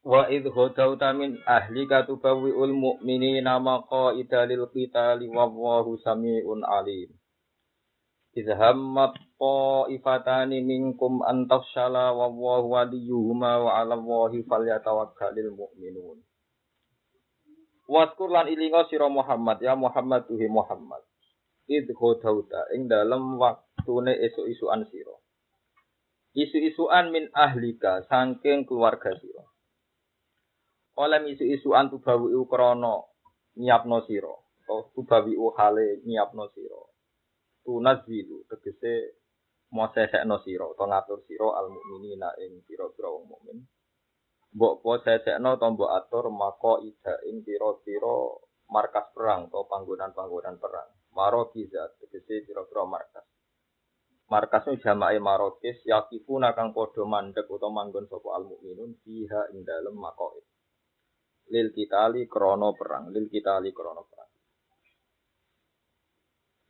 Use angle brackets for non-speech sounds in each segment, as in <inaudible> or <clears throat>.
Wa idh ghadawta min ahlika tubawwi'ul mu'minina maqa'ida lil qitali wallahu sami'un alim. Idh hammat ta'ifatani minkum an tafshala wallahu waliyuhuma wa 'ala Allahi falyatawakkalul mu'minun. Waskur lan ilinga sira Muhammad ya Muhammad tuhi Muhammad. Idh ghadawta ing dalem waktune esuk-isukan sira. Isu-isuan min ahlika saking keluarga sira oleh isu-isuan tubawi krana nyiapno sira. Atau tubawi hale nyiapno sira. Tunazilu tegese mosesekno sira atau ngatur sira al mukminina ing pira-pira wong mukmin. Mbok po sesekno to mbok atur maka ida ing pira-pira markas perang atau panggonan-panggonan perang. Marokiza tegese pira-pira markas. Markas nu jamae marokis yakifuna kang padha mandek utawa manggon sapa al mukminun fiha ing dalem makoid lil kitali krono perang lil kitali krono perang.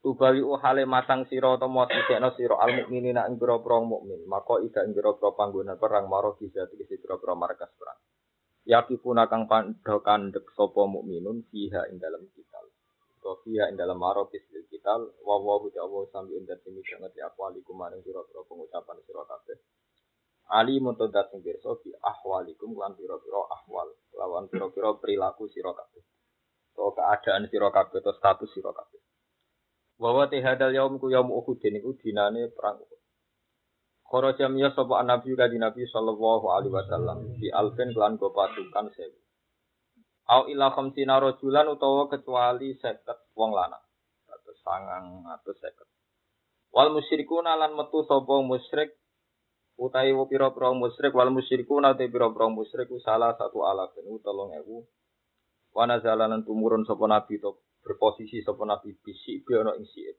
Tubawi uhale masang siro mo sisekno siro al mukminina ing pira-pira mukmin. Maka ida ing pira-pira panggonan perang maro bisa tegese pira-pira markas perang. Yakifuna kang pandha kandhek sapa mukminun fiha ing dalam kital. To fiha ing dalam maro lil kital wa wa jawa sambi ing dadi sanget akwalikum maring pira-pira pengucapan sira kabeh Ali muntodat sing pirsa bi ahwalikum lan pira-pira ahwal lawan pira-pira perilaku sira kabeh. To keadaan sira kabeh to status sira kabeh. Wa te hadal yaum ku yaum Uhud niku dinane perang Uhud. Kharaja miya sapa nabi kanthi Nabi sallallahu alaihi wasallam di alfen kelan go pasukan sewu. Au ila khamsina rajulan utawa kecuali seket wong lanang. Atau sangang atau seket. Wal musyrikuna lan metu sapa musyrik utai wo piro piro musyrik wal musyriku nate piro piro musyrik salah satu alafin u tolong ewu. Wana jalanan tumurun sopo nabi to berposisi sopo nabi bisik biono ing siit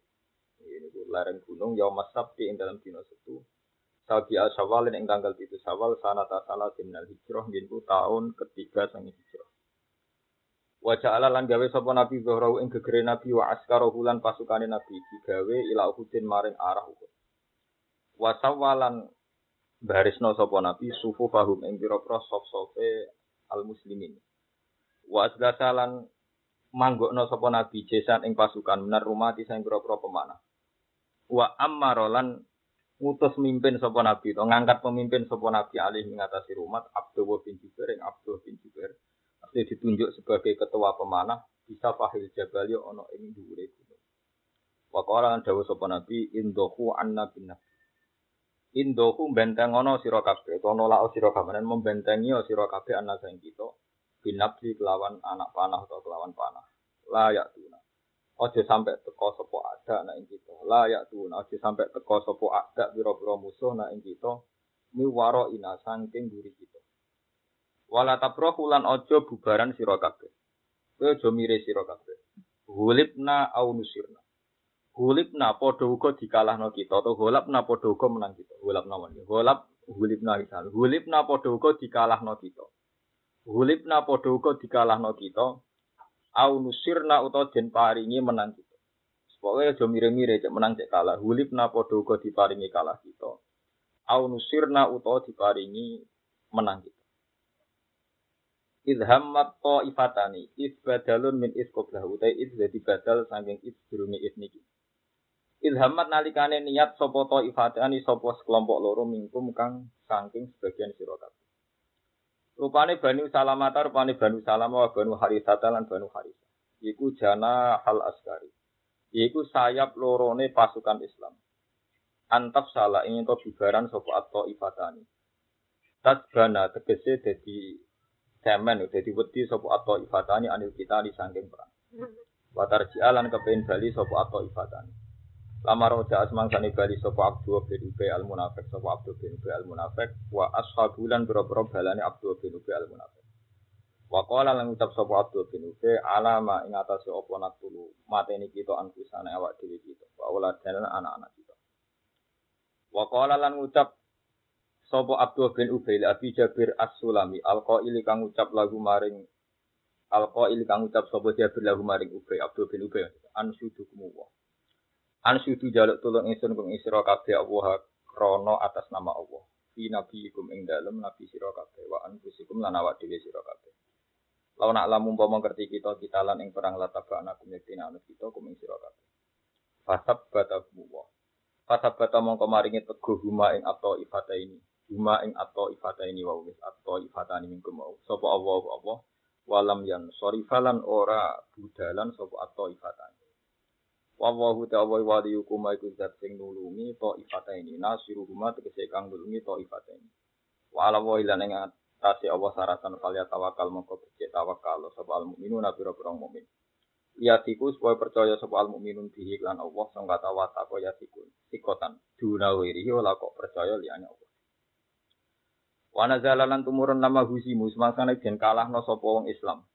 ini ku lereng gunung yaum sabti ing dalam dino setu. Sabi al syawal ing tanggal itu sawal sanata salah timnal hijrah ku tahun ketiga sang hijrah. Wajah ala lan gawe sapa nabi zuhrau ing gegere nabi wa askara hulan pasukane nabi digawe ila uhudin maring arah uhud. Wasawalan barisno sapa nabi sufu fahum ing pira-pira sop-sope al muslimin wa asgasalan manggokno sapa nabi jesan ing pasukan benar rumah di sing pira-pira pemanah. Wa ammarolan ngutus mimpin sapa nabi to ngangkat pemimpin sapa nabi alih mengatasi rumah Abdullah bin Jubair yang Abdullah bin Jubair. Asli ditunjuk sebagai ketua pemanah bisa fahil jabali ono ing dhuwure gunung. Wa qala dawuh sapa nabi indohu anna bin nabi Indoku benteng ono sira kabeh, kono lao sira kabeh membentengi sira kabeh ana sing kita binabdi kelawan anak panah atau kelawan panah. Layak tuna. Ojo sampai teko sopo ada anak ing kita. Layak tuna. Ojo sampai teko sopo ada biro-biro musuh anak ing kita. Mi waro ina sangking duri kita. Wala tabro kulan ojo bubaran sira kabeh. Kowe aja mire sira kabeh. Hulibna au nusirna. Hulipna padha uga dikalahno kita atau hulapna padha uga menang kita. Hulapna wae. Hulap hulipna misal. Hulipna padha uga dikalahno kita. Hulipna padha uga dikalahno kita. Au nusirna utawa den paringi menang kita. Pokoke aja mire-mire cek menang cek kalah. Hulipna padha uga diparingi kalah kita. Au nusirna utawa diparingi menang kita. Idhammat min iskoblahu utai id jadi badal saking id durunge id niki. Ilhamat nalikane niat sapa to ifatani sapa sekelompok loro mingkum kang saking sebagian sira kabeh. Rupane Bani Salamah rupane Bani Salamah wa Bani Harithah lan Bani Harithah. Iku jana hal askari. Iku sayap lorone pasukan Islam. Antap salah ingin to bibaran sapa atau ifatani. Tasbana tegese dadi cemen dadi wedi sapa atau ifatani anil kita di saking perang. Watar jialan kepen bali sapa atau ifatani. Lama roja asmang sani bali sapa Abdul bin Ubay al Munafik sapa Abdul bin Ubay al Munafik wa ashabulan boro-boro balane Abdul bin Ubay al Munafik. Wa qala lan ucap sapa Abdul bin Ubay alama ing atase apa natulu mateni kita anfusane awak dhewe kita wa dan anak-anak kita. Wa qala ucap sapa Abdul bin Ubay Abi Jabir As-Sulami al-qaili kang ucap lagu maring al-qaili kang ucap sapa Jabir lagu maring Ubay Abdul bin Ubay an sudukum wa An sudu jaluk tulung ingsun kung isra kabeh Allah krana atas nama Allah. Fi nabiyikum ing dalem nabi sira kabeh wa anfusikum lan awak dhewe sira kabeh. Lawan nak lamun umpama ngerti kita kita lan ing perang anak yaktina anut kita kum ing sira. Fasab bata wa. Fasab bata mongko maringi teguh huma ing atau ifata ini. Huma ing atau ifata ini wa wis atau ifata ini minggu mau. Sapa Allah Allah walam yan sorifalan ora budalan sapa atau ifata ini. Wallahu ta'ala waliyukum iku zat sing nulungi to ifata ini nasiruhuma tegese kang nulungi to ifata ini. Wa wa ilan ing atase Allah saratan kaliya tawakal mongko becik tawakal sapa al mukminun pira-pira mukmin. Yatiku supaya percaya sapa al mukminun bihi lan Allah sing kata wa taqwa yatikun. Sikotan duna wirihi ora kok percaya liyane Allah. Wa nazalalan tumurun nama husimu semangsane den kalahno sapa wong Islam.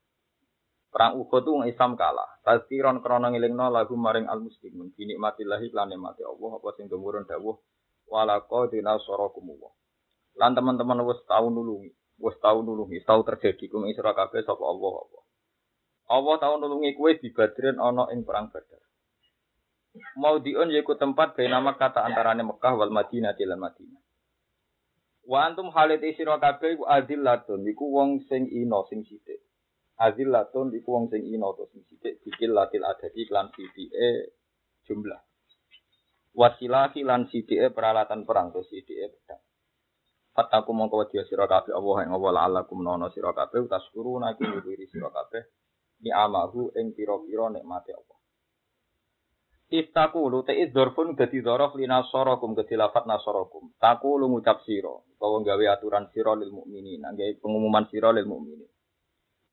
Perang Uhud itu Islam kalah. Tazkiron krono ngilingno lagu maring al muslimun. Bini mati lan mati Allah apa sing gemurun dawuh walako dina sorokumu. Lan teman-teman wis tau nulungi, wis tau nulungi, tau terjadi kum isra kabeh sapa Allah apa. Allah tau nulungi kue di Badrin ana ing perang Badar. Mau diun yaiku tempat nama kata antarane Mekah wal Madinah lan Madinah. Wa antum halit isra kabeh adillatun iku wong sing ino sing sithik. Azillatun iku wong sing ino to sing sithik dikil latil adadi lan sithike jumlah. Wasilati lan sithike peralatan perang to sithike pedang. Fataku mongko wedya sira kabeh Allah ing Allah la'allakum nono sira kabeh taskuru naki nyuwiri sira kabeh ni amahu ing pira-pira nikmate Allah. Istaku lu te idzorfun dadi dzorof li nasarakum dadi lafat nasarakum. Taku lu ngucap sira utawa gawe aturan sira lil mukminin, gawe pengumuman sira lil mukminin.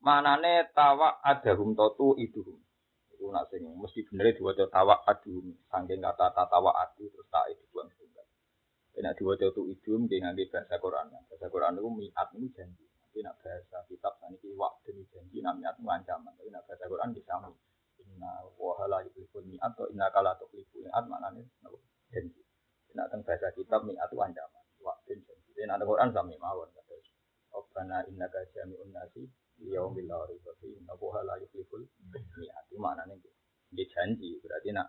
Manane tawa adahum totu iduhum. Itu nak sing mesti bener diwaca tawa adhum saking kata tawa adu terus tak itu buang tunggal. Nek diwaca tu idum nggih ngangge bahasa Quran. Bahasa Quran itu miat ini janji. Tapi nak bahasa kitab saniki wak demi janji nak miat ancaman. Tapi nak bahasa Quran bisa Inna wa la yukhliful mi'at atau inna kala tukhliful mi'at maknane janji. Nek teng bahasa kitab mi'at itu ancaman. Wak dan janji. Nek Quran sami mawon. Rabbana innaka jami'un nasi yaumil fi innahu la mi'at itu maknane nggih janji. Berarti nak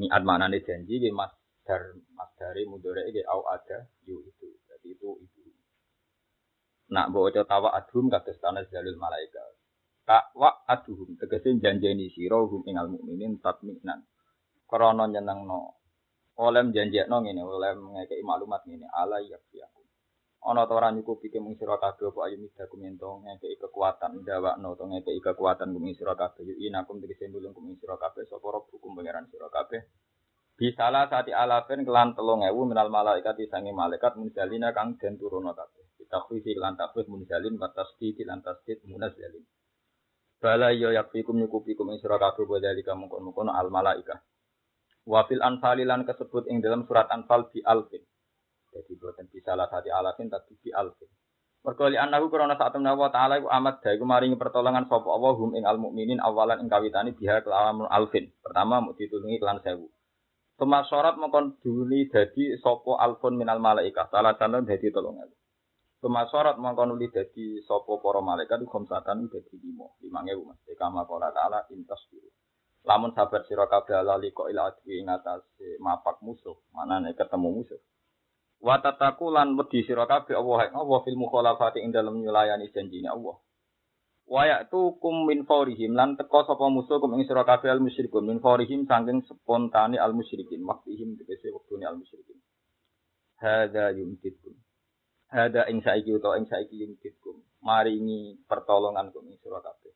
mi'at maknane janji nggih masdar masdare mudhari nggih au ada yu itu. Berarti itu itu nak bawa tawa adhum kados tanah jalul malaika takwa adhum tegese janjeni sira hum ingal mukminin tatminan krana nyenengno. Oleh janjekno ngene oleh ngekeki maklumat ngene. Ala yakfiyakum ana ta ora nyukupi mung sira kabeh apa ayu midakum ento ngekeki kekuatan ndawakno to ngekeki kekuatan kuming sira kabeh yu inakum tegese nulung kuming sira kabeh sapa hukum pangeran sira kabeh Bisalah saati alafen kelan telung ewu minal malaikat isangi malaikat munzalina kang den turono kabeh. Ditakhwifi kelan takhwif munzalin wa tasdid lan tasdid munazalin. Bala yo yakfikum nyukupikum ing sira kabeh wa dalika mungkon-mungkon al malaikah. Wa fil anfal lan kesebut ing dalam surat anfal bi alfin. Jadi buatan bisa lah hati alafin tapi di alfin. Mergo li annahu krana saat temna wa ta'ala iku amat da iku maringi pertolongan sapa Allah hum ing al mukminin awalan ing kawitani biha kelawan alfin. Pertama mau ditulungi kelan sewu. Tuma syarat mengkon duli dadi sapa alfun minal malaikat. Salah satu dadi tolong ewu. Tuma syarat mengkon duli dadi sapa para malaikat iku khamsatan dadi limo. Limang ewu mas. Kama qala ta'ala intas biru. Lamun sabar sira kabeh ala liko ila adwi ing atase mapak musuh. Manane ketemu musuh. Wa tataku lan wedi sira kabeh Allah Allah fil mukhalafati ing dalem nyulayani janjine Allah. Wa ya'tukum min faurihim lan teka sapa musuh kum ing sira kabeh al musyrikun min faurihim saking spontane al musyrikin waktihim tegese wektune al musyrikin. Hada yumtitkum. Hada ing saiki utawa ing saiki yumtitkum. Maringi pertolongan kum ing sira kabeh.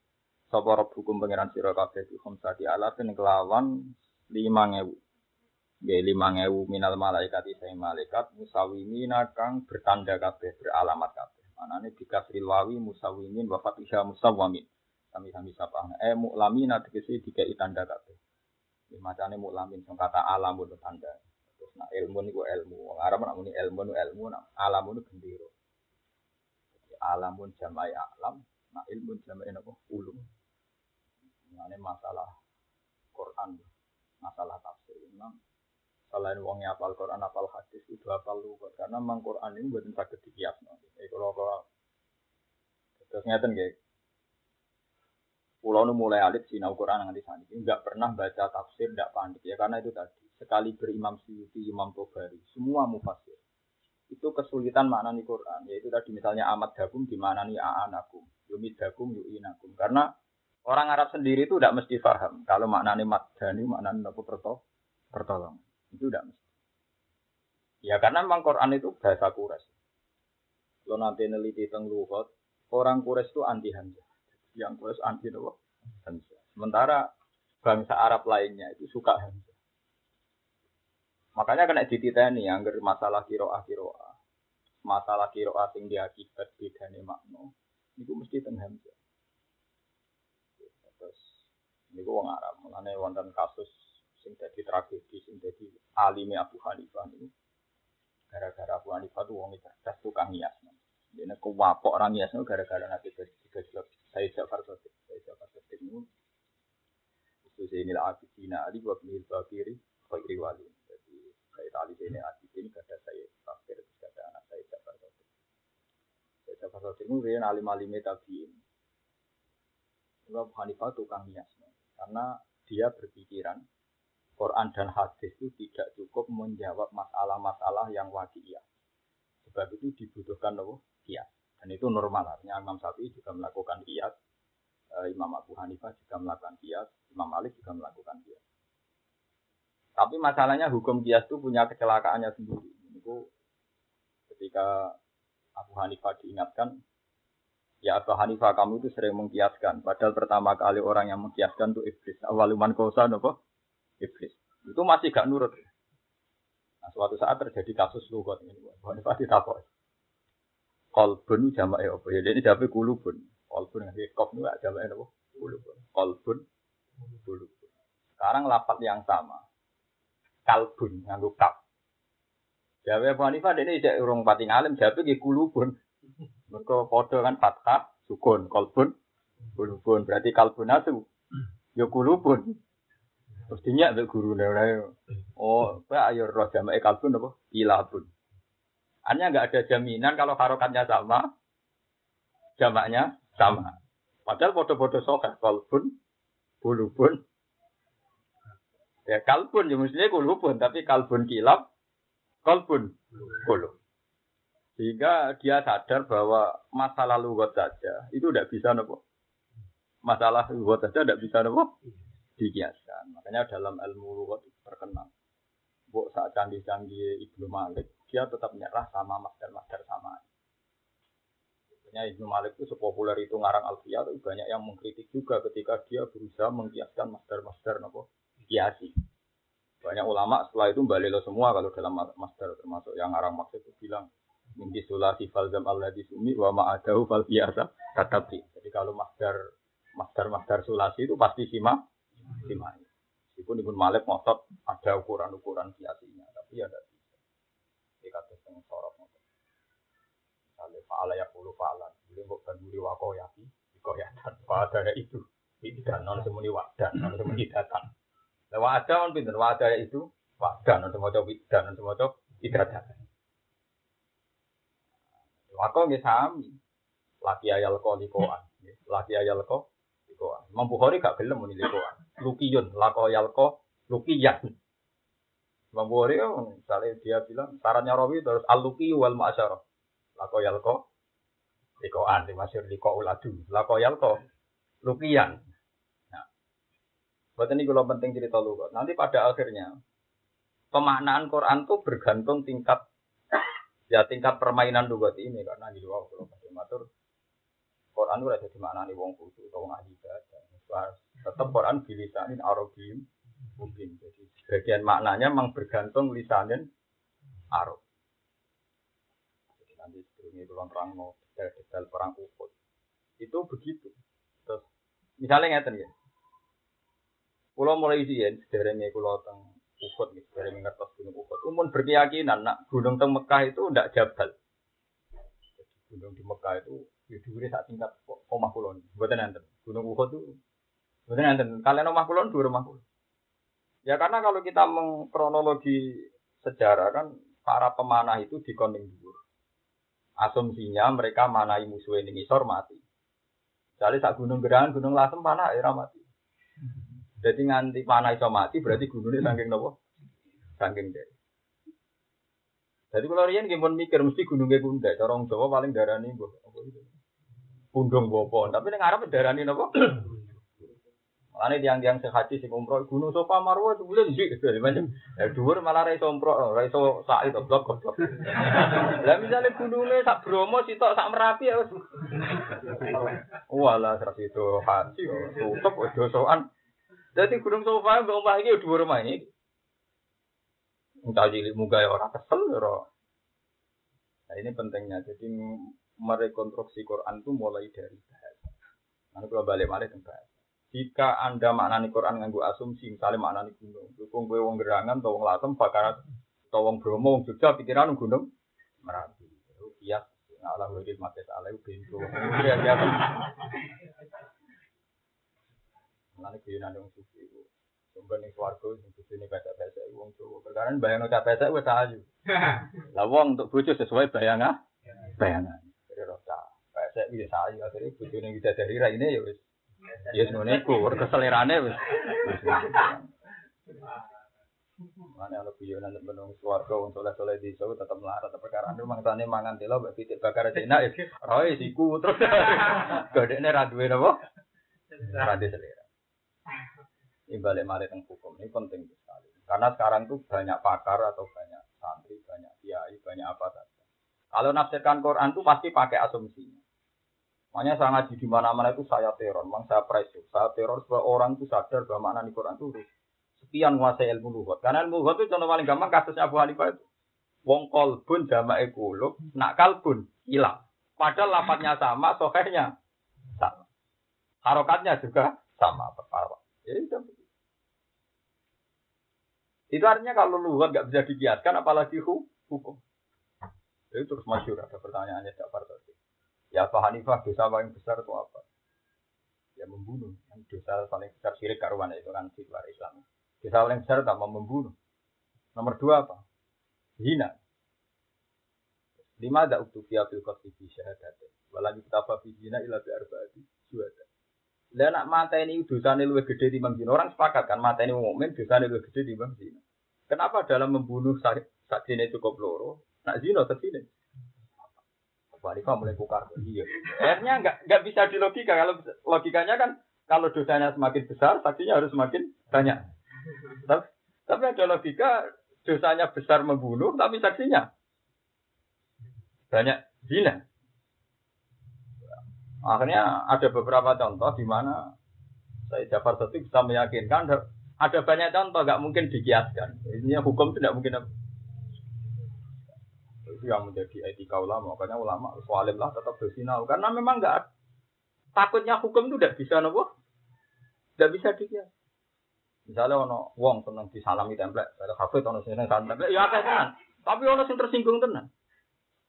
Sapa hukum pangeran sira kabeh di khamsati alafin kelawan 5000 Nggih limang ewu minal malaikat isai malaikat musawimina kang bertanda kabeh beralamat kabeh. Manane dikasri wawi musawimin wa fatihah musawamin. Kami kami sapa. Eh muklamina tegese dikai tanda kabeh. Macane mulamin sing kata alamun tanda. Terus nak ilmu niku ilmu. Wong Arab nak muni ilmu nu ilmu, nak alamun gendero. Jadi alamun jamai alam, nak ilmu jamai napa ulum. Ini masalah Quran, masalah tafsir. Memang selain wong apal Quran, apal hadis, itu apal. Karena memang Quran ini buatan sakit dikias. Jadi kalau kalau terus ngeten nggih. Pulau nu mulai alit sinau Quran nanti saat nggak pernah baca tafsir, nggak pandit ya karena itu tadi. Sekali berimam Suyuti, Imam Tobari, semua mufasir. Itu kesulitan makna nih Quran. Yaitu tadi misalnya amat dakum di mana nih aanakum, yumid dakum yuinakum karena Orang Arab sendiri itu tidak mesti paham. Kalau maknanya madani, maknanya apa pertol, pertolong. Itu tidak mesti. Ya karena memang Quran itu bahasa Quraisy. Kalau nanti neliti tentang lugat, orang Quraisy itu anti Hamzah. Yang Quraisy anti apa? Sementara bangsa Arab lainnya itu suka Hamzah. Makanya kena dititeni angger masalah kiroah kiroah. Masalah kiroah sing diakibat bedane makna. Itu mesti tentang Hamzah. Ini gue Arab, mulane wonten kasus sing jadi tragedi, sing alimi Abu Hanifah ini. Gara-gara Abu Hanifah tuh wong cerdas tukang hias. Ini kewapok orang hias gara-gara nanti tiga jelas. Saya Jafar Sotik, saya Jafar Sotik ini. Itu saya ini lah Abidina Ali buat milih Bakiri, Bakiri Wali. Jadi saya tali ini Abidin, kata saya Fakir, kata anak saya Jafar Sotik. Saya Jafar ini alim-alim tabiin. Abu Hanifah tukang hias. Karena dia berpikiran Quran dan hadis itu tidak cukup menjawab masalah-masalah yang wakiah. Sebab itu dibutuhkan loh kias. Dan itu normal. Artinya Imam Syafi'i juga melakukan kias. Eh, Imam Abu Hanifah juga melakukan kias. Imam Malik juga melakukan kias. Tapi masalahnya hukum kias itu punya kecelakaannya sendiri. Itu ketika Abu Hanifah diingatkan, Ya Abu Hanifah kamu itu sering mengkiaskan. Padahal pertama kali orang yang mengkiaskan itu iblis. Awaluman kosa nopo iblis. Itu masih gak nurut. Nah, suatu saat terjadi kasus lugot ini. Abu Hanifah ditapok. Kolbun jamak ya apa ya? Ini jamak kulubun. Kolbun yang kop ini jamak apa? Kulubun. Kolbun kulubun. Sekarang lapat yang sama. Kalbun nganggo kap. Jawa Abu Hanifah ini tidak urung pati ngalim. Jawa kulubun. Mereka foto kan fathah, sukun, kolbun, kulubun. Berarti kalbunatu. Ya kulubun. Terus dinyak ke guru nih. Oh, pak ayo roh jamak kalbun apa? Ilabun. Hanya nggak ada jaminan kalau harokatnya sama, jamaknya sama. Padahal foto-foto sokat kalbun, kulubun. Ya kalbun, ya mestinya kulubun, tapi kalbun kilap, kalbun, kulub. Sehingga dia sadar bahwa masalah lugat saja itu tidak bisa nopo. Masalah lugat saja tidak bisa nopo dikiaskan. Makanya dalam ilmu itu terkenal. Bu saat canggih-canggih Ibnu Malik, dia tetap menyerah sama master-master sama. Makanya Ibnu Malik itu sepopuler itu ngarang Alfiyah itu banyak yang mengkritik juga ketika dia berusaha mengkiaskan master-master nopo kiasi. Banyak ulama setelah itu balik semua kalau dalam master termasuk yang ngarang maksud itu bilang Mimpi sulasi falzam Allah di sumi wa ma'adahu fal biasa tetapi. Jadi kalau masdar masdar masdar sulasi itu pasti sima sima. Meskipun Ibn Malik ngotot ada ukuran-ukuran kiasinya, tapi ada bisa. Jadi kata setengah sorot ngotot. Misalnya fa'ala ya puluh fa'alan. Jadi kok banduri wako yaki, dikoyatan. Fa'adanya itu. Ini dan non semuni wadan, non semuni datan. Lewat ada on pinter, wadah itu wadan, non semua cowok dan non semua cowok idatan. Lako nggih sami. Laki ayal ko likoan. Laki ayal ko likoan. Imam Bukhari gak gelem muni likoan. Lukiyun, lako ayal ko lukiyan. Imam Bukhari misalnya dia bilang sarannya Rawi terus al-luki wal ma'asyarah. Lako ayal ko likoan. Dimasyur liko uladu. Lako ayal ko lukiyan. Nah, buat ini kalau penting cerita lu. Nanti pada akhirnya pemaknaan Quran tuh bergantung tingkat ya tingkat permainan lugat ini karena di luar kalau matur Quran itu ada di mana nih wong kudu atau wong ahli ibadah. Tetap Quran bilisanin arabim mungkin jadi sebagian maknanya memang bergantung lisanin arab jadi nanti sebelumnya bulan perang mau detail perang Uhud. Itu begitu. Terus misalnya ngeten ya. Kulo mulai izin sederenge kulo teng nih, sederenge ngertos gunung Uhud. Umun berkeyakinan nak gunung teng Mekah itu ndak jabal. Gunung di Mekah itu ya dhuwure sak tingkat omah kula. Mboten enten. Gunung Uhud itu mboten enten. Kalian omah kula dhuwur omah kula. Ya karena kalau kita mengkronologi sejarah kan para pemanah itu dikoning dhuwur. Asumsinya mereka manai musuh ini ngisor mati. Jadi saat gunung gerangan, gunung lasem panah ya mati. Jadi nganti panah iso mati berarti gunungnya saking nopo? Saking deh. Jadi kalau rian gimana mikir mesti gunungnya bunda. Corong Jawa paling darani bu. Pundung bopon. Tapi yang Arab darani nopo? <clears throat> Ane tiang-tiang sehaji sing umroh gunung Sofa Marwah itu bulan di macam ya dhuwur malah ra iso umroh, ra iso sak itu blok blok. <clears throat> Lah misale gununge sak Bromo sitok sak Merapi ya wis. Walah terus itu haji tutup wis dosoan. Jadi gunung Sofa mbok omah iki dhuwur omah ini. Entah cilik muga ya ora kesel ya ora. Nah ini pentingnya. Jadi merekonstruksi Quran itu mulai dari bahasa. Nanti kalau balik balik ke bahasa. Jika Anda maknani Quran nganggo asumsi, misalnya maknani gunung, dukung gue wong gerangan, atau wong latem, bakar, atau wong bromo, wong jogja, pikiran gunung, merapi. Iya, Allah wajib mati salah, pintu. Iya, iya. Nanti gue nanti wong suci, Sumber nih sing suci nih pesek-pesek, wong Jawa. Perkara bayang ucap pesek, gue ayu. Lah wong untuk bojo sesuai bayangah, bayangan. Jadi rosa, pesek bisa ayu, akhirnya nih bisa dari ini ya wis. Ya semuanya iku, keselerane wis. Mana ana guyonan nek menung swarga wong soleh-soleh di Solo tetep melarat perkara anu mangsane mangan telo pitik bakar cina ya roe siku terus godekne ra duwe napa? Ra selera. Ini balik mari teng hukum ini penting sekali. Karena sekarang tuh banyak pakar atau banyak santri, banyak kiai, banyak apa saja. Kalau nafsirkan Quran tuh pasti pakai asumsinya. Makanya saya ngaji di mana-mana itu saya teror, memang saya pressure. Saya teror supaya orang itu sadar bahwa makna di Quran itu sekian menguasai ilmu luhut. Karena ilmu luhut itu contoh paling gampang kasusnya Abu Hanifah itu. Wong kolbun jama'i kulub, nak kalbun, hilang. Padahal lapatnya sama, sohnya sama. Harokatnya juga sama. Perpawa. Ya, itu. itu artinya kalau luhut nggak bisa dikiaskan, apalagi hukum. Itu terus masyur, ada pertanyaannya Ja'far tadi. Ya Pak Hanifah dosa paling besar itu apa? Ya membunuh. Yang dosa paling besar syirik karuan itu kan di luar Islam. Dosa paling besar tak mau membunuh. Nomor dua apa? Zina. Lima ada utufiya fil qasdi fi syahadat. Walan yutaba fi zina ila bi arba'ati syuhada. Lah nak mata ini dosane luwih gede timbang zina. Orang sepakat kan mata ini mukmin dosane luwih gede timbang zina. Kenapa dalam membunuh zina cukup loro, nak zina sesine? Khalifah mulai kukar. Iya. Akhirnya nggak nggak bisa dilogika kalau logikanya kan kalau dosanya semakin besar, saksinya harus semakin banyak. Tapi, tapi ada logika dosanya besar membunuh, tapi saksinya banyak zina. Akhirnya ada beberapa contoh di mana saya Jafar Sotik bisa meyakinkan ada banyak contoh nggak mungkin dikiaskan. Ini hukum tidak mungkin itu yang menjadi etika ulama. Makanya ulama soalim lah tetap bersinau. Karena memang nggak takutnya hukum itu tidak bisa nopo, tidak bisa dikias. Misalnya ono wong seneng disalami template, ada kafe ono seneng template, ya akeh tenan. Tapi ono sing tersinggung tenan.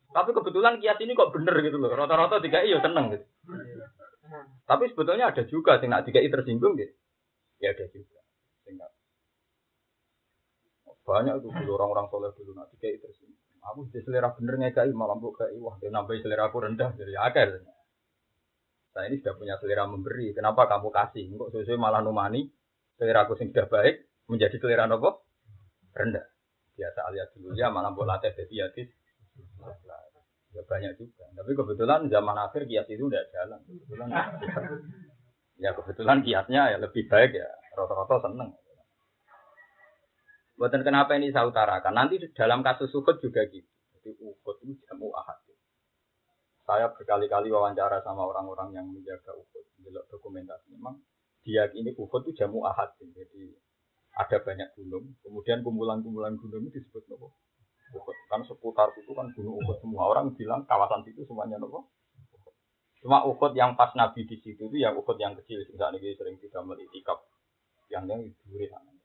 Tapi kebetulan kias ini kok bener gitu loh. Rata-rata tiga iya seneng gitu. Tapi sebetulnya ada juga sing nak tiga tersinggung gitu. Ya ada juga. Banyak itu orang-orang soleh dulu nak tiga tersinggung. Aku di selera bener ngekai malah mbok kai wah dia nambah selera aku rendah jadi akar. Saya ini sudah punya selera memberi. Kenapa kamu kasih? Kok sesuai malah numani selera aku sudah baik menjadi selera nopo rendah. Biasa alias dulu ya malah mbok latih jadi hadis. Ya banyak juga. Tapi kebetulan zaman akhir kias itu udah jalan. Kebetulan <laughs> ya kebetulan kiasnya ya lebih baik ya. Rata-rata seneng. Buatan kenapa ini saya utarakan. Nanti dalam kasus Uhud juga gitu. Jadi Uhud itu jamu ahad. Saya berkali-kali wawancara sama orang-orang yang menjaga Uhud, menjelok dokumentasi. Memang dia ini Uhud itu jamu ahad. Jadi ada banyak gunung, kemudian kumpulan-kumpulan gunung itu disebut nopo. Uhud. Kan seputar itu kan gunung Uhud semua. Orang bilang kawasan itu semuanya nopo. Cuma Uhud yang pas Nabi di situ itu yang Uhud yang kecil. Misalnya sering tidak melitikap yang yang duri sana.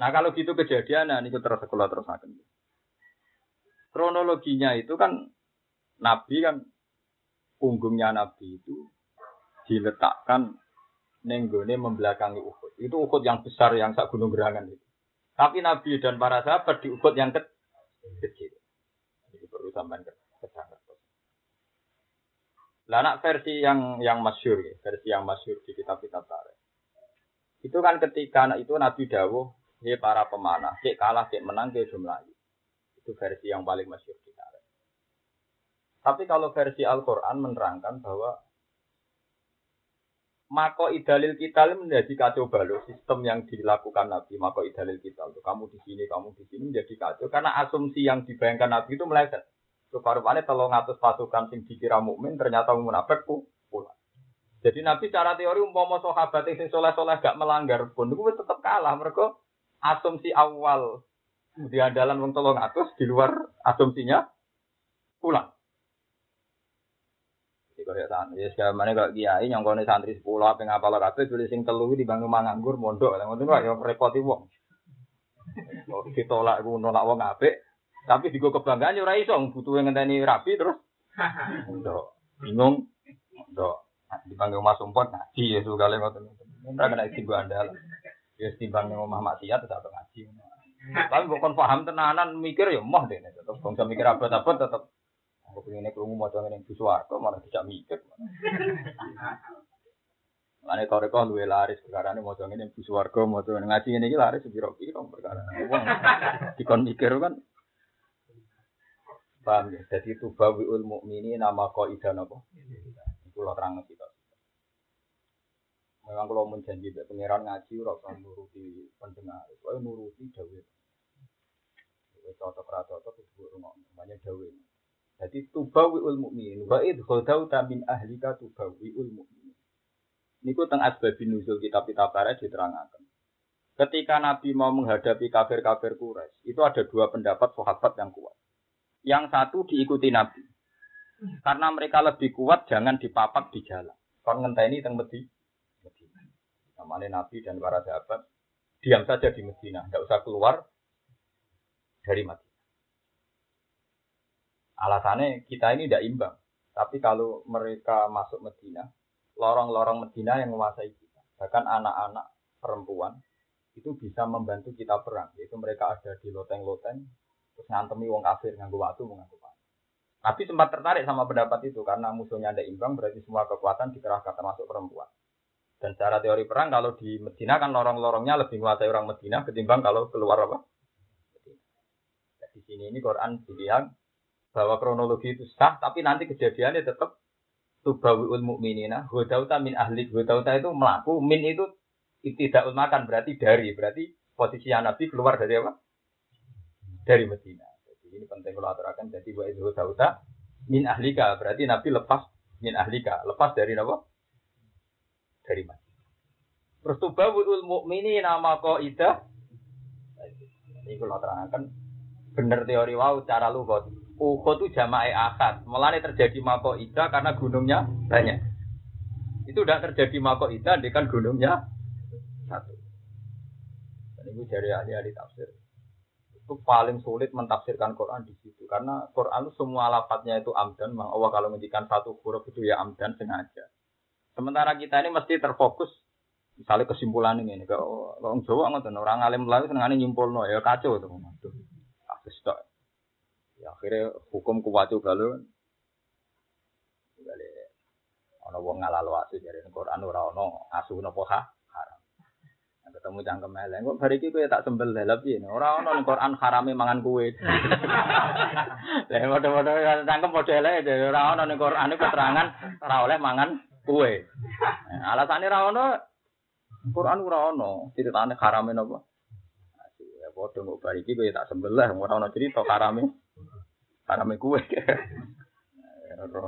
Nah kalau gitu kejadian, nah ini terus sekolah terus akan. Kronologinya itu kan Nabi kan punggungnya Nabi itu diletakkan nenggone membelakangi Uhud. Itu Uhud yang besar yang sak gunung gerangan itu. Tapi Nabi dan para sahabat di Uhud yang ke kecil. Jadi perlu sampai ke. Lah nak versi yang yang masyur ya, versi yang masyur di kitab-kitab tarikh. Itu kan ketika anak itu Nabi dawuh, "Hei para pemanah, cek kalah, cek menang, cek jumlahi." Itu versi yang paling masyur tarikh. Tapi kalau versi Al-Qur'an menerangkan bahwa mako idalil kita menjadi kacau balau sistem yang dilakukan Nabi mako idalil kita untuk kamu di sini kamu di sini menjadi kacau karena asumsi yang dibayangkan Nabi itu meleset Rupa-rupanya telung atus pasukan sing dikira mukmin ternyata munafik pula. Jadi Nabi cara teori umpama sahabat sing soleh-soleh gak melanggar pun itu tetap kalah mereka asumsi awal di andalan wong telung atus di luar asumsinya pulang. Jadi kalau ya sekarang kalau kiai yang kau santri sepuluh apa ngapal kabeh tulis sing telu di bangun manganggur mondok, ngono kok ya repoti wong. Ditolak ku nolak wong apik, tapi digo kebanggaan ya ora iso butuh ngenteni rapi terus. Ndok, bingung. Ndok, dipanggil Mas Umpot ngaji ya kali ngoten. Ora kena digo andal. Ya timbang ning omah maksiat tetep ngaji. Tapi bukan paham tenanan mikir ya moh deh tetep bangsa mikir apa-apa tetep aku pengen krungu maca ngene ing suwarga malah tidak mikir. Lane toreko luwe laris perkara ini maca ngene ing suwarga maca ngaji ngene iki laris piro-piro perkara. Wong dikon mikir kan Paham ya? Jadi tubawiul mukmini nama kaidah napa? Iku lho terang kita. Memang kalau menjanji be pangeran ngaji ora usah nuruti pendengar, kowe nuruti dawuh. Kowe cocok ra cocok itu rumah namanya dawuh. Jadi tubawiul mukminin wa id khodau min ahlika tubawiul mukminin. Niku teng asbabin nuzul kitab-kitab barat diterangkan. Ketika Nabi mau menghadapi kafir-kafir Quraisy, itu ada dua pendapat sahabat yang kuat. Yang satu diikuti Nabi. Karena mereka lebih kuat, jangan dipapak di jalan. Kon ngenteni teng Medina. Namanya Nabi dan para sahabat diam saja di Medina, tidak usah keluar dari Madinah. Alasannya kita ini tidak imbang. Tapi kalau mereka masuk Medina, lorong-lorong Medina yang menguasai kita. Bahkan anak-anak perempuan itu bisa membantu kita perang. Yaitu mereka ada di loteng-loteng terus ngantemi wong kafir nganggo waktu waktu. Nabi sempat tertarik sama pendapat itu karena musuhnya ada imbang berarti semua kekuatan dikerahkan termasuk perempuan. Dan secara teori perang kalau di Medina kan lorong-lorongnya lebih menguasai orang Medina ketimbang kalau keluar apa? Ya, di sini ini Quran dilihat bahwa kronologi itu sah tapi nanti kejadiannya tetap tubawiul mukminina hudauta min ahli hudauta itu melaku min itu tidak makan berarti dari berarti posisi Nabi keluar dari apa? dari Medina. Jadi ini penting kalau aturakan jadi wa itu sauta min ahlika berarti Nabi lepas min ahlika lepas dari apa? Dari Medina. Terus tubawul mukmini nama ida. Ini kalau terangkan bener teori wow cara lu kok. Uhud itu jama'i akad. Mulanya terjadi mako ida karena gunungnya banyak. Itu udah terjadi mako ida, kan gunungnya satu. Dan itu dari ahli-ahli tafsir itu paling sulit mentafsirkan Quran di situ karena Quran semua lafadznya itu amdan bang Allah kalau menjadikan satu huruf itu ya amdan sengaja sementara kita ini mesti terfokus misalnya kesimpulan ini kalau orang Jawa nggak orang alim lalu senengane nyimpul no ya kacau tuh kasus ya akhirnya hukum kuwatu kalau ono wong ngalalu asu dari Quran ora ono asu napa ketemu cangkem eleng kok iki kowe tak sembel lha piye? Ora ono ning Quran harame mangan kue lha <laughs> padha-padha cangkem padha elek ora ono ning Quran keterangan ora oleh mangan kue alasane ora ono Quran ora ono. Critane harame napa? Ya padha kok bar iki kowe tak sembel ora ono cerita harame. Harame kue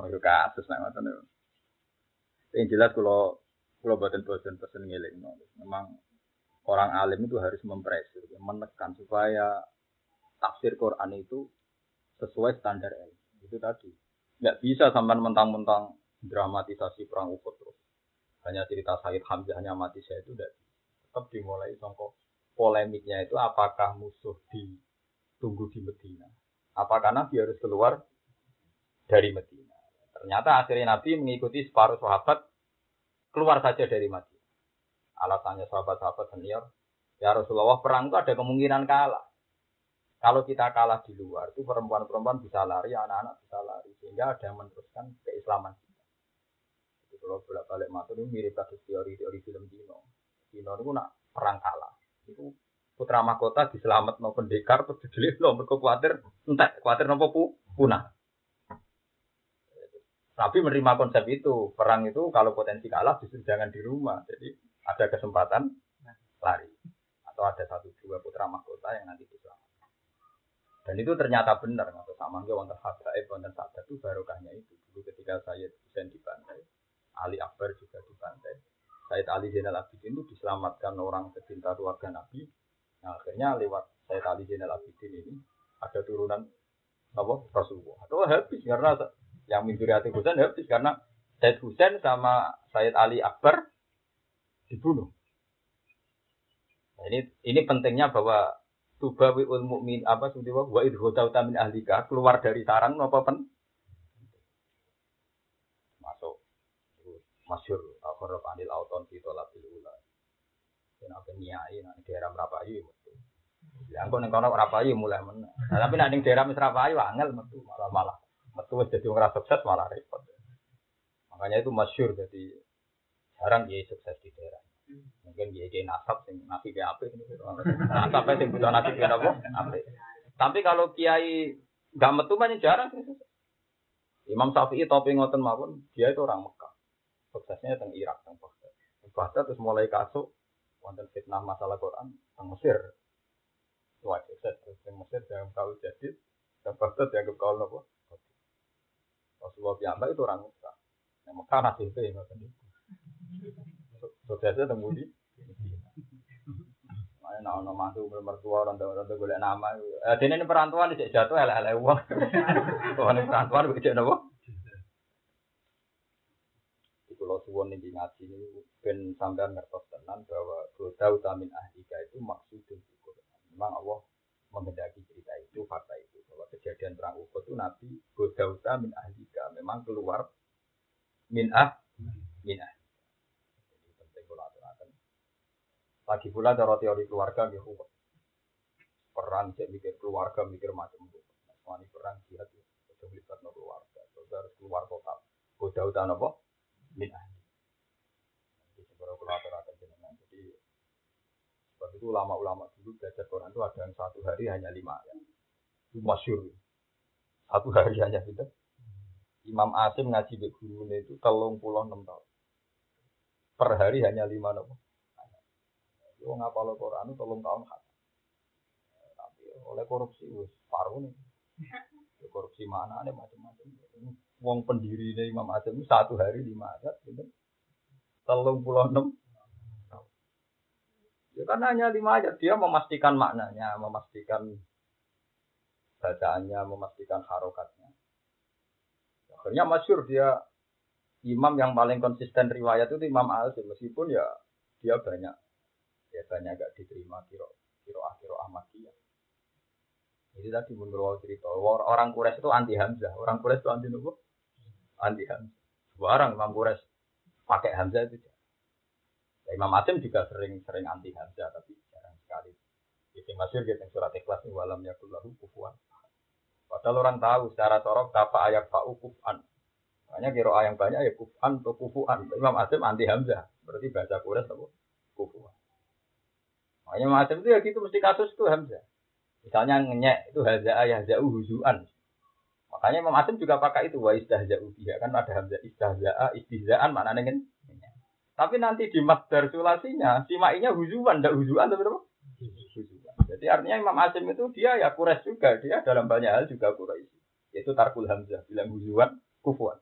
yo kasus nek ngoten. Yang jelas kalau kalau buatan bosan pesen ngiling memang orang alim itu harus mempresir, menekan supaya tafsir Quran itu sesuai standar ilmu. Itu tadi. Nggak bisa sampai mentang-mentang dramatisasi perang Uhud terus. Hanya cerita Said Hamzah hanya mati saya itu bisa. tetap dimulai songkok polemiknya itu apakah musuh ditunggu di Medina? Apakah Nabi harus keluar dari Medina? Ternyata akhirnya Nabi mengikuti separuh sahabat keluar saja dari Madinah. Alasannya sahabat-sahabat senior, ya Rasulullah perang itu ada kemungkinan kalah. Kalau kita kalah di luar, itu perempuan-perempuan bisa lari, anak-anak bisa lari. Sehingga ada yang meneruskan keislaman kalau bolak-balik matur ini mirip kasus teori-teori film Dino. Dino itu nak perang kalah. Itu putra mahkota diselamat no pendekar, terus didelik lo mereka khawatir, entah khawatir nopo punah. Tapi menerima konsep itu, perang itu kalau potensi kalah justru jangan di rumah. Jadi ada kesempatan lari. Atau ada satu dua putra mahkota yang nanti diselamat. Dan itu ternyata benar, atau sama nggak wonten habaib, wonten itu barokahnya itu. Dulu ketika saya Husain dibantai, Ali Akbar juga dibantai. Said Ali Zainal Abidin itu diselamatkan orang pecinta keluarga Nabi. Nah, akhirnya lewat Said Ali Zainal Abidin ini ada turunan apa Rasulullah. Atau habis karena yang hati Husain habis karena Said Husain sama Said Ali Akbar dibunuh. Nah, ini ini pentingnya bahwa tubawi ul mukmin apa sudah wa idhota min ahlika keluar dari sarang apa masuk masyur akhir panil auton fi tolabil ula yen apa niai nang daerah Merapayu metu. Ya engko ning kono mulai men nah, tapi ning daerah Merapayu angel metu malah malah. Metu dadi wong sukses malah repot. Makanya itu masyur jadi jarang dia sukses di daerah. Mungkin dia jadi nasab sing nasi kayak apa ini. Nasab sing butuh nasi kayak apa? Tapi kalau kiai gak metu banyak jarang Imam Syafi'i topi ngoten mawon, dia itu orang Mekah. Suksesnya teng Irak, teng Baghdad. Baghdad terus mulai kasuk wonten fitnah masalah Quran teng Mesir. Wah, sukses terus teng Mesir jangan kau jadi teng Baghdad dianggap kau nopo. Rasulullah piyambak itu orang Mekah. Yang Mekah nasibnya ngoten Suksesnya temu di. Mana nak ono mantu mertua orang tua orang tua nama. Eh ini perantauan sih jatuh elek-elek uang. Kok ini perantauan kok cek Di pulau suwon ning ngaji ini ben sampean ngertos tenan bahwa goda utamin ahlika itu maksudnya Memang Allah menghendaki cerita itu, fakta itu bahwa kejadian perang Uhud itu Nabi goda min ahlika memang keluar min ah min ah Lagi pula cara teori keluarga ya ruwet. Perang cek mikir keluarga, mikir macam-macam. Wani perang jihad ya, sudah melibat no keluarga. Terus harus keluar total. Goda utan apa? Jadi. Jadi seperti itu ulama-ulama dulu belajar Quran itu ada yang satu hari hanya lima ayat. Itu masyur. Satu hari hanya gitu. Imam Asim ngaji di guru itu telung pulau enam tahun. Per hari hanya lima nopo Wong ngapal Quran tolong tahun khat. Tapi oleh korupsi wis paruh nih. Korupsi mana ada macam-macam. Wong pendiri dari Imam Azam satu hari lima ayat, gitu. Telung puluh enam. Ya karena hanya lima ayat dia memastikan maknanya, memastikan bacaannya, memastikan harokatnya. Akhirnya masyur dia imam yang paling konsisten riwayat itu Imam Azim meskipun ya dia banyak biasanya agak diterima kiro kiro kiro Ahmadiyah. Jadi tadi menurut cerita orang Quraisy itu anti Hamzah, orang Quraisy itu anti nubu, anti Hamzah. Sebuah orang Imam Quraisy pakai Hamzah itu. Ya, Imam Asim juga sering-sering anti Hamzah, tapi jarang sekali. Jadi masyur gitu surat ikhlas ini walam yakullahu kufuan. Padahal orang tahu secara sorok apa ayat fa'u kufan. Makanya kira yang banyak ya kufan atau kufuan. Imam Asim anti Hamzah. Berarti baca Quraisy apa? Kufuan. Makanya macam itu ya gitu mesti kasus itu Hamzah. Misalnya ngenyek itu ayah jauh huzuan. Makanya Imam Asim juga pakai itu wa istahza'u biha kan ada hamzah istahza'a istihza'an mana nengen. Tapi nanti di masdar sulasinya si huzuan ndak huzuan tapi apa? Jadi artinya Imam Asim itu dia ya kures juga, dia dalam banyak hal juga kures. Yaitu tarkul hamzah bilang huzuan kufuan.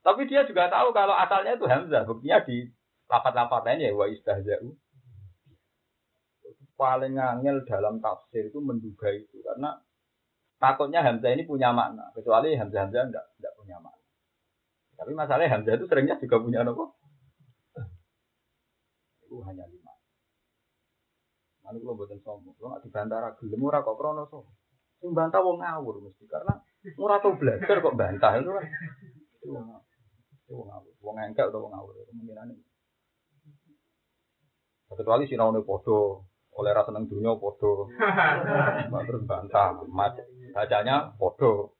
Tapi dia juga tahu kalau asalnya itu hamzah, buktinya di lapat-lapat lainnya wa istahza'u paling angel dalam tafsir itu menduga itu karena takutnya Hamzah ini punya makna kecuali Hamzah Hamzah enggak enggak punya makna tapi masalahnya Hamzah itu seringnya juga punya apa itu hanya lima Anu kula mboten sombong. Kula nek dibantah ra gelem ora kok krana sombong. Sing bantah wong ngawur mesti karena ora tau belajar kok bantah itu kan. Wong ngawur. Wong engkel atau wong ngawur kemungkinan. Kecuali sinaune padha, oleh rasa seneng dunia podo. <laughs> Terus bantah mat. Bacanya podo.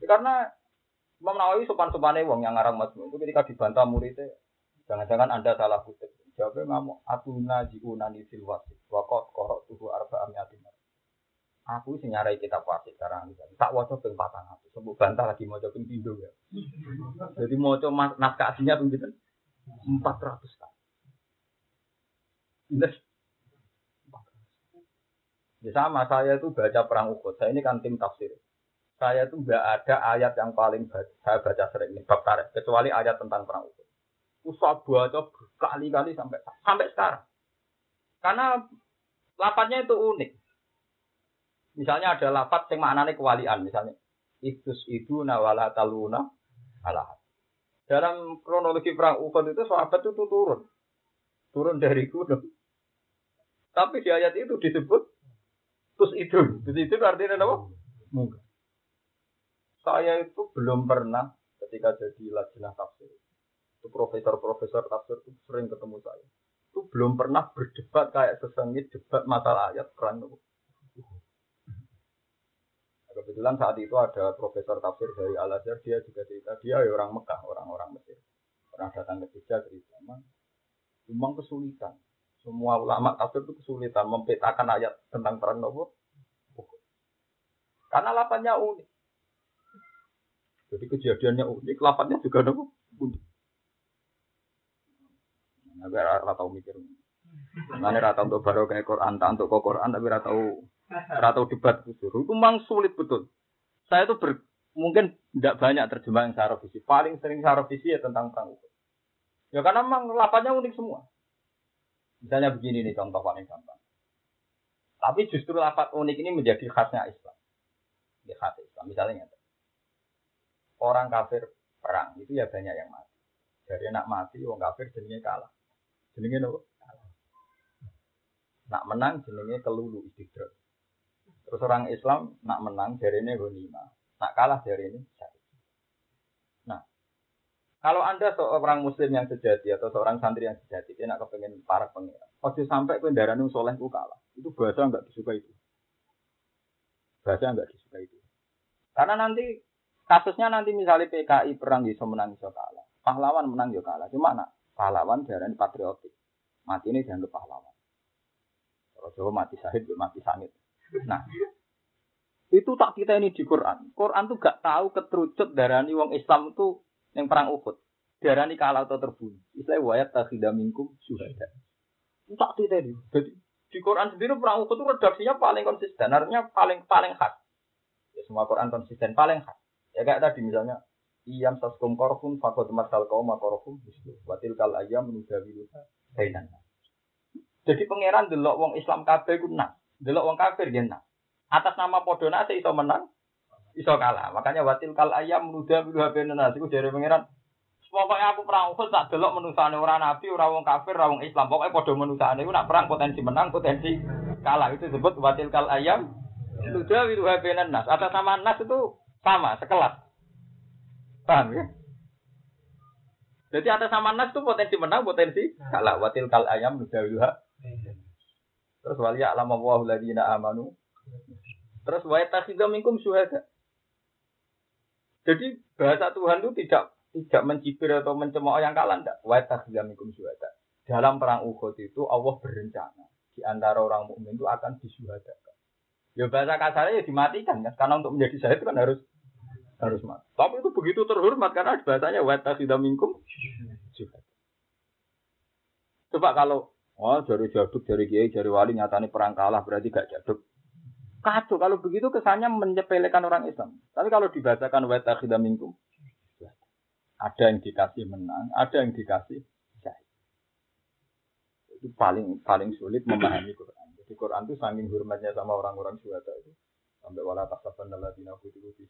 Karena Imam Nawawi sopan-sopane wong yang ngarang Mazmum itu ketika dibantah muridnya jangan-jangan anda salah kutip. Jawabnya ngamuk atuna jiunani fil wasit wakot korok tubuh arba amiatin aku sih nyarai kitab wasit sekarang tak wajib ping patang aku sebut bantah lagi mau ping pindo ya. <laughs> Jadi mau coba naskah aslinya ping empat ratus kali Ya sama, saya itu baca perang Uhud. Saya ini kan tim tafsir. Saya itu nggak ada ayat yang paling baca, saya baca sering ini bab tarik, kecuali ayat tentang perang Uhud. Usah baca berkali-kali sampai sampai sekarang. Karena lapatnya itu unik. Misalnya ada lapat yang maknanya kewalian, misalnya itus itu nawala taluna alah. Dalam kronologi perang Uhud itu sahabat itu turun, turun dari gunung. Tapi di ayat itu disebut Terus itu, terus itu artinya apa? Mungkin. Saya itu belum pernah ketika jadi lajnah tafsir. Itu profesor-profesor tafsir itu sering ketemu saya. Itu belum pernah berdebat kayak sesengit debat masalah ayat perang itu. Kebetulan saat itu ada profesor tafsir dari Al Azhar, dia juga cerita dia ya orang Mekah, orang-orang Mesir. Pernah datang ke Jogja cerita, memang kesulitan semua ulama tafsir itu kesulitan mempetakan ayat tentang perang Nabi. Karena lapannya unik. Jadi kejadiannya unik, lapannya juga Nabi unik. Nabi rata tahu mikir. Mana rata untuk baru kayak Quran, tak untuk Quran, tapi rata tahu rata debat itu. Itu memang sulit betul. Saya itu ber, mungkin tidak banyak terjemahan secara visi. Paling sering secara visi ya tentang perang Ya karena memang lapannya unik semua. Misalnya begini nih contoh paling gampang. Tapi justru lapat unik ini menjadi khasnya Islam. Ini khas Islam. Misalnya orang kafir perang itu ya banyak yang mati. Jadi nak mati, orang kafir jenenge kalah. Jenenge nopo? Kalah. Nak menang jenenge kelulu istidrak. Terus orang Islam nak menang dari ini. Nak kalah dari ini kalau Anda seorang muslim yang sejati atau seorang santri yang sejati, dia nak kepengen para pengira. Ojo sampai kendaraan yang soleh ku kalah. Itu bahasa nggak disuka itu. Bahasa nggak disuka itu. Karena nanti kasusnya nanti misalnya PKI perang di menang bisa kalah. Pahlawan menang juga kalah. Cuma nak pahlawan darah patriotik. Mati ini dianggap pahlawan. Kalau Jawa mati sahid, mati sangit. Nah, itu tak kita ini di Quran. Quran tuh gak tahu keterucut darah wong Islam itu yang perang Uhud. Darani kalah atau terbunuh. Istilah wayat takhida minkum syuhada. Tak tidak ini. Jadi di Quran sendiri perang Uhud itu redaksinya paling konsisten. Artinya paling paling khas. Ya semua Quran konsisten paling khas. Ya kayak tadi misalnya Iyam saskum korfun fakot masal kaum makorfun watil kal ayam menudawiluha bainan. Jadi pangeran delok wong Islam kabeh ku nak, delok wong kafir ya nak. Atas nama podona saya iso menang, iso kalah. Makanya watil kal ayam muda bilu habe nas iku dari pangeran. Pokoknya aku perang Uhud tak delok menusane ora nabi, ora wong kafir, ora wong Islam. Pokoknya padha menusane iku nak perang potensi menang, potensi kalah. Itu disebut watil kal ayam muda bilu habe nas. Atas nama nas itu sama, sekelas. Paham ya? Jadi atas nama nas itu potensi menang, potensi kalah. Watil kal ayam muda bilu Terus wali alam wa amanu. Terus wa takhidha minkum syuhada. Jadi bahasa Tuhan itu tidak tidak mencibir atau mencemooh yang kalah enggak. Wa tahzamikum syuhada. Dalam perang Uhud itu Allah berencana di antara orang mukmin itu akan disuhadakan. Ya bahasa kasarnya ya dimatikan kan karena untuk menjadi syahid kan harus harus mati. Tapi itu begitu terhormat karena bahasanya wa tahzamikum syuhada. Coba kalau oh jari jaduk, jari kiai, jari wali nyatani perang kalah berarti gak jaduk. Kacau kalau begitu kesannya menyepelekan orang Islam. Tapi kalau dibacakan wa takhidha minkum ada yang dikasih menang, ada yang dikasih syahid. Itu paling paling sulit memahami Quran. Jadi Quran itu saking hormatnya sama orang-orang syuhada itu sampai wala tasaban alladziina qutilu fi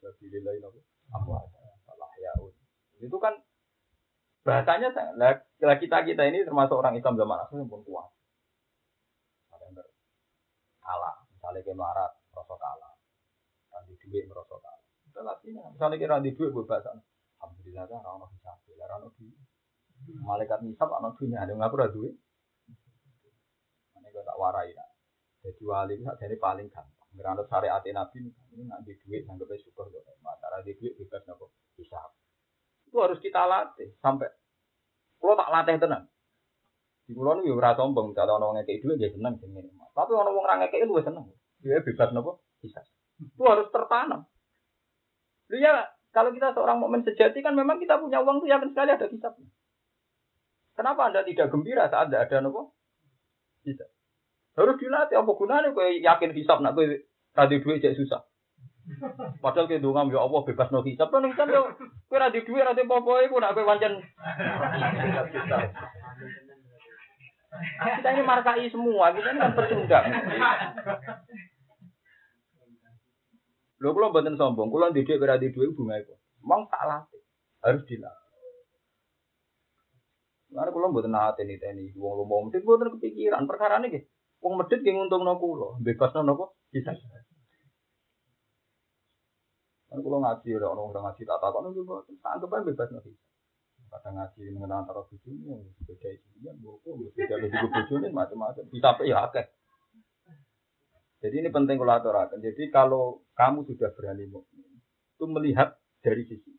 salah yaun. Itu kan bahasanya lah kita kita ini termasuk orang Islam zaman yang pun kuat. kalah. Misalnya kayak melarat, merasa kalah. Randi duit merasa kalah. Itu latihnya. Misalnya kayak randi duit bebasan. Alhamdulillah kan orang bisa bela orang duit. Malaikat nisab anak dunia ada ngaku ada duit. Ini gue tak warai lah. Jadi wali itu jadi paling gampang. Ngeranut syariat Nabi ini nak di duit anggapnya syukur kok. Mata di duit bebas nopo hisab. Itu harus kita latih sampai. Kalau tak latih tenang. Di pulau ini ora sombong, kalau orang ngekei duit dia seneng sing Tapi orang wong ora ngekei lu seneng. Dia bebas nopo hisab. Itu harus tertanam. Lu ya kalau kita seorang mukmin sejati kan memang kita punya uang tuh yakin sekali ada hisabnya. Kenapa Anda tidak gembira saat tidak ada nopo? Bisa. Harus dilatih apa gunanya kowe yakin hisap nak kowe radi duit cek susah. Padahal ke dongam ya Allah bebas no hisap kan kan yo kowe radi duit radi apa-apa iku nak pancen kita ini markai semua, kita ini kan pecundang. Lho kula mboten sombong, kula ndek dhuwit di dhuwit bunga itu. Mong tak latih. Harus dilatih. Karena kulo mboten nate niteni wong lomo medhit mboten kepikiran perkara niki. Wong medhit ki nguntungno kulo, bebasno napa bisa. Kan kulo ngaji ora ono ora ngaji tak takon yo anggap ae bebasno bisa. Kadang ngaji mengenal antara bojone beda isinya, mbok beda lebih bojone macam-macam. Bisa apa ya akeh. Jadi ini penting kalau aturakan. Jadi kalau kamu sudah berani itu melihat dari sisi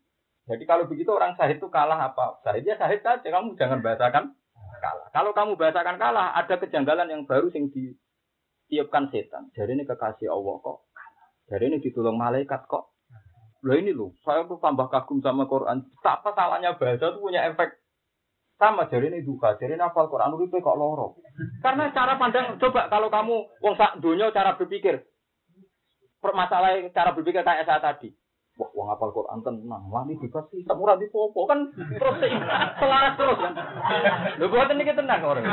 jadi kalau begitu orang sahid itu kalah apa? Sahidnya sahid saja, kamu jangan bahasakan kalah. Kalau kamu bahasakan kalah, ada kejanggalan yang baru yang ditiupkan setan. Jadi ini kekasih Allah kok. Jadi ini ditolong malaikat kok. Loh ini loh, saya tuh tambah kagum sama Quran. Apa salahnya bahasa itu punya efek sama jadi ini duka, jadi ini hafal Quran itu kok loro. Karena cara pandang, coba kalau kamu wong sak dunia cara berpikir, permasalahan cara berpikir kayak saya tadi. Wah, wong apal Quran tenang, wani bebas sih, murah di popo kan terus selaras terus kan. Lho buat ini kita tenang orang.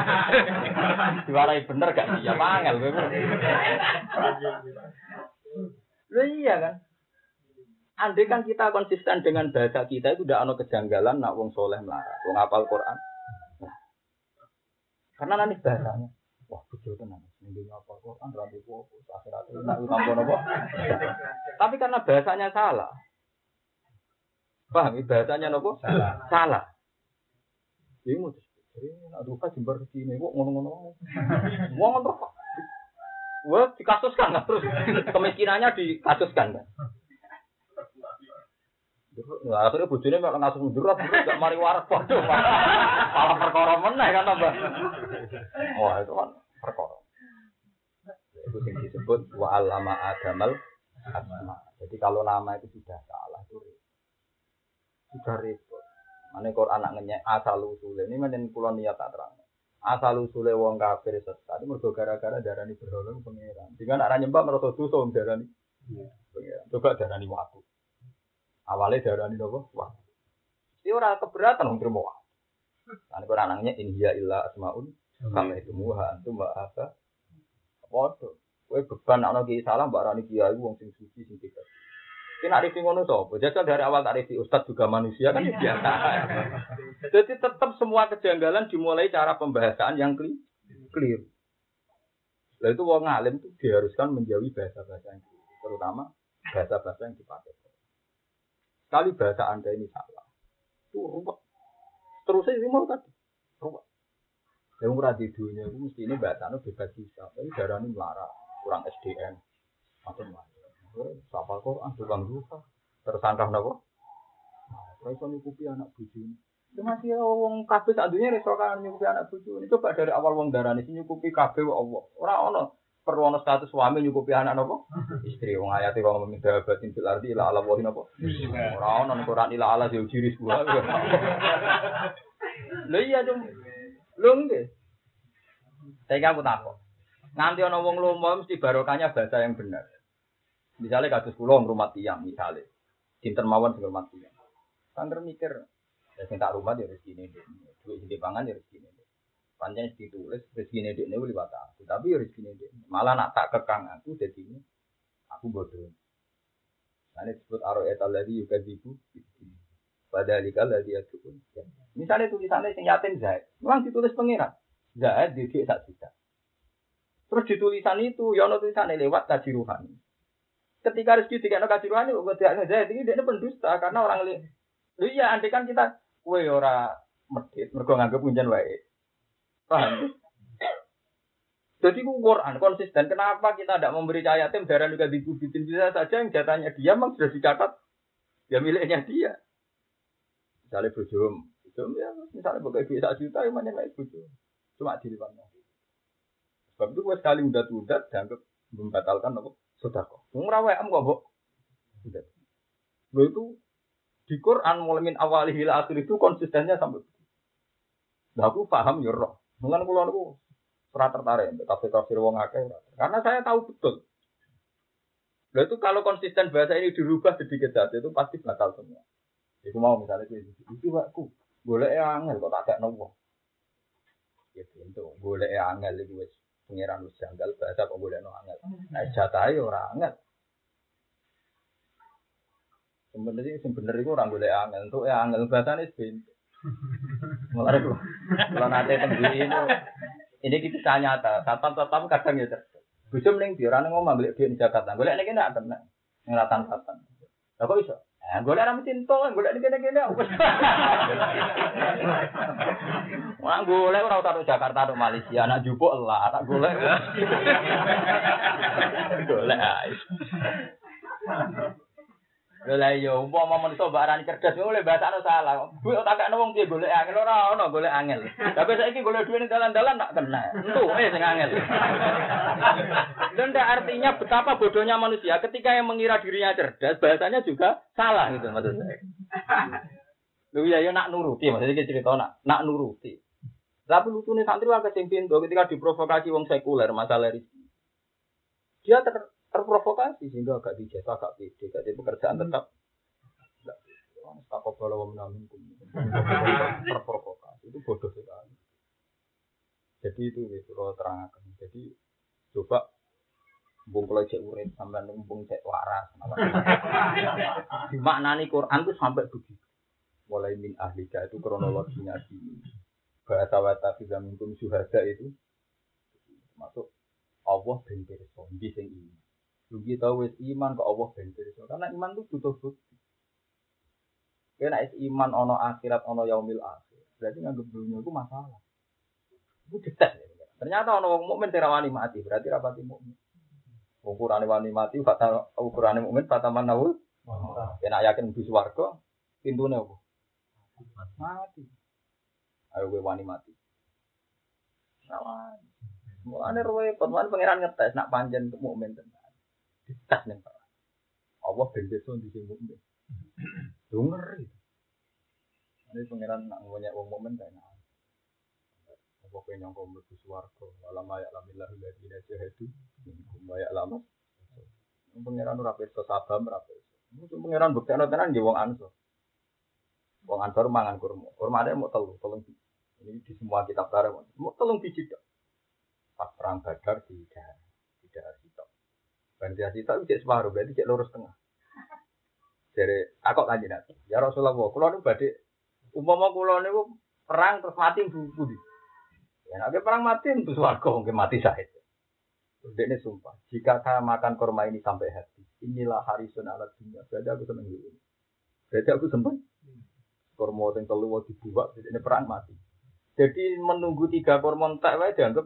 Diwarai bener gak? Ya pangel. Lho iya kan. Andai kan kita konsisten dengan bahasa kita itu udah ada kejanggalan nak wong soleh melarat, wong apal Quran. Nah, karena nanti bahasanya, wah betul tenang. Mending apa kok kan rapi popo, akhirat itu nak utang apa? Tapi karena bahasanya salah. Paham? Bahasanya nopo? Salah. Salah. Jadi mau jadi aduh kan jembar sini kok ngono-ngono. Wong terus Wah, dikasuskan kan terus kemiskinannya dikasuskan kan. Nah, akhirnya bujurnya malah ngasuh mundur, gak mari waras, waduh, malah perkara meneh kan, Mbak. Wah, itu kan perkara. Itu yang disebut wa alama adamal asma. Jadi kalau nama itu sudah salah itu sudah repot. Mana Quran anak ngenyek asal usul ini menen pulau niat tak terang. Asal usul wong kafir sesat mergo gara-gara darani berhala pangeran. Dengan arah nyembah merasa dosa darani pangeran. Coba darani waktu. Awalnya darani nopo waktu. Ini orang keberatan wong terima waktu. Karena Quran anaknya inhiya illa asmaun kama itu muha antum apa Waduh, kowe beban ana ki salah mbak rani kiai wong sing suci sing tidak. Ki nak rifi ngono sapa? Jajal dari awal tak rifi ustaz juga manusia kan ya biasa. Jadi tetap semua kejanggalan dimulai cara pembahasan yang clear. Lah itu wong alim itu diharuskan menjauhi bahasa-bahasa yang terutama bahasa-bahasa yang dipakai. Sekali bahasa Anda ini salah, itu ruwet. Terus saya mau tadi, ruwet. Yang murah di dunia itu mesti ini bahasanya bebas bisa, tapi darah ini melarang, kurang SDM, macam-macam. Siapa kok ah tukang duka, tersangka nopo. Terus nah, nyukupi anak buju ini. Itu masih wong kabeh sak dunia reso kan nyukupi anak buju ini. Coba dari awal wong darah ini nyukupi kabeh Allah. Orang ono perlu ono status suami nyukupi anak nopo. Istri wong ayati wong meminta batin fil ardi ila ala wahin nopo. Orang ono Quran ila ala jauh-jiri sebuah. Lha iya dong. Lho nggih. Saya aku takut. Nanti ana wong lomo mesti barokahnya bahasa yang benar. Misalnya kados kula rumah tiang misalnya. Sinten mawon sing rumah tiang. Sangger mikir, ya sing tak rumah ya rezekine dhek. Duit sing dipangan ya rezekine Pancen ditulis rezekine dhek niku liwat aku, tapi ya rezekine dhek. Malah nak tak kekang aku dadi aku bodoh. Ini disebut aro'et alladhi yukadzibu Padahal ladhi yadukun. Misalnya tulisannya sing yatim Zaid. Memang ditulis pengiran. Zaid didik sak juta. Terus di tulisan itu, ya ono tulisannya lewat kaji ruhani. Ketika rezeki tidak kaji ruhani, gue tidak ngejahit ini dia pendusta karena orang lain. Lu iya, kan kita, kue ora medit, mereka nganggep punjen wae. Paham? Jadi itu Quran konsisten. Kenapa kita tidak memberi yatim darah juga dibubitin bisa saja yang jatahnya dia memang sudah dicatat ya miliknya dia. Misalnya bujum, bujum ya misalnya bagai bisa juta yang mana naik bujum. Cuma di depan Sebab itu gue sekali udah tunda dianggap membatalkan apa? Sudah kok. Ngerawe am kok, Bok. Gue itu di Quran mulai min awali hila akhir itu konsistennya sampai Nah, aku paham ya roh. Mungkin kalau aku pernah tertarik tapi tafsir wong akeh. Karena saya tahu betul. Nah itu kalau konsisten bahasa ini dirubah sedikit saja itu pasti batal semua. Itu mau misalnya itu, itu aku boleh angel kok tak ada nopo. Ya pintu, boleh angel itu wes pengiran wis janggal bahasa kok boleh no angel. Nah jatah ya orang angel. Sebenarnya sebenarnya itu orang boleh angel untuk ya angel bahasa ini. Mulai kalau nanti tembui ini ini kita nyata. Tatap tatap kadang ya cerdas. Bisa mending di orang ngomong beli di Jakarta. Boleh ini kena kena ngelatan tatan. Lah kok bisa? Eh, gue lihat rambut cinta, gue lihat gini gini. Wah, gue lihat orang taruh Jakarta atau Malaysia, anak jupuk lah, anak gue lihat. Gue lihat. Lha lah iya, umpama manusa barani cerdas oleh bahasane salah. Kuwi tak kakno wong piye golek angel ora ono golek angel. Tapi saiki golek duwe ning dalan-dalan tak kena. Entu eh sing angel. Dan artinya betapa bodohnya manusia ketika yang mengira dirinya cerdas bahasanya juga salah gitu maksud saya. Lu ya yo nak nuruti maksudnya cerita nak nak nuruti. Tapi lucunya santri wakil pintu ketika diprovokasi wong sekuler masalah rezeki. Dia ter terprovokasi sehingga agak dijasa agak pede gak di pekerjaan tetap tak kalau menamin terprovokasi itu bodoh sekali jadi itu itu kalau terangkan jadi coba Bung kalau cek urip sampai numpung cek waras. <laughs> Dimaknani Quran itu sampai begitu. Mulai min ahlika itu kronologinya di bahasa wata tidak mintum syuhada itu masuk Allah dan pirsa di sing ini. Rugi tahu wis iman ke Allah ben Karena iman itu butuh bukti. Kena is iman ono akhirat ono yaumil akhir. Berarti nganggep dunia itu masalah. Itu detek. Ternyata ono wong mukmin terawani mati, berarti rapati mukmin. Ukurane wani mati, kata ukurane mukmin kata manawul. Kena yakin di swarga, pintune apa? Mati. Ayo gue wani mati. Rawani. Mulane repot, mulane pangeran ngetes nak panjen mukmin tenan dites ning perang. Allah ben desa di sing mukmin. Lu ngeri. Ini pangeran nak ngonya wong mukmin kae nah. Apa kowe nyangka mlebu swarga, wala mayak lamillahu ladina jahadu minkum mayak lama. Pangeran ora pirsa sabam ora pirsa. Mungkin pangeran buktekno tenan nggih wong ansor. Wong ansor mangan kurma. Kurma ada mau telu, tolong ini di semua kitab tarikh mau tolong biji Pas perang Badar di daerah daerah Bantiasi tak cek separuh, berarti cek lurus tengah. Jadi aku kanji nanti. Ya Rasulullah, kalau ini badai, umpama kalau ini perang terus mati budi. Ya nanti perang mati itu suarga mungkin mati saya. Jadi ini sumpah, jika saya makan kurma ini sampai hati, inilah hari alat dunia. Berarti aku seneng ini. Berarti aku sempat. Kurma yang keluar dibuat, jadi ini perang mati. Jadi menunggu tiga kurma tak dianggap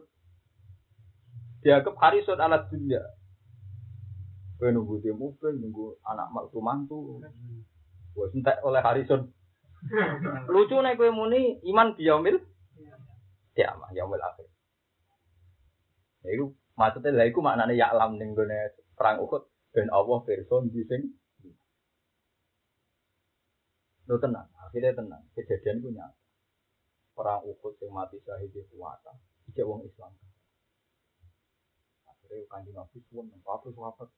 dianggap harisun alat dunia. Kowe nunggu dia mobil, nunggu anak mantu mantu. Gue sentek oleh Harrison. <laughs> Lucu nih kowe muni iman biyaumil. Ya mah yaumil akhir. Ya itu maksudnya lah iku maknane ya alam ning gone perang Uhud dan Allah person di sing Lo tenang, akhirnya tenang. Kejadian punya perang Uhud yang mati syahid di kuwata. Ijek wong Islam. Akhirnya kanjeng Nabi suwun, apa sahabat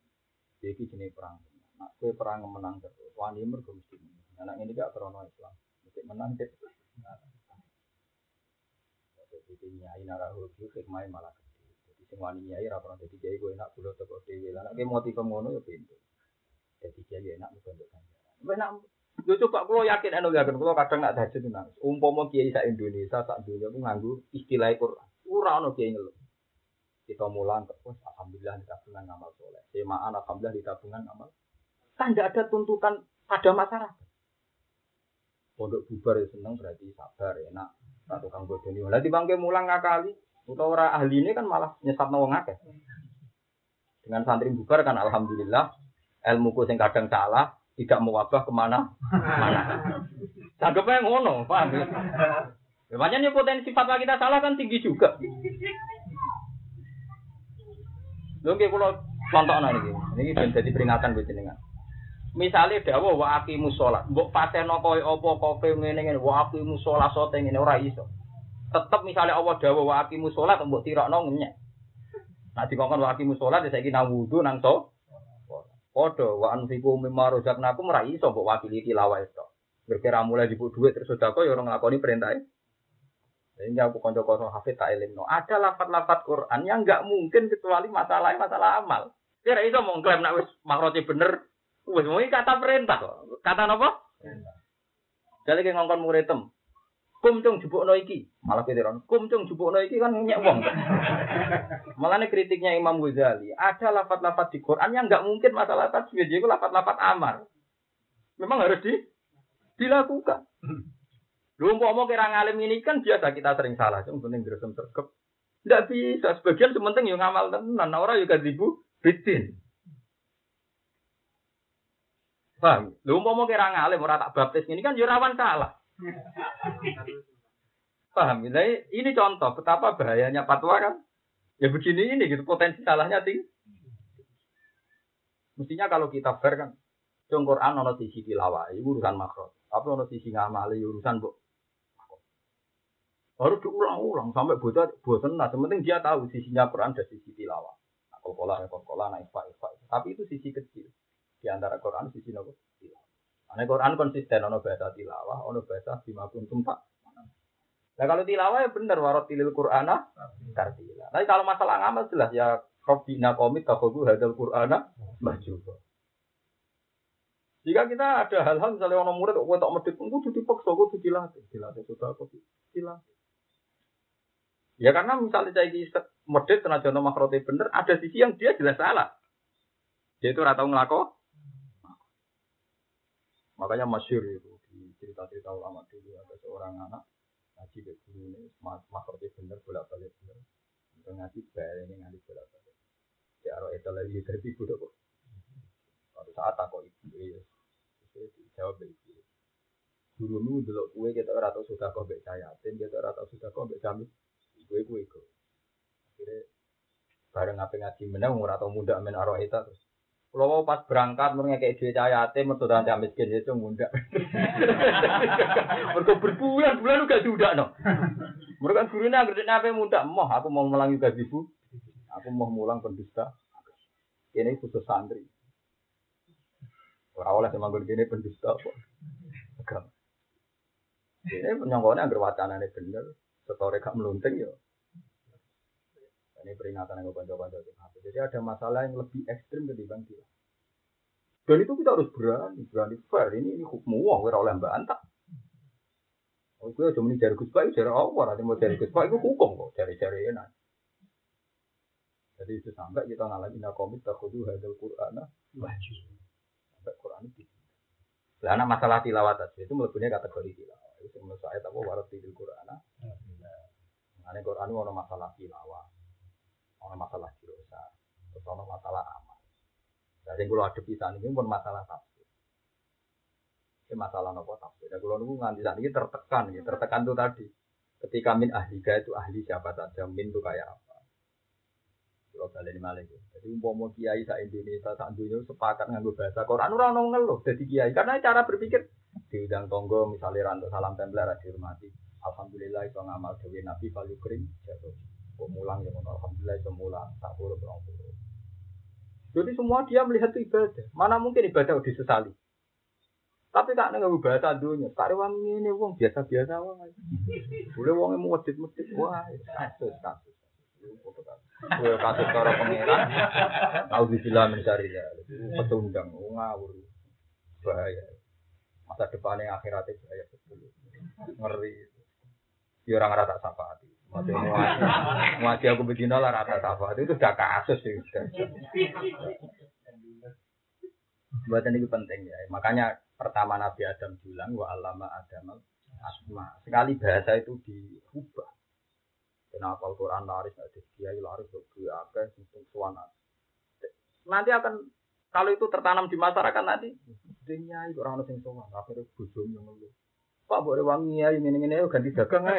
jadi jenis perang. Nak kue perang menang terus. Wani mergo mesti menang. Anak ini gak krono Islam. Mesti menang deh. Jadi nyai narahu itu hikmah malah. Jadi sing wani nyai ra pernah jadi kiai gue enak bulo teko dhewe. Lah nek motif ngono ya pintu. Jadi kiai enak mesti untuk ganjaran. Wis nak Yo coba kalau yakin anu yakin kalau kadang nggak tahajud nangis. Umpama kiai sak Indonesia sak dunia aku nganggu istilah Quran. Ora ono kiai ngeluh. Kita mulang terus alhamdulillah di tabungan ngamal soleh. Semaan alhamdulillah di tabungan ngamal. Kan tidak ada tuntutan pada masyarakat. Pondok bubar ya seneng berarti sabar enak. Nah, tukang bodoh ini. Lah dibangke mulang ngakali. Utawa orang ahli ini kan malah nyesat wong akeh. Dengan santri bubar kan alhamdulillah ilmuku sing kadang salah tidak mewabah ke mana mana. Tanggapnya ngono, paham ya? Makanya potensi fatwa kita salah kan tinggi juga. Lho nggih kula contohna niki. Niki ben dadi peringatan buat jenengan. Misale dawuh wa aqimus shalah, mbok pateno koyo apa kofe ngene ngene wa aqimus shalah sote ngene ora iso. Tetep misale Allah dawuh wa aqimus shalah mbok tirokno ngenyek. Nah dikongkon wa aqimus shalah saiki nang wudu nang so. Padha wa anfiqu mimma razaqnakum ora iso mbok wakili tilawah itu. Berkira mulai dibuk duit terus sedekah ya ora nglakoni perintah. Sehingga aku konco-konco hafid tak no. Ada lafat-lafat Quran yang nggak mungkin kecuali masalah masalah amal. Kira itu mau klaim nak wis makroti bener, wis mau kata perintah Kata apa? Jadi kayak ngongkon muridem. Kum cung jupuk no iki. Malah pikiran, kum cung jupuk no iki kan nyek wong. <laughs> Malah kritiknya Imam Ghazali, ada lafat-lafat di Quran yang nggak mungkin masalah tajwid, itu lafat-lafat amar. Memang harus di dilakukan. <laughs> Lu mau kira ngalim ini kan biasa kita sering salah, cuma penting gersem sergap. Tidak bisa, sebagian sementing yang ngamal tenan, orang juga dibu bitin. Paham? Lu mau kira ngalim orang tak baptis ini kan jurawan salah. Paham? Jadi ini contoh betapa bahayanya fatwa kan. Ya begini ini gitu potensi salahnya tinggi. Mestinya kalau kita fair kan, Quran ono sisi tilawah, urusan makro. Tapi ono sisi ngamali urusan bu harus diulang-ulang sampai bosan bosan. Nah, sementing dia tahu sisinya Quran dan sisi tilawah. Nah, kola, kola, nah, ifa, ifa. Tapi itu sisi kecil di antara Quran sisi nopo tilawah. Nah, Quran konsisten ono bahasa tilawah, ono bahasa bima kuntum pak. Nah kalau tilawah ya benar warot tilil Qur'ana tartila. Tapi kalau masalah ngamal jelas ya Robbina komit kafagu hadal Qur'ana mahjuba. Jika kita ada hal-hal misalnya orang murid kok tak medit pun kudu dipaksa kudu dilatih, dilatih sudah kok dilatih. Ya karena misalnya saya medit tenaga jono makrote bener, ada sisi yang dia jelas salah. Dia itu ratau ngelako. Makanya masyur itu di cerita-cerita ulama dulu ada seorang anak ngaji ke guru ini makrote bener bolak balik bener. Untuk ngaji bayar ini ngaji bolak balik. Ya arwah itu lagi dari ibu kok. Suatu saat aku ibu ya, jawab ibu. Guru nu dulu kue kita rata sudah kau bek saya, dan kita rata sudah kau kami gue gue gue akhirnya bareng apa ngaji menang umur atau muda men arwah itu terus kalau pas berangkat mereka kayak duit cahaya ate mertua nanti miskin itu muda <laughs> mereka berbulan-bulan udah sudah no mereka gurunya ngerti apa muda mau aku mau melangi gajiku aku mau mulang pendusta ini khusus santri. Orang oleh semanggur gini pendusta kok agama. Ini penyongkone agar wacana ini bener Setore gak melunting ya. Ini peringatan yang bantu-bantu. Jadi ada masalah yang lebih ekstrim ketimbang dia. Dan itu kita harus berani, berani fair. Ini, ini hukum wong, kira oleh bantah. Oh, gue cuma dari Gus Pak, dari Allah. Nanti mau dari Gus Pak, itu hukum kok. Cari-cari enak. Jadi itu sampai kita ngalamin komit takudu hadal Quran wajib. Sampai Quran itu. Nah, masalah tilawat itu melebihi kategori tilawat. Itu menurut saya tahu warat di Quran. Karena Quran ada masalah tilawah, ada masalah jirosa, terus ada masalah amal. Jadi kalau ada pisah ini pun masalah tafsir. Ini masalah nopo tafsir. Dan kalau nunggu nganti saat ini tertekan, ya. tertekan itu tadi. Ketika min ahlika itu ahli siapa saja, min itu kayak apa. Kalau balik di Malaysia. Jadi umpama kiai sa Indonesia, sa dunia sepakat nganggo bahasa Quran orang orang ngeluh jadi kiai. Karena cara berpikir diundang tonggo misalnya rantuk salam tempel dihormati Alhamdulillah itu ngamal dewi Nabi paling kering jatuh. Kok mulang ya Alhamdulillah itu mulang tak berang. Jadi semua dia melihat itu ibadah. Mana mungkin ibadah disesali. Tapi tak nggak bahasa dunia. Tak wangi ini uang biasa biasa wong. Boleh uangnya mau medit medit. Wah kasus kasus. Gue kasus cara pangeran. Tahu dibilang mencari ya. Petundang ngawur. Bahaya. Masa depannya akhiratnya bahaya betul. Ngeri. Ya orang rata hati. Masih ngaji, ngaji aku begini lah rata apa itu sudah kasus sih. Buatan ini penting ya. Makanya pertama Nabi Adam bilang wa alama Adam asma. Sekali bahasa itu diubah. Kenapa Al-Quran laris, ada kiai laris, ada akeh, untuk suwana. Nanti akan kalau itu tertanam di masyarakat nanti, dunia itu orang orang yang sowan, akhirnya bujum yang ngeluh. Pak boleh wangi ya, ini ini ini ganti dagang ya. <laughs>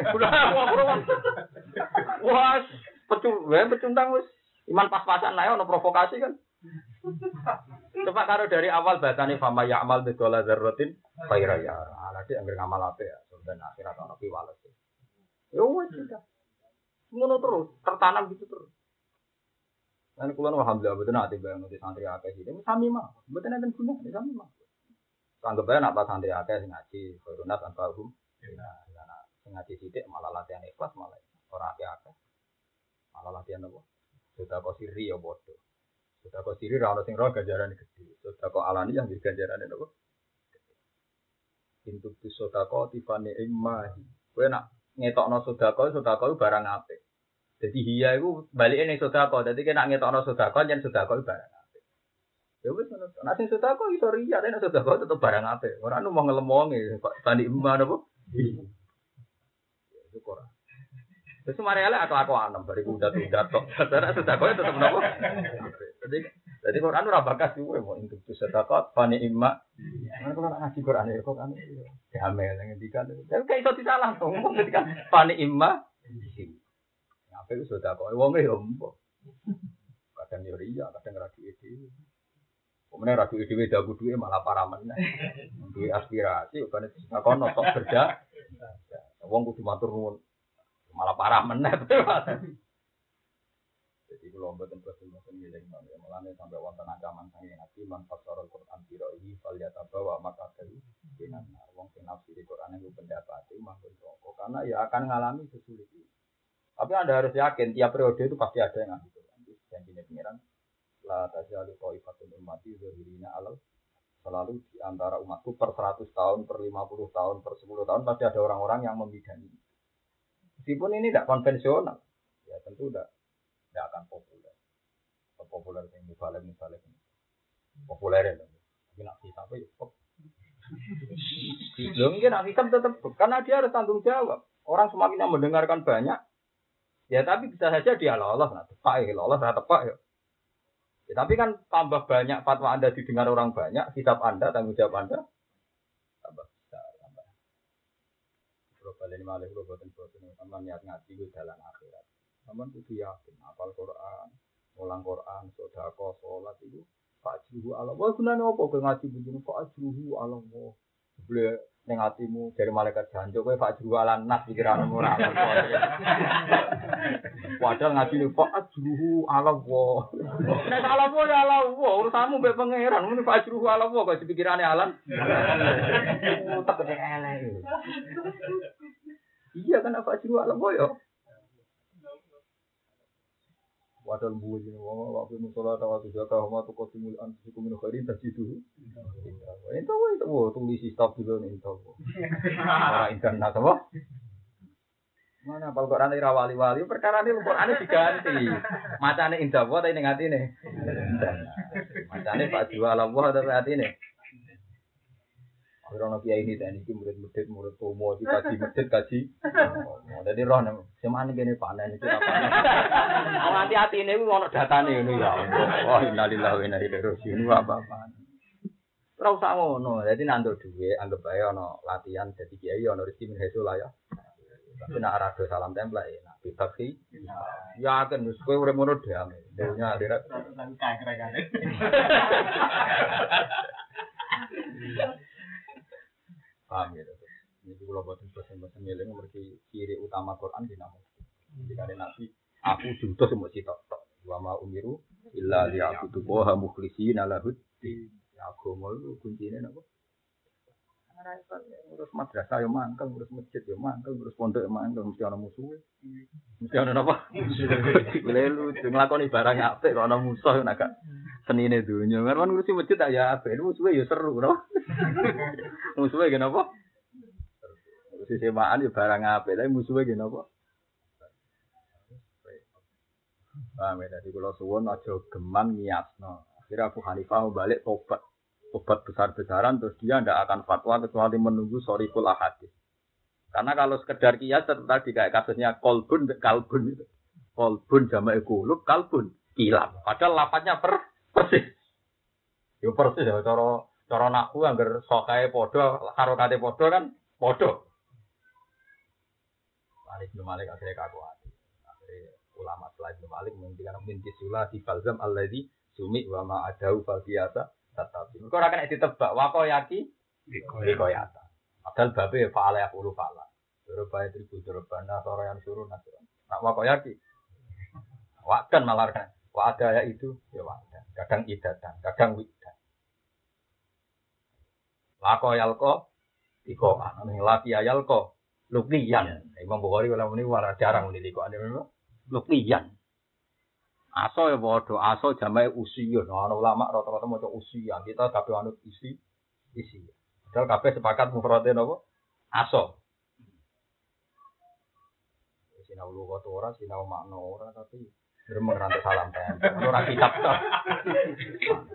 Wah, pecun, pecundang wis. Iman pas-pasan lah ya, ono provokasi kan. Coba karo dari awal bahasane fama ya'mal bidola zarratin khaira ya. Alade anggere ngamal apik ya, dan akhirat ono piwales. Ya wis sudah. Ngono terus, tertanam gitu terus. Dan kulo alhamdulillah betul nanti bayang nanti santri akeh sih. Sami mah, betul nanti guna, sami mah. Anggap aja nak santri akeh sing ngaji, korunat tanpa hukum. Nah, sing ngaji sidik malah latihan ikhlas malah orang akeh. Malah latihan apa? Sudah kau siri ya bodoh. Sudah kau siri rawat sing roh ganjaran gede. Sudah kau alani yang jadi ganjaran itu apa? Intuk tu sodako tifane imahi. Kue nak ngetokno sodako, sodako barang apik. Jadi hiya itu balik ini sodako. Jadi kena ngetokno sodako, jangan sodako barang. Ya wis ngono. Nek sing sodako iso riya, nek sodako tetep barang apik. Ora nu mau ngelemongi, Pak tani eman apa? Itu kurang. Terus mari ala aku aku anem bariku udah udah tok. Karena sodako tetep nopo? Jadi jadi Quran ora bakas kuwe mau untuk sedekah fani imma. Mana kalau ngaji Quran ya kok ane ya amel ngendikan. Tapi kayak iso disalah ngomong ketika fani imma. Apa itu sedekah wong yo empo. Kadang yo iya, kadang ra dhewe. Kemudian ra duwe dhewe dagu duwe malah para meneh. Duwe aspirasi kan kono tok kerja. Wong kudu matur nuwun. Malah meneh betul. Jadi kalau mboten bosen bosen ngiling nol ya malah sampai wonten ancaman sange nabi man fasarul Quran biro ini fal yatabawa maka dari dinan wong sing nafsi di Quran itu pendapat itu mangkon rokok karena ya akan mengalami sesulit itu. Tapi anda harus yakin tiap periode itu pasti ada yang ngambil Quran. Janjinya pengiran la tajalu qaifatun ummati zahirina alal selalu di antara umatku per 100 tahun, per 50 tahun, per 10 tahun pasti ada orang-orang yang membidani. Meskipun ini tidak konvensional, ya tentu tidak tidak akan populer. Populer yang misalnya misalnya populer ya. Tapi nak hitam ya kok. Loh mungkin nak hitam tetap karena dia harus tanggung jawab. Orang semakin mendengarkan banyak, ya tapi bisa saja dia lolos, nah tepak ya lolos, nah tepak ya. Ya. Tapi kan tambah banyak fatwa anda didengar orang banyak, kitab anda, tanggung jawab anda, tambah besar, tambah. Sama niat ngaji gue jalan akhirat. Itu apal Quran, ulang Quran, sodako, sholat itu Allah. Wah apa ngaji begini? Allah. Bleh, ning atimu dari malaikat jancuk kowe Pak Jualan nas pikiranmu ora ngono. Padahal ngaji lu Pak Ajruhu Allah. Nek Allah po ya Allah, urusanmu mbek pangeran muni Pak Ajruhu Allah kok dipikirane alam. Utek oh, elek. <laughs> Iya kan Pak Ajruhu Allah yo. Wadal buwi ini wong waktu musola tawa tuh jaga hama tuh kotimul antusiku min khairin tajidu. Itu itu itu tulis stop dulu nih itu. Orang internet apa? Mana apal Quran ira wali-wali perkara ini Quran diganti. Macane indah apa tapi ning atine. Macane Pak Jiwa Allah tapi atine. Orang kiai ini dan ini murid murid murid tomo di kaji masjid kaji. Jadi roh nih, semana gini panen itu apa? Kalau hati hati ini gue <laughs> mau data nih ini ya. Wah innalillahi wa inna ilaihi rajiun apa apa. Terus sama no, jadi nanti dua anggap aja no latihan jadi kiai ono rezeki min lah ya. Tapi nak rado salam tempel ya, nak bebas sih. Ya kan, mus kue udah menurut dia, dunia akhirat. <laughs> Paham ya, ini kalau buat bosan-bosan ngiling mereka ciri utama Quran di nama. Jadi kalian nabi, aku juto semua sitok tok. Wa ma umiru illa liya'budu wa mukhlishina lahu Ya aku mau kuncinya apa? Ngurus madrasah ya mangkel, ngurus masjid ya mangkel, ngurus pondok ya mangkel, mesti ana musuh. Mesti ana apa? Boleh <laughs> lu nglakoni barang apik kok ana musuh nak gak senine dunya. Kan ngurusi masjid tak ya apik, musuhe ya seru, no? <laughs> musuhe kenapa? Ngurusi sewaan ya barang apik, tapi musuhe kenapa? Paham ya, jadi kalau suwon aja geman niasno. Akhirnya Abu Hanifah balik tobat. Tobat besar-besaran, terus dia tidak akan fatwa kecuali menunggu sorikul ahadis. Karena kalau sekedar kias tadi kayak kasusnya kolbun, kalbun itu. Kolbun jama'i kulub, kalbun, kilam. Padahal lapatnya per, persis. Yo persis ya, cara cara naku anggar sokai podo, harokate podo kan podo. Malik bin Malik akhirnya kakuan ulama selain Ibnu Malik menghentikan minti sula di balzam alladzi sumi wa adau fal biasa tetapi ora kena ditebak. Wa yaki dikoyata. Padahal babe fa'ala ya puluh fa'ala. Surabaya tribu Surabaya sore yang suruh nasiran nak wa yaki wakan malah. Kan wa ada ya itu ya wakan kadang idatan kadang widan. Lako yalko iko. Anu laki yalko. Lukian Imam Bukhari kalau ini jarang ini kok ada memang. Lukian. Aso ya bodoh, aso jamai usia. Nah, ulama rata-rata mau usia. Kita tapi anut isi, isi. Padahal kabeh sepakat mufradin apa? Aso. Sinau lu kota ora, sinau makna ora, tapi Gremeng rantai salam tempel. Ora kitab to.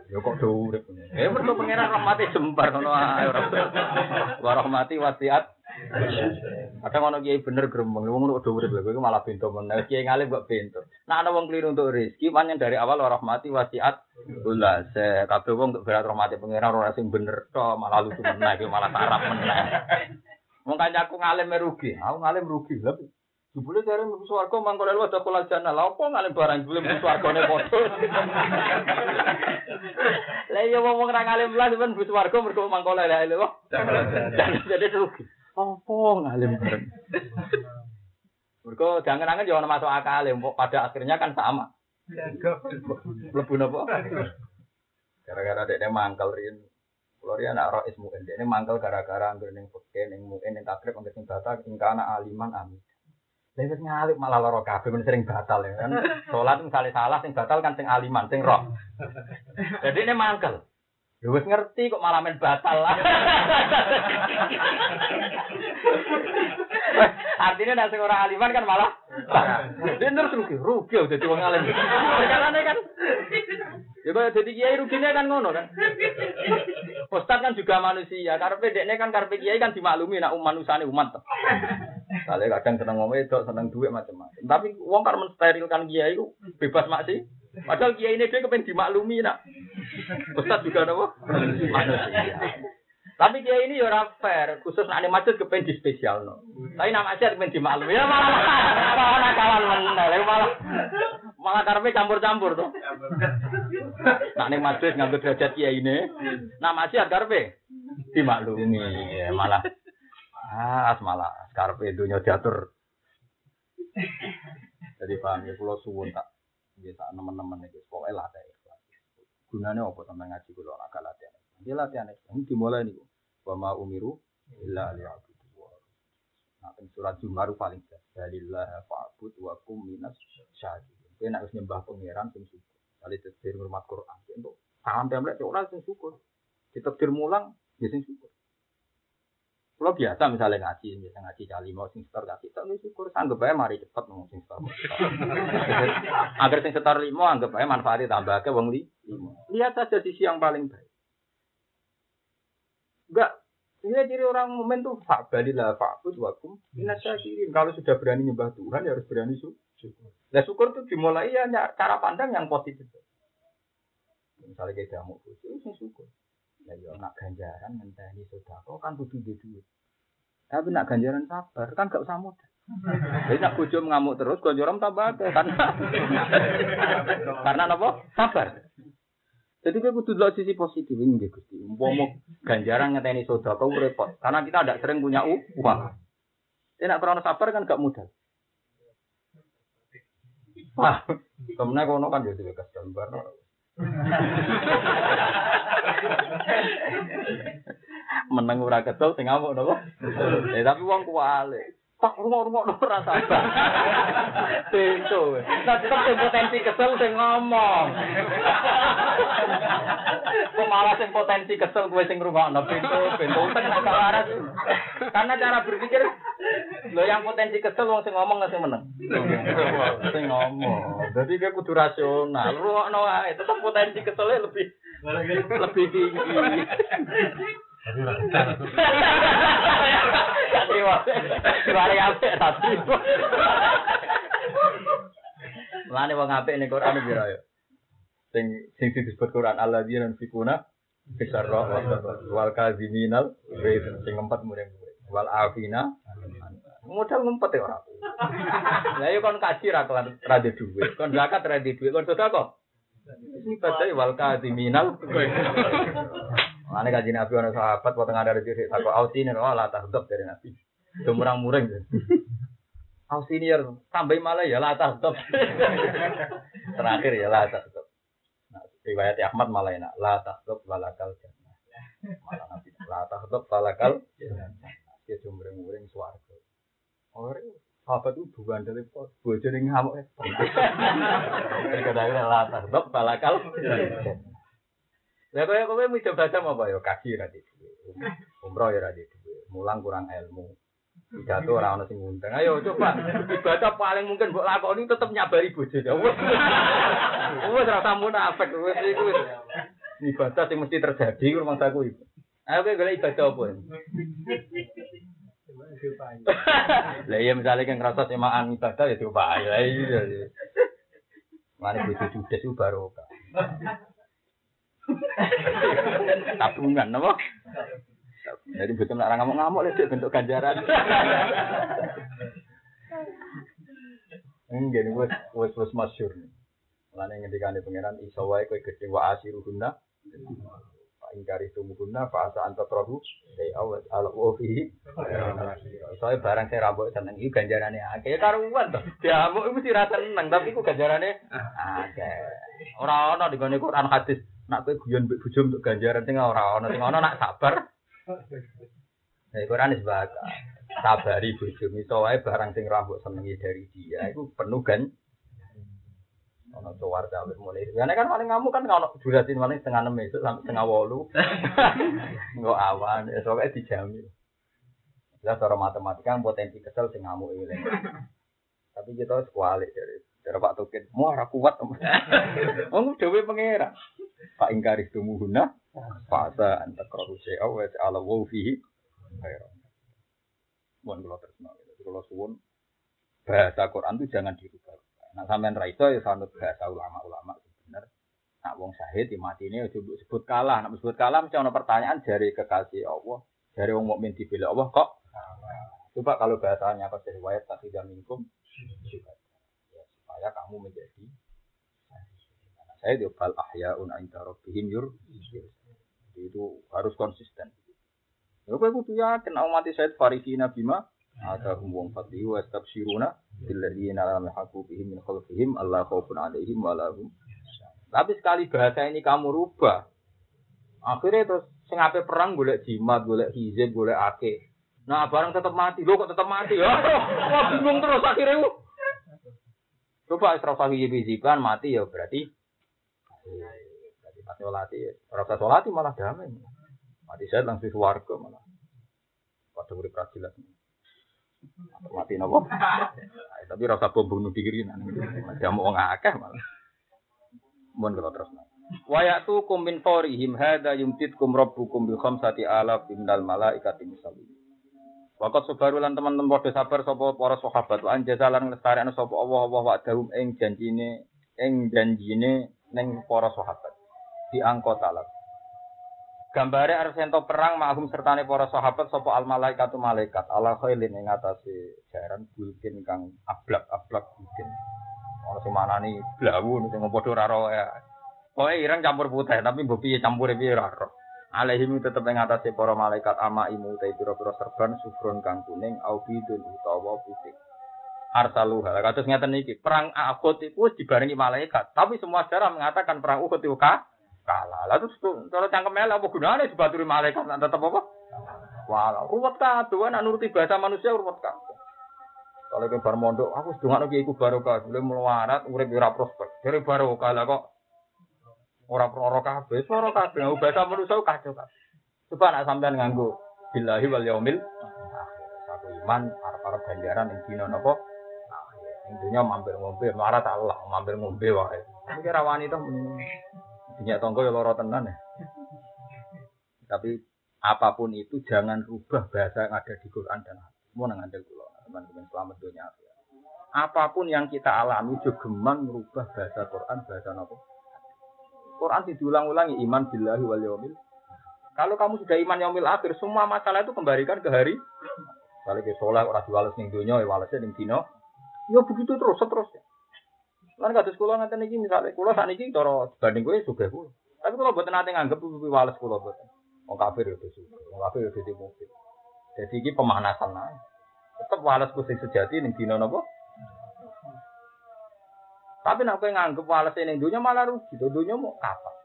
Ya kok do. Eh mergo pangeran rahmati jembar ngono ae ora. Wa rahmati wasiat. Kadang ono kiai bener gremeng, wong ngono do urip lho, kowe malah bento meneh. Kiai ngalim kok bento. Nah ana wong keliru untuk rezeki, pancen dari awal wa rahmati wasiat. Ulah se kabeh wong untuk berat rahmati pangeran ora sing bener to, malah lucu meneh, malah sarap meneh. Wong kancaku ngalim merugi, aku ngalim rugi. Lha Jebule jare mlebu swarga mangko lelu ada kula jana. Lah opo ngalim barang jebule mlebu swargane padha. Lah iya wong ora lah ben mlebu swarga mergo mangko lelu. Jadi rugi. Opo ngalim bareng. <laughs> Mergo jangan-jangan yo ono masuk akal, pada akhirnya kan sama. Mlebu napa? Gara-gara dekne mangkel rin. Kulo ri anak rois muen dekne mangkel gara-gara anggere ning peke ning muen ning takrib anggere sing batak ing kana aliman amin. Lha ngalip malah lara kabeh men sering batal ya kan. Salat misalnya salah sing batal kan sing aliman, sing roh. <laughs> Jadi ini mangkel. Ya wis ngerti kok malah men batal lah. Artinya nek sing ora aliman kan malah Dia terus rugi, rugi udah wong alim. Perkarane kan. Ya kok dadi kiai rugine kan ngono kan. Ustaz kan juga manusia, karepe dekne kan karepe kiai kan dimaklumi nak manusane umat. Kali kadang seneng ngomong itu, seneng duit macam-macam. Tapi uang kan mensterilkan kiai bebas maksi. Padahal kiai ini dia kepengen dimaklumi nak. Ustaz juga nopo. Tapi kiai ini ya fair, khusus nak masjid kepengen di spesial no. Tapi nama masjid kepengen dimaklumi ya malah malah nakalan mana, malah malah karpe campur-campur tuh. Nak ning masjid ngambil derajat kiai ini, nama masjid karpe dimaklumi ya malah ah malah karpe dunia diatur. Jadi paham ya, pulau suwun tak, ya tak nemen-nemen itu, pokoknya lah Gunanya apa sama ngaji kulo agak latihan. Dia latihan ini dimulai nih. Wa ma umiru illa liya'budu Nah, surat Zumar paling jelas. Dalillah fa'bud wa kum minas syahidin. Dia nak nyembah pangeran sing syukur. Kali tafsir hormat Quran. Untuk salam template ora sing syukur. Ditafsir mulang ya sing syukur. Kalau biasa misalnya ngaji, biasa ngaji kali mau sing setor kasih, tak syukur, anggap aja mari cepet ngomong sing setor. <laughs> Agar sing setor limo, anggap aja manfaatnya tambah ke wong li. Lihat saja sisi yang paling baik. Enggak, ini ciri orang momen tuh pak balilah fakut wakum minasyakirin. Kalau sudah berani nyembah Tuhan ya harus berani syukur. Nah syukur tuh dimulai ya cara pandang yang positif. Misalnya kayak jamu itu syukur. Ya yo nak ganjaran ngenteni sedekah kan kudu duwe duit. Tapi nak ganjaran sabar kan gak usah mudah. <laughs> Jadi nak bojo ngamuk terus ganjaran tambah akeh kan. <laughs> Karena apa? Sabar. Jadi kita kudu lihat sisi positif ini nggih Gusti. Umpama ganjaran ngenteni sedekah repot. Karena kita tidak sering punya uang. Nak krono sabar kan gak mudah. Wah, kemudian kono kan jadi kesel bareng. <laughs> Meneng ora kesel sing ngamuk napa? Eh tapi wong kuwalik Tak rumah-rumah ora sabar. Bento. Nah, tetep sing potensi kesel sing ngomong. <laughs> Kok malah sing potensi kesel kowe sing ngrungokno bento, bento utek nak waras. Karena cara berpikir lo yang potensi kesel wong sing ngomong sing meneng. Sing ngomong. Jadi dia kudu rasional. Rungokno wae, tetep potensi keselnya lebih lebih tinggi. Tapi suara apik tadi. Mulane wong apik ning Quran piro ya? Sing sing disebut Quran alladzina fikuna bisarra wal kaziminal sing ngempet muring wal afina modal ngumpet ya ora. Lah yo kon kaji ra kelan ra. Kon zakat ra duwe, kon kok. Ini badai wal kaziminal. Mana kaji Nabi orang sahabat, waktu ada di sini, aku ausi nih, oh lah tahdab dari Nabi. Gemurang mureng. <laughs> Ausi nih, tambah malah ya lah tahdab. <laughs> Terakhir ya lah tahdab. Nah, riwayat Ahmad malah enak, lah tahdab walakal jannah. Malah Nabi, lah tahdab walakal jannah. Dia gemurang mureng suarga. Orang sahabat itu bukan dari bojol yang ngamuk. <laughs> Kadang-kadang lah tahdab walakal jannah. Lah kaya kowe mau coba sama apa ya kaji ra di Umroh ya ra di Mulang kurang ilmu. Pidato ora ono sing ngundang. Ayo coba ibadah paling mungkin mbok lakoni tetep nyabari bojo. Wes. Wes ora tamu nafek wes iku wis. Ibadah sing mesti terjadi ku rumah saku iku. Ayo kowe golek ibadah apa? Lah iya misalnya kan ngerasa semaan ibadah ya coba ya iya. Mana bojo judes itu barokah. <laughs> Tabungan apa? Jadi betul nak ngamuk-ngamuk lihat bentuk ganjaran. <laughs> Enggak nih, wes wes wes masyur. Mana yang ngendikane pangeran iso wae kowe gedhe wa asiruhunna. Pak ingkari tumukunna fa asa anta trahu dai awat ala wa fi. Soale barang saya rambut seneng iki ganjarane akeh ya karuan to. Diamuk mesti rasa seneng tapi iku ganjarane akeh. Ora ana di Quran hadis nak kowe guyon mbek bojo untuk ganjaran sing ora ana sing ana nak sabar. Nah, Quran wis baca. Sabari bojo iso wae barang sing rambut senengi dari dia iku penuh kan. Ono cowar cawe mulai. Karena kan paling kamu kan ono durasi paling setengah enam itu sampai setengah wolu. Enggak awan, ya soalnya dijamin. Jelas cara matematika potensi kesel sing ngamuk ini. Tapi kita harus kualik dari dari Pak Tukin. Mau arah kuat. Mau <laughs> dewe pengira. Pak ingkari tumuhuna. Fasa anta krohu se'a wa ta'ala wa fihi. Khairan. Mohon kalau terus Kalau suwun bahasa Quran itu jangan dirubah. Nah sampean ra iso ya sanut bahasa ulama-ulama sebenarnya. Nak wong syahid mati ini coba sebut kalah. Nak sebut kalah mesti ada pertanyaan dari kekasih Allah. Dari wong mukmin dibela Allah kok. Coba kalau bahasanya pas riwayat tak tidak minkum. Ya, supaya kamu menjadi saya dia bal ahyaun inda rabbihim yur. Itu harus konsisten. Ya kowe kudu yakin umat saya farihina bima ada wong fadli wa stabsiruna billadzina lam yahqu bihim min Allah khaufun alaihim wa lahum. Tapi sekali bahasa ini kamu rubah, akhirnya terus sing perang golek jimat, golek hizib, golek ake. Nah, barang tetap mati. Lo kok tetap mati? Ya, <laughs> wah bingung terus akhirnya. Coba Israfah hijiban mati ya berarti berarti mati solati. Rasa solati malah damai. Mati saya langsung warga malah. Pada urip jelas. Mati nopo? Tapi rasa bom bunuh diri nanti. Mau ngakeh malah. Mohon kalau terus. Wayatu kum min forihim hada yumtitkum rabbukum bi khamsati alaf minal malaikati musallin. Wakat sebaru lan teman-teman padha sabar sapa para sahabat lan jazalan lestarekno sapa Allah Allah wa dahum ing janjine ing janjine ning para sahabat. Di angka talak. Gambare arep ento perang mahum sertane para sahabat sapa al malaikatu malaikat ala khailin ing atase jaran bulkin kang ablak-ablak bulkin. Ana sing manani blawu sing padha ora ya. Pokoke ireng campur putih tapi mbok piye campure piye ora ro. Alaihim tetep ing atase para malaikat ama imu te pira-pira serban sufron kang kuning au bidun utawa putih. Arsaluha. Kados ngeten iki, perang Uhud itu dibarengi malaikat, tapi semua sejarah mengatakan perang Uhud itu kalah. Lalu kalau cangkem apa gunanya dibaturi malaikat tetap apa? Walau ruwet nek nuruti bahasa manusia ruwet kabeh. Kalau bar mondok, aku sedungak lagi ikut barokah, boleh melarat, urip ora prospek. Dari barokah lah kok ora proro kabeh, proro kabeh. Nggak bahasa manusia kacau kabeh. Coba nak sampean nganggo billahi wal yaumil satu iman arep-arep ganjaran ing dina napa? Ing dunya mampir ngombe, melarat Allah, mampir ngombe wae. Iki ra wani to Dinyak tonggo ya lara tenan ya. Tapi apa pun itu jangan rubah bahasa yang ada di Quran dan hadis. Mau nang andel kula, teman-teman selamat dunia akhirat. Apa pun yang kita alami juga gemang merubah bahasa Quran, bahasa apa? Quran diulang-ulangi iman billahi wal yaumil. Kalau kamu sudah iman yaumil akhir, semua masalah itu kembalikan ke hari. Kalau ke sholat orang diwales ning dunia, ya walesnya ning dino. Ya begitu terus, seterusnya. Lan kados kula ngaten iki misale kula sakniki cara banding kowe sugih kula. Tapi kula mboten nate nganggep kuwi wales kula mboten. Wong kafir itu sugih, wong kafir itu di mobil. Jadi iki pemanasan ae. Tetep wales ku sing sejati ning dina napa? Tapi nek kowe nganggep wales ning dunya malah rugi, to dunya mau kapan?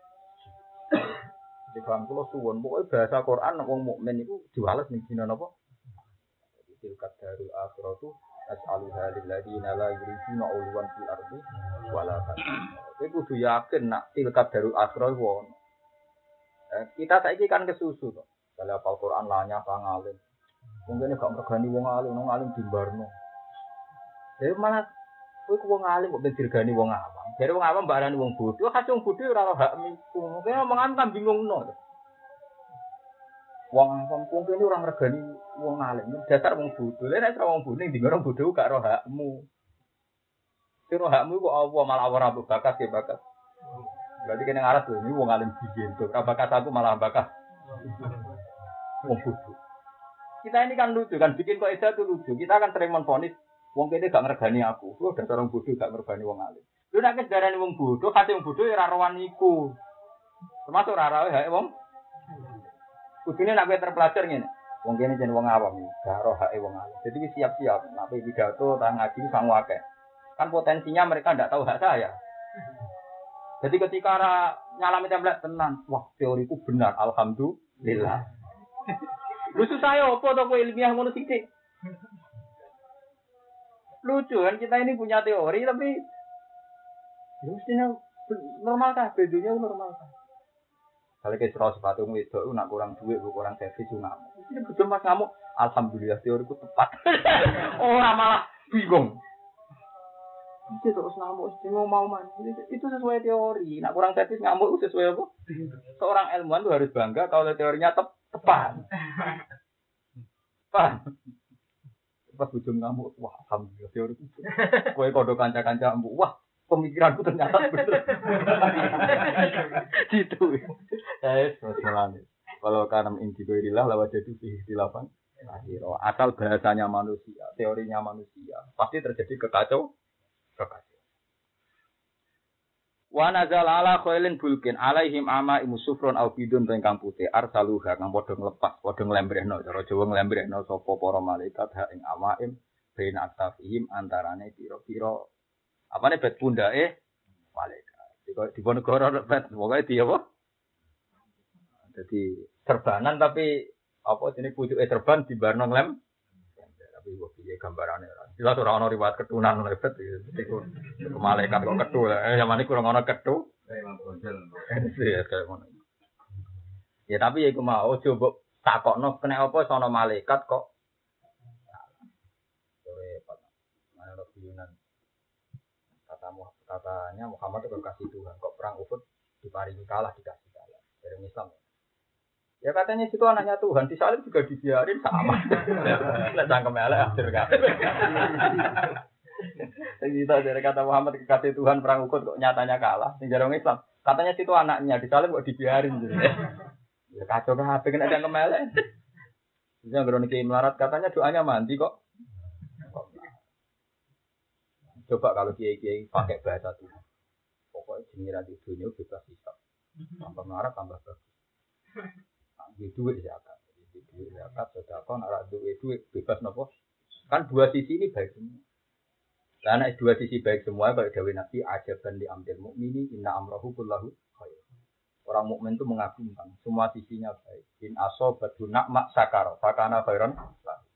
Jadi paham kula suwun, pokoke bahasa Quran wong mukmin iku diwales ning dina napa? Tilkat darul akhiratu as'aluha lilladzina la yuriduna uluwan fil ardi wala Kowe kudu yakin nak tilkat darul akhirah iku eh, kita saiki kan kesusu to. Kalau apal Quran lanya pangalim. Mungkin gak mergani wong alim, wong alim dimbarno. Jadi malah kowe ku wong alim kok dirgani wong awam. Jadi wong awam barani wong bodoh, kasih wong bodoh ora hak miku. Mungkin omongan kan bingung no. Wong awam kok kene ora ngregani wong alim. Dasar wong bodho. Lha nek wong bodho ning orang bodho gak ro hakmu. Sing ro hakmu kok apa malah ora bakat ya bakat. Berarti kene ngaras lho ini wong alim biyen to. Ora bakat aku malah bakat. Wong bodho. Kita ini kan lucu kan bikin kok itu lucu. Kita akan sering menfonis wong kene gak ngregani aku. Lu dasar wong bodho gak ngregani wong alim. Lu nek darani wong bodho, kasih wong bodho ya ora rowan iku. Termasuk ora rawe hak wong Kudune nak terpelajar ngene. Wong kene jeneng wong awam gak roh hake wong alim. Jadi siap-siap nak pidato tang ngaji sang akeh. Kan potensinya mereka ndak tahu hak saya. Jadi ketika nyalami template tenan, wah teoriku benar, alhamdulillah. Lucu saya apa to kowe ilmiah ngono sithik. Lucu kan kita ini punya teori tapi ya mestinya normal kah? Bedunya normal kah? Kalau ke serau sepatu itu, nak kurang duit, kurang servis, ngamuk. Ini betul mas ngamuk. Alhamdulillah teoriku tepat. <laughs> Orang malah bingung. Itu terus ngamuk, mau mau man. Itu sesuai teori. Nak kurang servis ngamuk itu sesuai apa? Seorang ilmuwan itu harus bangga kalau teorinya tep tepat. <laughs> Pas ujung ngamuk, wah alhamdulillah teoriku. Kue kodok kanca-kanca wah pemikiranku ternyata benar. <laughs> gitu. Ya, semuanya. Kalau karena intigoirilah lewat jadi di lapan. Asal bahasanya manusia, teorinya manusia, pasti terjadi kekacau, kekacau. Wa nazal ala khailin bulkin alaihim ama imusufron au bidun tengkang putih arsaluha kang padha nglepas padha nglembrehno cara Jawa nglembrehno sapa para malaikat ha ing amaim bain aktafihim antarane pira-pira apa nih bet punda eh malaikat. Di, di Ponegoro bet pokoknya dia apa? Jadi serbanan tapi apa sini pucuk eh serban di barno lem. Tapi gua pilih gambarannya. Jelas orang orang riwayat ketunan. Jadi ke malaikat kok ketu Eh zaman ini kurang orang ketu. Iya kayak mana. Ya tapi ya aku mau coba takokno kena apa sono malaikat kok. Kata katanya Muhammad itu kasih Tuhan kok perang Uhud diparingi kalah dikasih kalah dari Islam ya katanya situ anaknya Tuhan. Di salim juga dibiarin sama. Nggak cangkem elek akhir kan kita dari kata Muhammad kekasih Tuhan perang Uhud kok nyatanya kalah. Di jarang Islam. Katanya situ anaknya di salim kok dibiarin gitu. Ya kacau kan pengen ada kemelek Yang niki melarat katanya doanya mandi kok. Coba kalau kiai kiai pakai bahasa Tuhan, pokoknya jenira di dunia bebas hisap, tambah marah tambah bagus. Di duit zakat, di duit zakat sudah kau narak duit duit bebas nopo. Kan dua sisi ini baik semua. Karena dua sisi baik semua, kalau Dewi Nabi aja dan diambil mukmini inna amrohu kullahu khair. Orang mukmin itu mengagumkan semua sisinya baik. In aso batu mak sakar, fakana khairan.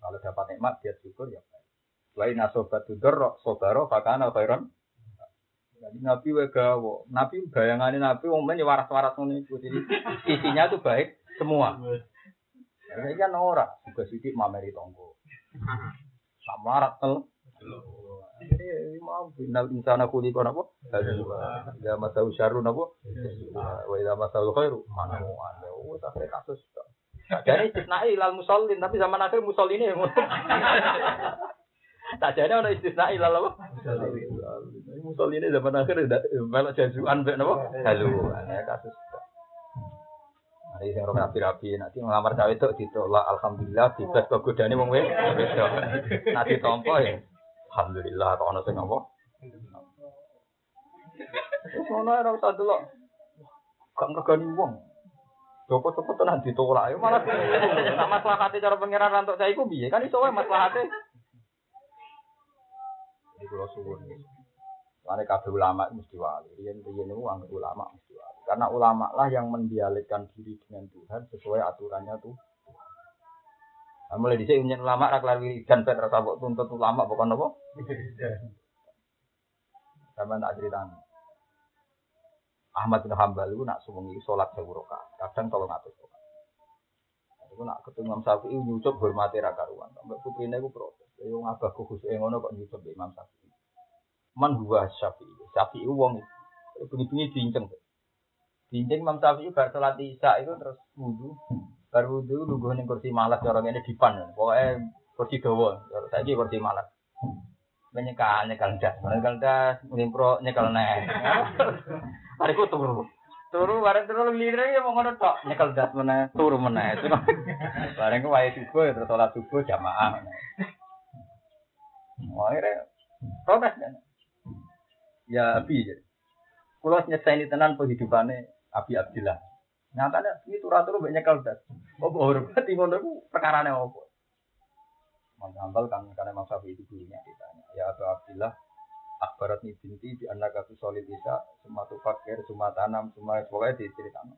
Kalau dapat nikmat dia syukur ya baik. Wa inna sobat tudur sobaro fakana khairan. Jadi Nabi wa gawo. Nabi bayangannya Nabi men ya waras-waras ngono iku. Jadi isinya tuh baik semua. Ya kan ora, juga sidik mameri tonggo. Sama rat tel. Jadi mau binal insana kuli kono apa? Ya masau syarru napa? Wa idza masau khairu mana mau anda. Oh, tak kasus. Jadi istisnai ilal musallin tapi zaman akhir musallin ini. <laughs> Tak jadi ada istisnai ilal apa? Musallin ini zaman akhir udah melok jajuan mbek napa? Halu, ana kasus. Hari sing ora rapi-rapi, nanti ngelamar cawe itu ditolak alhamdulillah bebas kok godane wong wedok. Nanti tompo ya. Alhamdulillah kok ana sing apa? Wis ngono ora usah delok. Gak ngregani wong. Cepet tenan ditolak. Ya malah nak maslahate cara pangeran rantuk saya iku piye? Kan iso wae maslahate. Ini kula suwun. Mane kabeh ulama mesti wali. Riyen-riyen niku anggap ulama. Karena ulama lah yang mendialekkan diri dengan Tuhan sesuai aturannya tuh. Nah, mulai dhisik nyen ulama ra kelar wiridan pet ra sabuk tuntut ulama bukan apa? Sama tak ceritanya. Ahmad bin Hambal itu nak suwengi sholat sewu rakaat, kadang tolong atus rakaat. Aku nak ketemu Imam Syafi'i nyucup hormati ra karuan. Sampai putrine iku protes. Ya wong abah khusus ngono kok nyucup Imam Syafi'i. Man huwa Syafi'i. Syafi'i wong bunyi-bunyi diinceng. Diinceng Imam Syafi'i bar sholat Isya itu terus wudu. Bar wudu lungguh ning kursi malas cara ngene dipan. Pokoke kursi dawa. Saiki kursi malas. Menyekal nyekal das, nyekal das, ngimpro nyekal neh. <laughs> Hariku turu. Turu bareng turu lire ya mau ngono tok, nyekel das meneh, turu meneh. <laughs> Bareng ku wae subuh ya terus salat subuh jamaah. Akhirnya protes kan. Ya abi. Kulo nyeseni tenan kehidupannya Abi Abdillah. Nyatanya ini turu-turu mbek nyekel das. Apa hormati ngono ku perkarane apa? Mas Hambal kan karena Imam Syafi'i itu gurunya ditanya, ya Abu Abdillah, akbarat nih binti di anak aku solid bisa semua tuh fakir semua tanam semua pokoknya diceritakan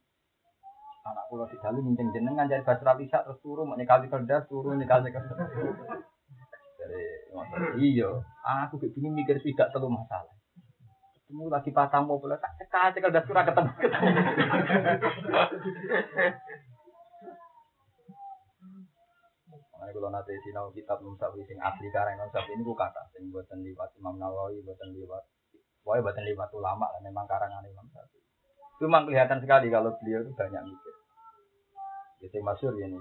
anak pulau di dalam minceng jenengan jadi basra bisa terus turun mau nyekali kerdas turun nyekali kerdas jadi iya aku begini mikir tidak terlalu masalah ketemu lagi pasang mobil tak cekal cekal das kurang ketemu ketemu Makanya kalau nanti sinau kitab Syafi'i sing asli Imam Syafi'i ini ku kata sing buatan liwat Imam Nawawi, buatan liwat Pokoknya buatan liwat ulama lah, memang karangan Imam. Itu memang kelihatan sekali kalau beliau itu banyak mikir. Jadi masyur ini.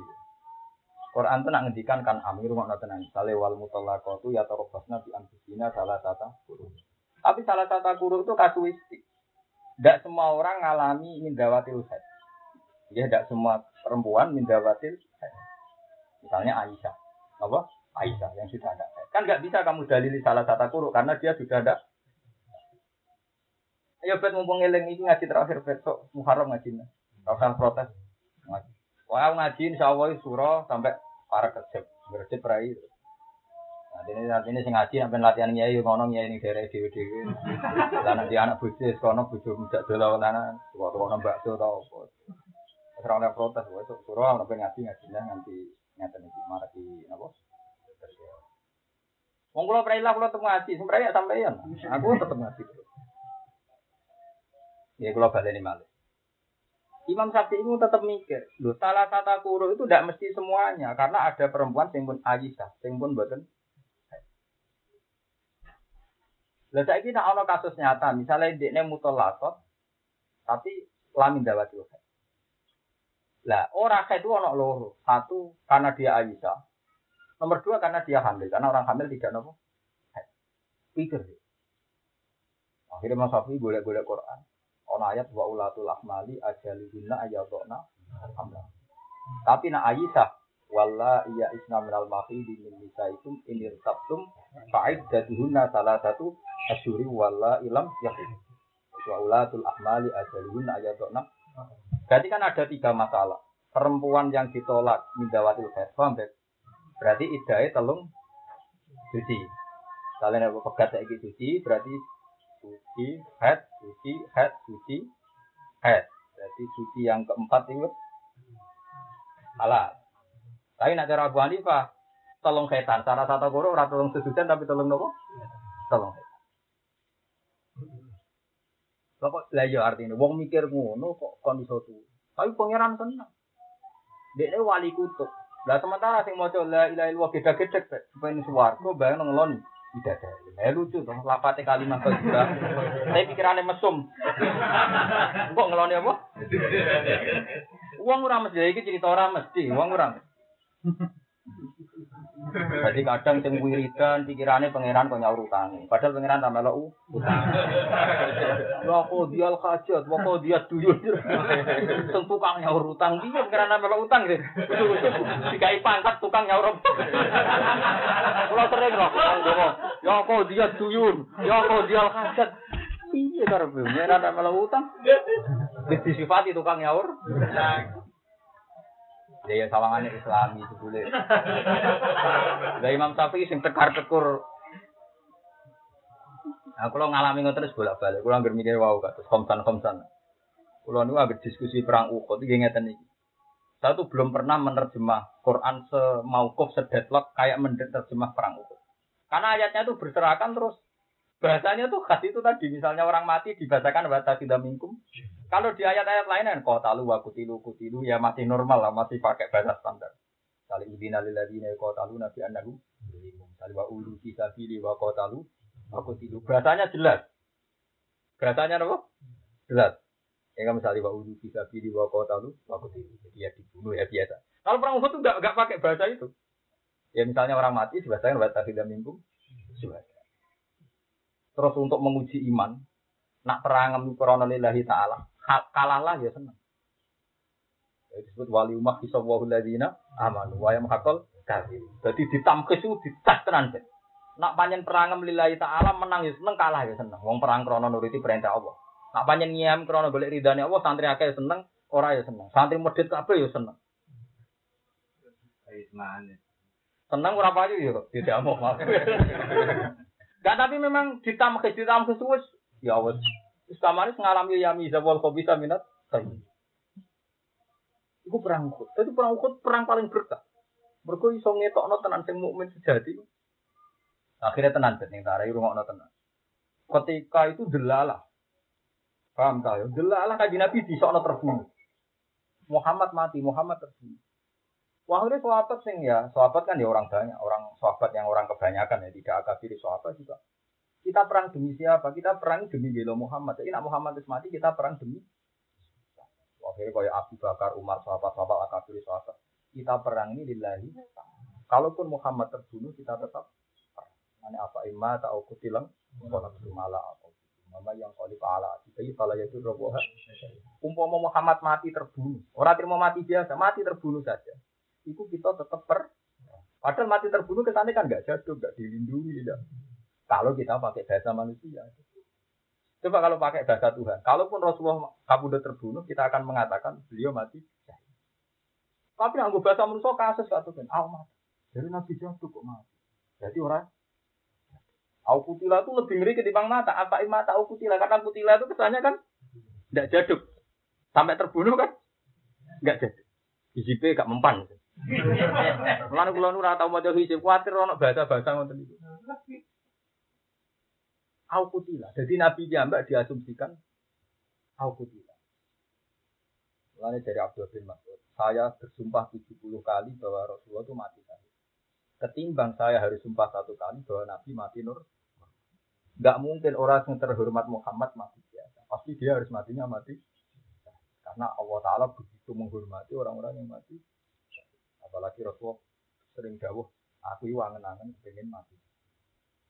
Quran itu nak ngendikan kan amir rumah tenan. Sale wal mutallaqatu ya tarabasna bi anfusina salah guru. Tapi salah satu guru itu kasuistik. Tidak semua orang ngalami mindawatil haid. Ya, tidak semua perempuan mindawatil haid. Misalnya Aisyah. Apa? Aisyah yang sudah ada. Kan nggak bisa kamu dalili salah satu guru karena dia sudah ada. Ayo bet mumpung eling iki ngaji terakhir besok Muharram ngaji. Ora protes. Ngaji. Wah ngaji insyaallah surah sampai para kecep. Gercep rai. Ini nanti ini ngaji sampai latihan nyai ngono nyai ini daerah dewi dewi. Dan nanti anak bojo kono bojo muda dola lana tua tua nambah bakso tau apa. Oleh protes, wah surah sampai ngaji ngajinya nanti ngeten iki marah di napa? Wong kula prailah kula temu ngaji, sebenarnya sampeyan. Aku tetep ngaji. Ya kula baleni malih. Imam Syafi'i itu tetap mikir, loh salah satu kuru itu tidak mesti semuanya, karena ada perempuan yang pun Aisyah, yang pun buatan. Lah saya kira ada kasus nyata, misalnya dia mutolakot, tapi lamin dawati lah orang itu ono loro. Satu karena dia Aisyah. Nomor dua karena dia hamil. Karena orang hamil tidak nopo. Pikir. Akhirnya Mas Safi boleh-boleh Quran. Ono ayat wa ulatul ahmali ajalihunna ayatona hamil. Tapi nak Aisyah walla iya isna minal mahidi min nisaikum inir sabtum fa'id jatuhunna salah satu asyuri walla ilam yahid. Wa ulatul ahmali ajalihunna ayatona Berarti kan ada tiga masalah. Perempuan yang ditolak mindawatil paham Berarti idai telung suci. Kalian ada pegat saya suci, berarti suci, head, suci, head, suci, head. Berarti suci yang keempat itu halal. Tapi nak cara Abu Hanifah, tolong khaitan. Cara satu guru ora tolong sesucian tapi tolong nopo? Tolong khaitan. Lah kok lah iya artinya wong mikir ngono kok kon iso tuh. Tapi pangeran tenang. Wali kutub. Lah sementara sing maca la ilaha illallah gede-gede supaya swarga bayang ngeloni. Tidak ada. Eh lucu dong, lapate kalimat juga. Saya pikirannya mesum. Kok ngeloni apa? Uang ora mesti iki cerita ora mesti, uang ora. Jadi kadang sing wiridan pikirannya pangeran kok nyaur utang. Padahal pangeran tambah lo utang. Wa dia hajat, wa dia duyun. Sing tukang nyaur utang piye pangeran tambah lo utang deh. Dikai pangkat tukang nyaur. Kulo sering kok ngono. Ya kok dia duyun, ya dia hajat. Piye karepe pangeran tambah lo utang? Disifati tukang nyaur. Ya ya sawangannya Islami itu boleh. Lah Imam Syafi'i sing tekar-tekur. Nah, kalau ngalami ngoten terus bolak-balik, kalau anggere mikir wow kados khomsan-khomsan. Kalau niku anggere diskusi perang Uhud iki ngeten iki. Saya tuh belum pernah menerjemah Quran semaukuf sedeadlock kayak menerjemah perang Uhud. Karena ayatnya tuh berserakan terus bahasanya tuh khas itu tadi misalnya orang mati dibacakan wa tidak minkum kalau di ayat-ayat lain kan kotalu wa kutilu kutilu ya masih normal lah, masih pakai bahasa standar. Kali udina lilladina kotalu nabi anahu Kali wa ulu kisabili wa kotalu wa kutilu. Bahasanya jelas. Bahasanya apa? Jelas. Ya misalnya wa ulu wa kotalu wa kutilu. Jadi ya dibunuh ya biasa. Kalau perang Uhud tuh gak, gak pakai bahasa itu. Ya misalnya orang mati dibahasakan wa tidak minkum. Terus untuk menguji iman, nak perang krono lillahi ta'ala kalahlah ya senang. Ya, disebut wali umah kisawwahu ladina amanu wa yamhaqal kafir. Jadi ditamkes itu ditas tenan. Nak panjen perang lillahi ta'ala menang ya seneng kalah ya seneng. Wong perang krono nuruti perintah Allah. Nak panjen ngiyam krono golek ridane Allah santri akeh seneng, ora ya seneng. Santri medhit kabeh ya seneng. Seneng ora payu ya kok tidak mau. Gak tapi memang ditamkes ditamkes wis ya wis Istamani mengalami yami zawal kau bisa minat kayu. Itu perang Uhud. Itu perang Uhud perang paling berkah. Mergo iso ngetokno tenan sing mukmin sejati. Akhirnya tenan ben ning tarai rungokno tenan. Ketika itu delalah. Paham ta ya? Delalah kanjeng Nabi disokno terbunuh. Muhammad mati, Muhammad terbunuh. Wah, ini sahabat sing ya, sahabat kan ya orang banyak, orang sahabat yang orang kebanyakan ya, tidak akabiri sahabat juga kita perang demi siapa? Kita perang demi bela Muhammad. Jadi nak Muhammad itu mati, kita perang demi Akhirnya kayak Abu Bakar, Umar, sahabat-sahabat, akabir sahabat. Kita perang ini lillahi. Kalaupun Muhammad terbunuh, kita tetap Ini apa imma kutilang, kalau malah atau Mama yang kali pala, jadi pala itu roboh. Umpama Muhammad mati terbunuh, orang terima mati biasa, mati terbunuh saja. Itu kita tetap per. Padahal mati terbunuh kesannya kan nggak jatuh, nggak dilindungi, ya. Kalau kita pakai bahasa manusia. Coba kalau pakai bahasa Tuhan. Kalaupun Rasulullah kabudut terbunuh, kita akan mengatakan beliau mati. Tapi nggak bahasa manusia kasus satu kan. Amat. Jadi Nabi jatuh kok mati. Jadi orang Au kutila itu lebih ngeri ketimbang mata. Apa mata au kutila? Karena kutila itu kesannya kan tidak jaduk. Sampai terbunuh kan? Enggak jaduk. Hizibnya gak mempan. <laughs> Mulane kula nu ora tau maca hizib kuwatir ana bahasa-bahasa ngoten itu Aukutila. Jadi Nabi Jambak diasumsikan Aukutila. Lalu dari Abdul bin Mas'ud, saya bersumpah 70 kali bahwa Rasulullah itu mati tadi. Ketimbang saya harus sumpah satu kali bahwa Nabi mati nur. Gak mungkin orang yang terhormat Muhammad mati biasa. Pasti dia harus matinya mati. Karena Allah Ta'ala begitu menghormati orang-orang yang mati. Apalagi Rasulullah sering jauh, aku wangen-angen pengen mati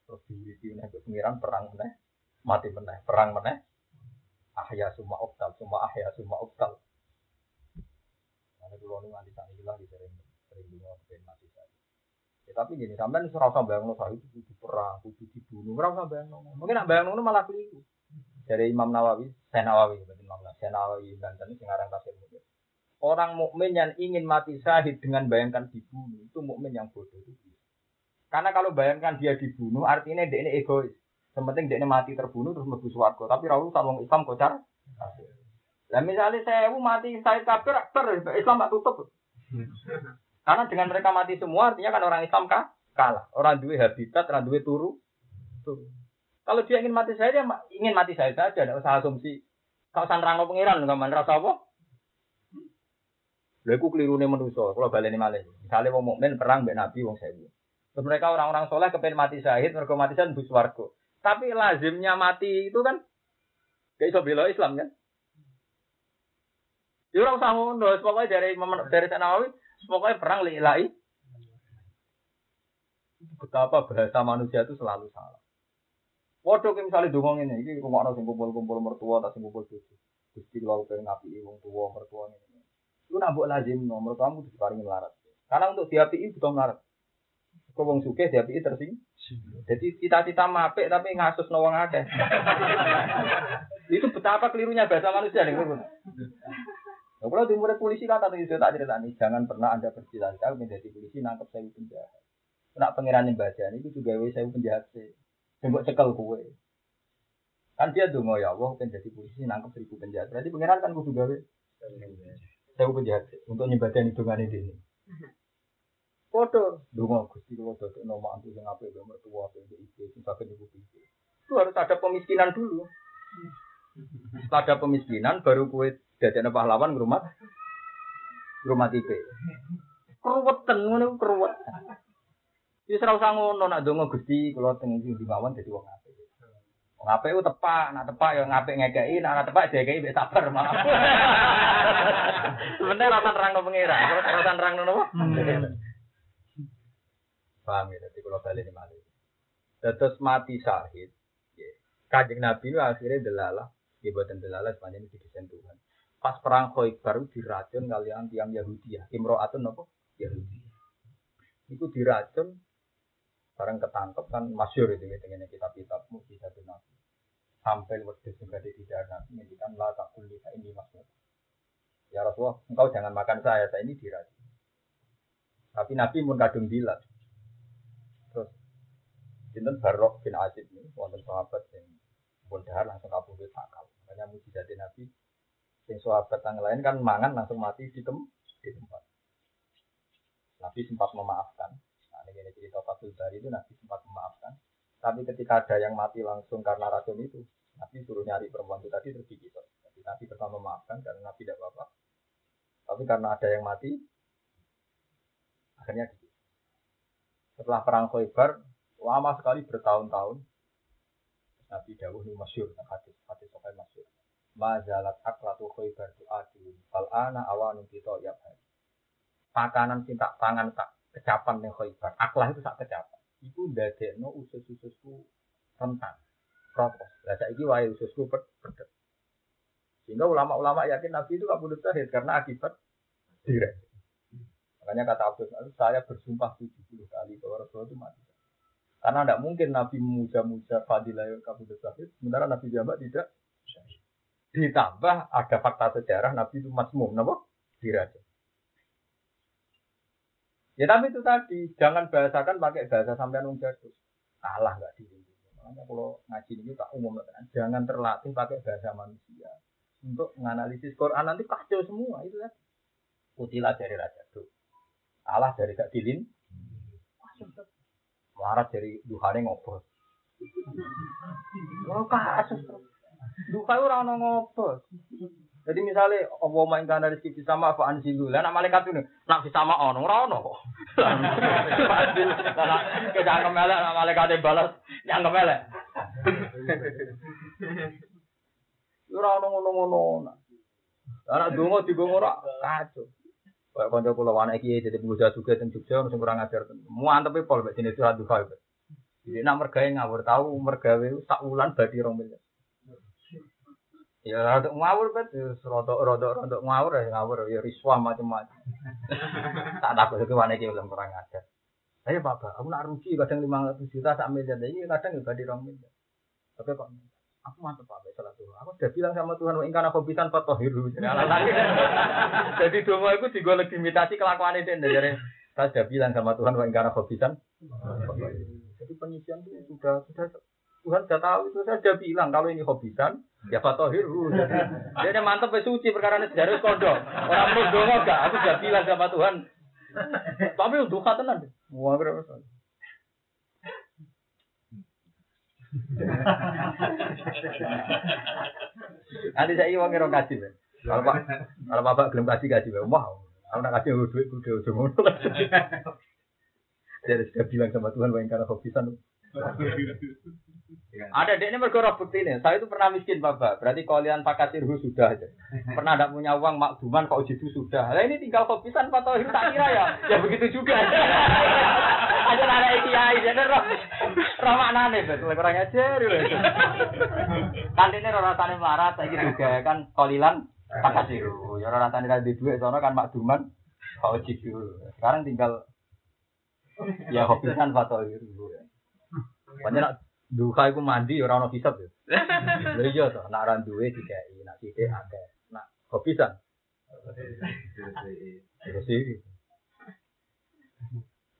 terus diwiri nek pengiran perang meneh mati meneh perang meneh. Ahya semua oktal semua ahya semua oktal Nanti dulu nih nanti sana hilang di sering sering dulu ben mati saja ya, tapi gini sampai nih serasa bayang saya itu kudu perang kudu dibunuh. Serasa bayang mungkin nak bayang malah keliru. Dari Imam Nawawi saya Nawawi Imam Nawawi saya Nawawi Banten sekarang tafsir mungkin orang mukmin yang ingin mati syahid dengan bayangkan dibunuh itu mukmin yang bodoh. itu karena kalau bayangkan dia dibunuh, artinya dia ini egois. Sementing dia ini mati terbunuh terus mlebu swarga. Tapi rawuh salung Islam kocar. Lah misalnya saya mati saya kafir, kafir Islam tak tutup. <laughs> Karena dengan mereka mati semua artinya kan orang Islam kah? kalah. Orang duwe habitat, orang duwe turu. turu. Kalau dia ingin mati saya, dia ingin mati saya saja, tidak usah asumsi. Kalau sanrang pengiran, nggak mana rasa apa? Lha iku klirune manusa, kula baleni malih. Misale wong mukmin perang mbek nabi wong sewu. Terus mereka orang-orang soleh kepen mati syahid, mereka mati syahid bus warga. Tapi lazimnya mati itu kan gak iso bela Islam kan? Ya ora usah ngono, pokoknya dari dari Nawawi, pokoknya perang lillahi. Betapa bahasa manusia itu selalu salah. Waduh, misalnya dongong ini, ini rumah orang kumpul-kumpul mertua, tak kumpul bojo. Gusti kalau pengen ngapi wong tua mertua ini. Nak buat lazim nomor kamu paling melarat. Karena untuk diapi butuh melarat. Kau wong suke diapi tersing. Jadi cita-cita mapek tapi ngasus nawang ada. <laughs> itu betapa kelirunya bahasa manusia nih. Nah, kalau di polisi kan tadi itu tak cerita nih, jangan pernah anda bercita-cita menjadi polisi nangkep saya penjahat. Nak pangeran baca itu juga saya penjahat sih. Tembok cekel kue. Kan dia dong ya Allah kan jadi polisi nangkep seribu penjahat. Berarti pangeran kan kudu gawe saya penjahat untuk nyebadani hitungan ini. Foto, dulu gusti kalau tuh nomor antu yang apa itu mertua apa itu itu sampai ibu itu. Itu harus ada pemiskinan dulu. Setelah ada pemiskinan, baru kue jajan pahlawan rumah, rumah tipe. Keruwetan, ngono keruwet. Wis ora usah ngono nak donga Gusti kula teng di mawon dadi wong apik. Wong apik ku tepak, nak tepak ya ngapik ngekeki, nak tepak dikeki wis sabar maaf. Sebenarnya rasa terang no pengira, rasa terang no? Paham ya, jadi kalau balik ini malih. Terus mati syahid, kajing Nabi itu akhirnya delalah, ya buatan delalah sepanjang itu didesain Tuhan. Pas perang baru diracun kalian tiang Yahudi ya, Imro'atun apa? Yahudi. Itu diracun, barang ketangkep kan masyur itu ya, dengan kitab-kitab mukjizat Nabi. Sampai waktu juga di tidak Nabi, kan lah tak kulit ini maksudnya. Ya Rasulullah, engkau jangan makan saya, saya ini diracun. Tapi Nabi pun kadung bilang. Sinten Barok bin Azib ini, wonten sahabat yang pun langsung kabur di sakal. Makanya mujizat Nabi, yang sahabat yang lain kan mangan langsung mati di, tem di tempat. Nabi sempat memaafkan. Nah, ini cerita Fatul Bari itu Nabi sempat memaafkan. Tapi ketika ada yang mati langsung karena racun itu, Nabi suruh nyari perempuan itu tadi terus digigit. Jadi Nabi pertama memaafkan karena Nabi tidak apa-apa. Tapi karena ada yang mati, akhirnya gitu. Setelah perang Khaybar, lama sekali bertahun-tahun, Nabi Dawuh ini masyur, hadis hadis sampai masyur. Majalat aklatu Khaybar tu adu, fal'ana awanun kita ya Makanan cinta tangan tak kecapan yang Khaybar, aklah itu tak kecapan. Iku no usus-ususku rentan, protes. Lah saiki wae ususku pedet. Sehingga ulama-ulama yakin Nabi itu kabudut syahid karena akibat direk. Makanya kata Abdul saya bersumpah 70 kali bahwa Rasulullah itu mati. Karena tidak mungkin Nabi memuja-muja fadilah kabudut syahid, sementara Nabi Jabat tidak Ditambah ada fakta sejarah Nabi itu masmum, kenapa? Dirajam. Ya tapi itu tadi, jangan bahasakan pakai bahasa sampai nung jadul. Kalah nggak diri. Makanya kalau ngaji ini tak umum, jangan terlatih pakai bahasa manusia untuk menganalisis Quran nanti kacau semua itu kan. Utilah dari raja itu, Allah dari gak dilin, warat dari duhane ngobrol. Oh kasus Duha ora ono ngopo. Jadi misalnya Allah main kana rezeki sama apa anzilu. Lah nak malaikat itu nak sama ono ora ono kok. Kita anggap melek nak malaikat balas, yang melek. Ora ono ngono-ngono. Anak donga digo ora kacau. Kayak kanca kula anak iki dadi pengusaha juga teng Jogja mesti kurang ajar. Muantep e pol mek jenis surat duha. Jadi nak mergawe ngawur tahu mergawe sak wulan badi rong miliar. Ya rada ngawur bet, rada rada rada ngawur ya ngawur ya riswa macam-macam. <laughs> tak takut itu wanita yang belum kurang ajar. Saya bapak, aku nak rugi kadang lima ratus juta sak miliar, ini kadang ya badi rong miliar. Tapi kok Aku mantep Pak salah tuh. Aku udah bilang sama Tuhan, wa ingkana khobisan fatohiru. <laughs> <laughs> Jadi doa itu juga legitimasi kelakuan itu. Jadi saya sudah bilang sama Tuhan, wa ingkana khobisan. Jadi penyisian itu sudah sudah Tuhan sudah tahu itu saya sudah bilang kalau ini hobisan ya fatohiru. Dia mantep suci perkara ini sejarah kondo. Orang mau dongo gak? Aku sudah bilang sama Tuhan Tapi duha tenan. Wah, berapa Nanti saya iwang ngira kaji. Kalau pak, kalau bapak gelem kaji kaji. Wah, aku nak kaji duit, gue udah ngono. Dia sudah bilang sama Tuhan, bayangkan hobisan. Ada dek ini bergerak bukti nih. Saya itu pernah miskin bapak. Berarti kalian pakai sirhu sudah aja. <laughs> Pernah tidak punya uang makduman kok uji itu sudah. Nah ini tinggal kopisan Pak Tohir tak kira ya. Ya begitu juga. <laughs> ada ada kiai jadi roh roh maknane betul kurang ajar. Kan ini roh rasanya melarat. Saya juga kan kolilan pakai sirhu. Ya roh rasanya di duit soalnya kan makduman kok uji Sekarang tinggal ya kopisan Pak Tohir. Banyak duka iku mandi ora ono hisab ya. Lha iya to, nek ora duwe dikai, nek sithik akeh. Nek kok bisa? Terus iki.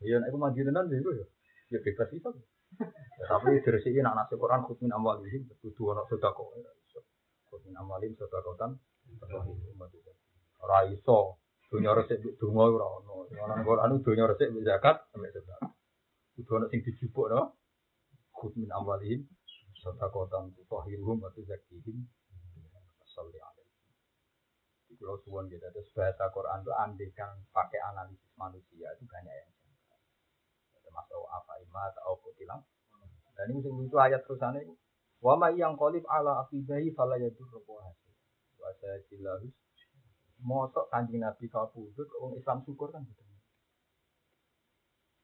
Iya nek iku mandi tenan lho ya. Ya bebas hisab. Tapi diresiki nek nasi Quran khutmin amwal iki kudu ono sedekah. Khutmin amwalin sedekah Ora iso dunya resik donga ora ono. Ora Quran dunya resik zakat sampe sedekah. Kudu ono sing dijupuk no. Khud min amwalihim sadaqatan tutahhiruhum wa tuzakkihim salli alaihi. Kalau suwon gitu, terus bahasa Quran itu andikan pakai analisis manusia itu banyak yang. Termasuk apa imat atau kutilang. Dan ini itu ayat terusannya. Wa ma yang qalib ala aqibahi fala yadur hasil. Wa sajilahus. Mosok kanjeng Nabi kau pudut, orang Islam syukur kan gitu.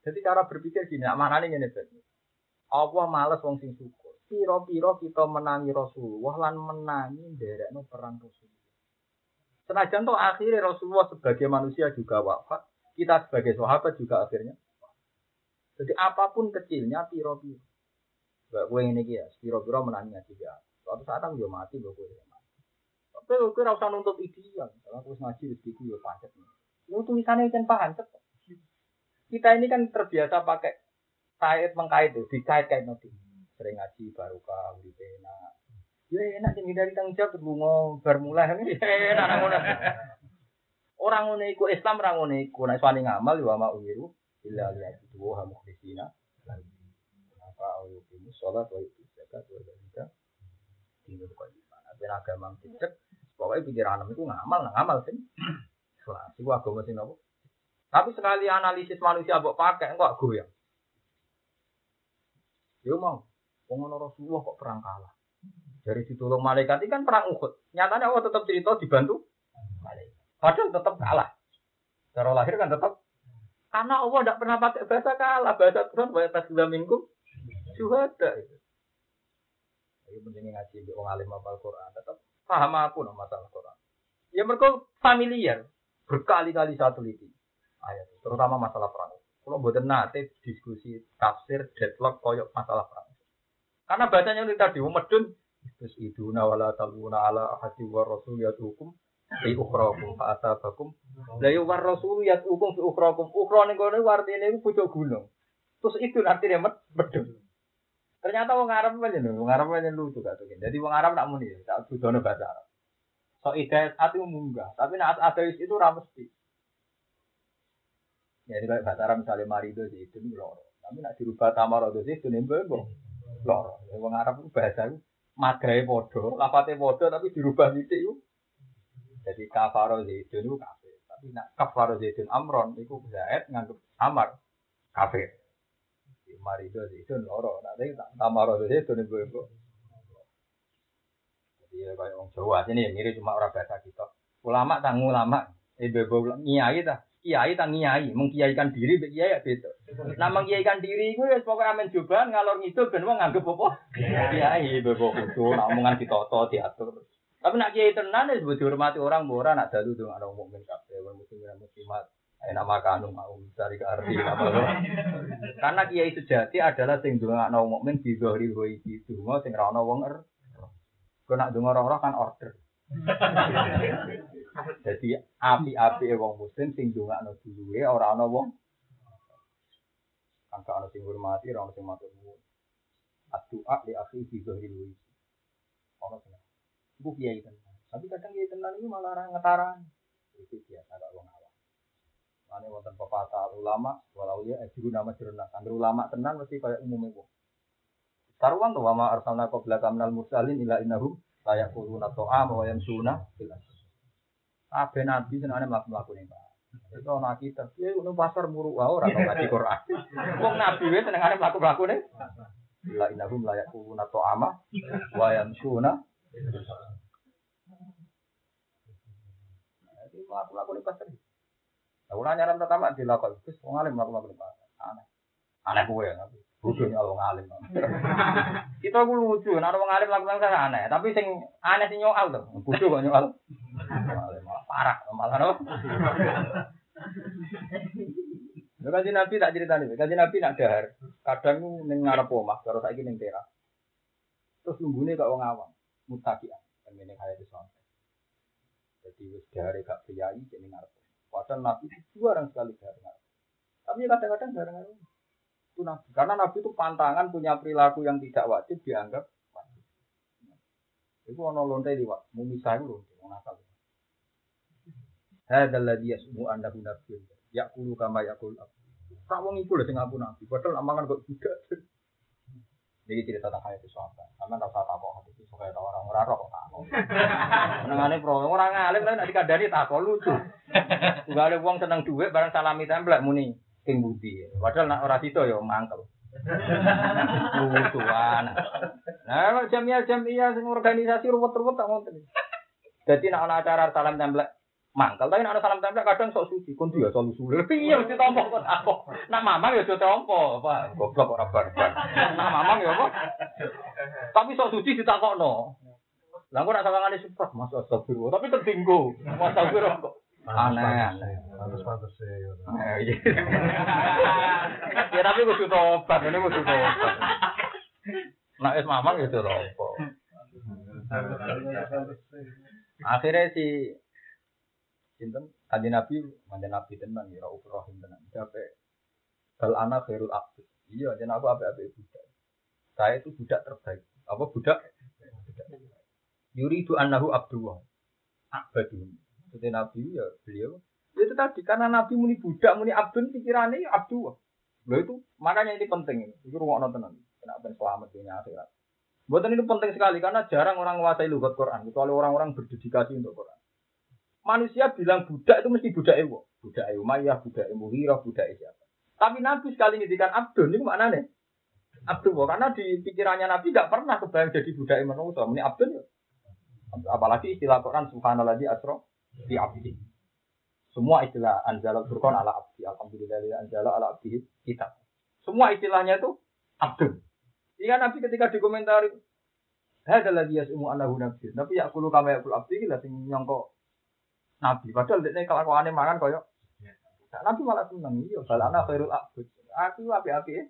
Jadi cara berpikir gini, mana ini ini Allah males wong sing syukur. Piro-piro kita menangi Rasulullah lan menangi nderekno perang Rasulullah. Senajan toh akhirnya Rasulullah sebagai manusia juga wafat, kita sebagai sahabat juga akhirnya Jadi apa pun kecilnya piro-piro. Gak gue ini ya, piro-piro menangi ngaji ya. Suatu saat aku yo mati, gue gue mati. Tapi gue rasa nuntut ideal. Kalau aku ngaji rezeki yo pancet. Lu tulisannya kan pancet. Kita ini kan terbiasa pakai kait mengkait itu dikait-kait nanti sering ngaji barokah uripe enak. Ya enak sing dari tanggung jawab lunga bar mulai. <laughs> Ya enak ngono. Orang ngono iku Islam orang ngono iku. Nek wani ngamal ya ma uwiru illa liya'budu wa mukhlisina apa ayo ini sholat wa itu zakat wa ini kok gimana ben agama cicek pokoknya pikiran itu ngamal ngamal sih. Ikhlas, itu agama sih nopo. Tapi sekali analisis manusia buat pakai, enggak goyang. Yo mau. Pengono Rasulullah kok perang kalah. Dari ditolong malaikat ini kan perang Uhud. Nyatanya Allah tetap cerita dibantu malaikat. Padahal tetap kalah. Cara lahir kan tetap karena Allah tidak pernah pakai bahasa kalah, bahasa Tuhan bahasa tasbih minggu syuhada itu. Ayo penting ngaji di orang alim apa Quran, tetap paham aku no masalah Quran. Ya mereka familiar, berkali-kali satu teliti terutama masalah perang. Kalau buatan nate diskusi tafsir deadlock koyok masalah perang. Karena bacanya ini tadi medun terus itu nawala taluna ala hati war rasul ya hukum fi ukhrakum fa asabakum la war rasul ya hukum fi ukhrakum ukhra ning kono artine iku pucuk gunung. Terus itu artinya med medun. Ternyata wong Arab nih, wong Arab aja lucu gak tuh. Jadi wong Arab tak muni, tak budono bahasa Arab. So ide hati munggah, tapi nak ada itu ramesti. Ya ini kayak bahasa Arab misalnya marido sih itu loro. Tapi nak dirubah tamaro sih itu nimbo loro. Ya wong Arab itu bahasa itu madrai podo, lapate podo tapi dirubah titik itu. Jadi kafaro zaitun itu kafe. Tapi nak kafaro zaitun amron itu zaid nganggep amar kafe. Marido itu loro. Nanti tamaro zaitun nimbo Jadi ya kayak orang Jawa sini mirip cuma orang bahasa kita. Ulama tanggung ulama, ibu ibu nyai dah kiai tak kiai, mengkiaikan diri be kiai ya beda. Nah mengkiaikan diri itu ya pokoknya amen coba ngalor ngidul ben wong nganggep apa? Kiai bebo kudu omongan ditoto diatur. Tapi nak kiai tenan ya sebut dihormati orang ora nak dalu dong ana mukmin kabeh wong muslim dan muslimat. Enak makanu mau cari ke arti apa Karena kiai sejati adalah sing ndongakno mukmin di zahiri wa iki donga sing ra ono wong er. Kok nak donga ora kan order. Jadi api-api wong muslim sing ndongakno duluwe ora ana wong angka ana sing hormati ora ana sing matur nuwun. Addu'a li akhi fi dhahiril wajh. Ana sing iku kiai tenan. Tapi kadang kiai tenan itu malah ngetarang. Itu biasa gak wong awam. Ane wonten pepatah ulama, walau ya ejuru nama jeruna. Angger ulama tenan mesti kayak umumnya wong. Karuan tuh wama arsalna qabla kamnal mursalin ila innahum layak kuluna to'a wa yamsuna fil Kabeh nabi senengane mlaku-mlaku ning Pak. Itu ana kita, ya ngono pasar muru wae ora tau ngaji Quran. <laughs> Wong nabi wis senengane mlaku-mlaku ning ila innahum layak kuluna to'a wa yamsuna Jadi mlaku-mlaku ning pasar. Lah ora nyaran pertama dilakoni, wis wong alim mlaku-mlaku ning pasar. Aneh. Aneh kowe ya. Bodoh ya wong alim. <laughs> Kita ku lucu, nek wong alim lakukan kan aneh, tapi sing aneh sing nyoal to. Bodoh kok nyoal. Alim <laughs> parah, malah no. Kanjeng Nabi tak ceritani, kanjeng Nabi nak dahar. Kadang ning ngarep omah, karo saiki ning teras. Terus lunggune kok wong awam, mutakian. Kan ngene kaya di sana. Jadi wis dahare gak priyayi jadi ngarep. Padahal Nabi itu jarang sekali dahar ngarep. Tapi kadang-kadang dahar ngarep itu nabi. Karena nabi itu pantangan punya perilaku yang tidak wajib dianggap wajib. Itu ono lonte liwat, mumisah itu lonte, nakal. Hadzal ladzi yasmu annahu nabiyyun. Yaqulu kama yaqul abdu. Tak wong iku lho sing ngaku nabi, padahal amangan kok budak. Jadi cerita tentang hayat sahabat. Sama tak usah takut hati itu tahu orang ngerarok kok takut. Menengane pro orang ngalim lah nek dikandani takut lucu. Enggak ada uang seneng duit barang salami templek muni king budi. Padahal nak ora sito ya mangkel. Lucuan. Nah, jamiah jamiah sing organisasi ruwet-ruwet tak ngoten. Jadi nak ana acara salam templek mangkel, tapi nak ana salam templek kadang sok suci, kon dia selalu sulit. Piye mesti tompo kok aku. Nak mamang ya aja tompo, Pak. Goblok ora barbar. Nak mamang ya apa? Tapi sok suci ditakokno. Lah kok nak sawangane super, Mas astagfirullah, tapi tertinggu. Mas astagfirullah kok. Aneh, aneh. Pantes-pantes ya. Iya. Ya tapi kudu tobat, ini kudu tobat. Nah, es mamang itu apa? Akhirnya si sinten kanjeng Nabi, kanjeng Nabi tenan ya Rauf Rahim tenan. Sampai bal ana khairul abdi. Iya, jeneng aku apik-apik budak. Saya itu budak terbaik. Apa budak? Budak. Yuri itu annahu abdullah. Abadu. Jadi Nabi ya beliau. Ya Itu tadi karena Nabi muni budak, muni abdun pikirannya ya abdullah. Loh itu makanya ini penting ini. Itu rumah tenan. Kenapa selamat dunia akhirat. Buatan itu penting sekali karena jarang orang menguasai lugat Quran kecuali orang-orang berdedikasi untuk Quran. Manusia bilang budak itu mesti budak ewo, budak Umayyah, budak Muhirah, budak siapa. Tapi Nabi sekali ngedikan abdun itu mana nih? Abdul karena di pikirannya Nabi nggak pernah kebayang jadi budak manusia. Ini abdun ya. Apalagi istilah Quran Subhanallah di asro di abdi. Semua istilah anjala furqan ala abdi. Alhamdulillah anjala ala abdi kita. Semua istilahnya itu abdul. Iya Nabi ketika dikomentari, ada lagi ya semua anak nabi. Tapi ya kulo kama ya abdi lah sing nyongko nabi. Padahal dia kalau aneh mangan koyo. Nah, nabi malah seneng iya. Kalau anak khairul abdi. Aku api api ya.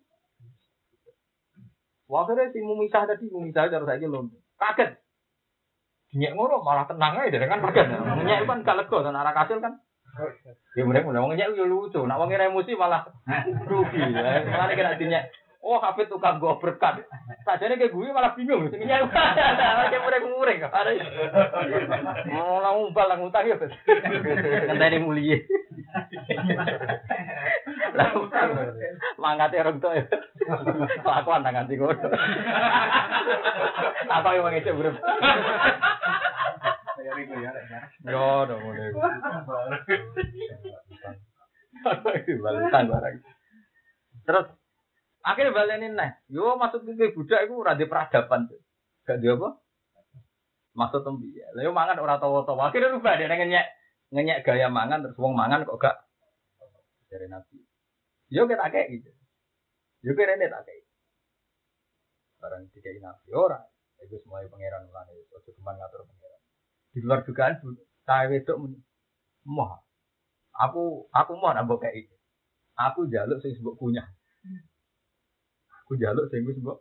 Wakilnya si mumisah tadi mumisah harus saya belum kaget. Nyek ngono malah tenang aja kan kaget. Nyek kan gak lega dan arah kasil kan. Ya mereka udah ngomongnya lucu. Nak wongnya emosi malah <laughs> rugi. Malah kena dinyek. Oh, hafid tukang gue berkat. Sajane kayak gue malah bingung. Sing nyawa. <laughs> Kayak murek-murek. Oh, lah ngumpal lah ngutang ya. Ngenteni mulia. Lah mangkate orang tua ya. Kelakuan nang nganti ngono. Apa yang ngecek bro? Yo, dong mulai. Balikan barang. Terus Akhirnya balenin nih. Yo maksud ke budak itu rada peradaban tuh. Gak dia apa? Maksud tembi ya. Lalu mangan orang tahu tahu. Akhirnya rubah dia ngenyek ngenyek gaya mangan terus wong mangan kok gak dari nabi. Yo kita kayak gitu. Yo kita ini tak kayak. Barang tiga nabi orang. Itu semuanya pangeran ulang itu. Ojo keman ngatur pangeran. Di luar dugaan saya wedok moh. Aku aku mau nambah kayak itu. Aku jaluk sing sebut punya. Aku jaluk sing wis mbok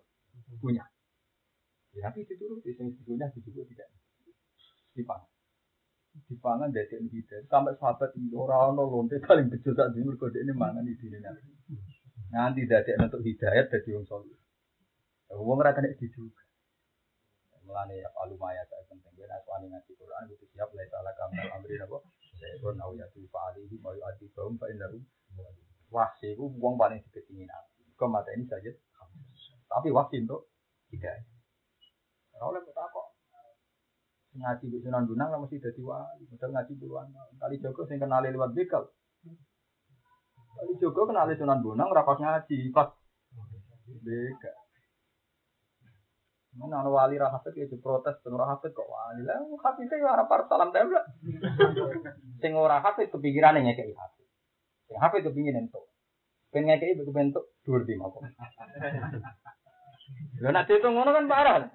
punya. Ya tapi dituruti sing punya juga tidak dipangan. Dipangan dari kita sampai sahabat ini orang ono lonte paling bejo sak dino mergo ini mangan idine Nabi. Nanti dadi untuk hidayat dadi wong saleh. Wong ora kena diduga. Mulane ya alumaya saya penting ben aswani ngaji Quran itu siap la salah kamal amri napa Syaiton au ya tu fa'alihi wa yu'adhi baum fa innahu wahsi ku wong paling diketingin nabi. Kok mata ini saja tapi wahsi untuk tidak. Ora oleh kok ngaji di Sunan Gunung lah mesti dadi wali. Modal ngaji puluhan tahun. Kali Joko sing kenali lewat bekal. Kali Joko kenali Sunan Gunung ora pas ngaji, pas bekal. Mana ana wali ra hafid ya protes ben ora kok wali. Lah hafid ya ora par salam tembla. Sing ora hafid kepikirane nyekeki hafid. Sing hafid kepingin entuk. Ben ngekeki bentuk dhuwur di mako. Lha nek diitung ngono kan parah.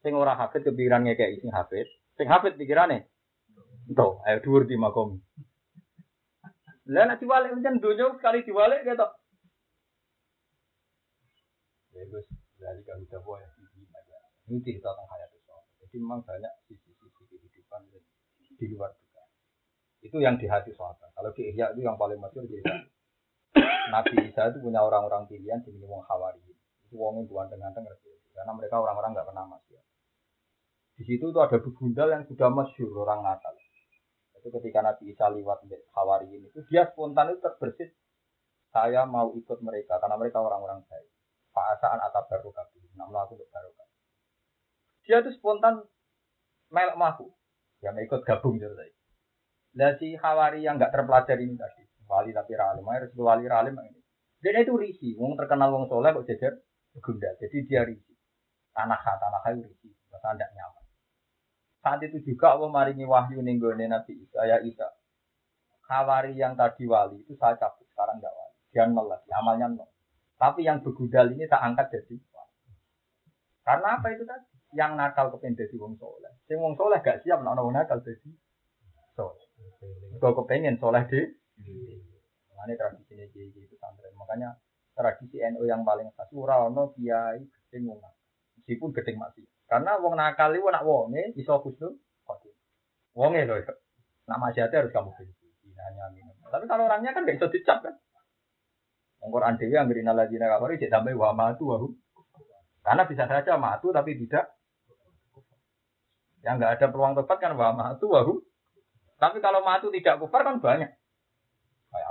Sing ora hafid kepikiran ngekeki sing hafid. Sing hafid pikirane entuk, ayo dhuwur di makom. Lah nek diwalik pancen donya sekali diwalik ketok. Ya Gus, dari kalau udah boleh ini cerita tentang hayat itu. Jadi memang banyak sisi-sisi kehidupan di luar juga. Itu yang di hati sahabat. Kalau di Ihya itu yang paling masyur cerita. Nabi Isa itu punya orang-orang pilihan di wong Hawari. Itu wongnya buan dengan karena mereka orang-orang nggak pernah masuk. Di situ tuh ada begundal yang sudah masyur orang Natal. Itu ketika Nabi Isa lewat Hawari ini, itu dia spontan itu terbersit. Saya mau ikut mereka karena mereka orang-orang baik. Atau baru Namun aku untuk baru dia tuh spontan melek mahu. Ya ikut gabung jadi tadi. Dan si Hawari yang nggak terpelajari ini tadi, wali tapi ralim, harus wali ralim ini. Dia itu risi, wong terkenal wong soleh kok jajar gunda. Jadi dia risi. Tanah tanah ha risi, masa tidak nyaman. Saat itu juga Allah maringi wahyu ninggone Nabi Isa, ya Isa. Hawari yang tadi wali itu saya cabut, sekarang nggak wali. Dia nol lagi, amalnya nol. Tapi yang begudal ini tak angkat jadi wali. Karena apa itu tadi? yang nakal kepengen jadi wong soleh. Sing wong soleh gak siap nak wong nakal jadi soleh. Kau kepengen soleh di Ini tradisi ini jadi pesantren. Makanya tradisi NU yang paling khas ora kiai gedeng wong Meskipun gedeng masih. Karena wong nakal itu nak wonge iso khusnul khotimah. Wonge loh. Nama siapa harus kamu. Hanya minum. Tapi kalau orangnya kan gak iso dicap kan. Wong Quran dhewe anggere naladina kafir cek sampai wa matu wa Karena bisa saja matu tapi tidak yang nggak ada peluang tobat kan wah matu wahu. Tapi kalau matu tidak kufar kan banyak.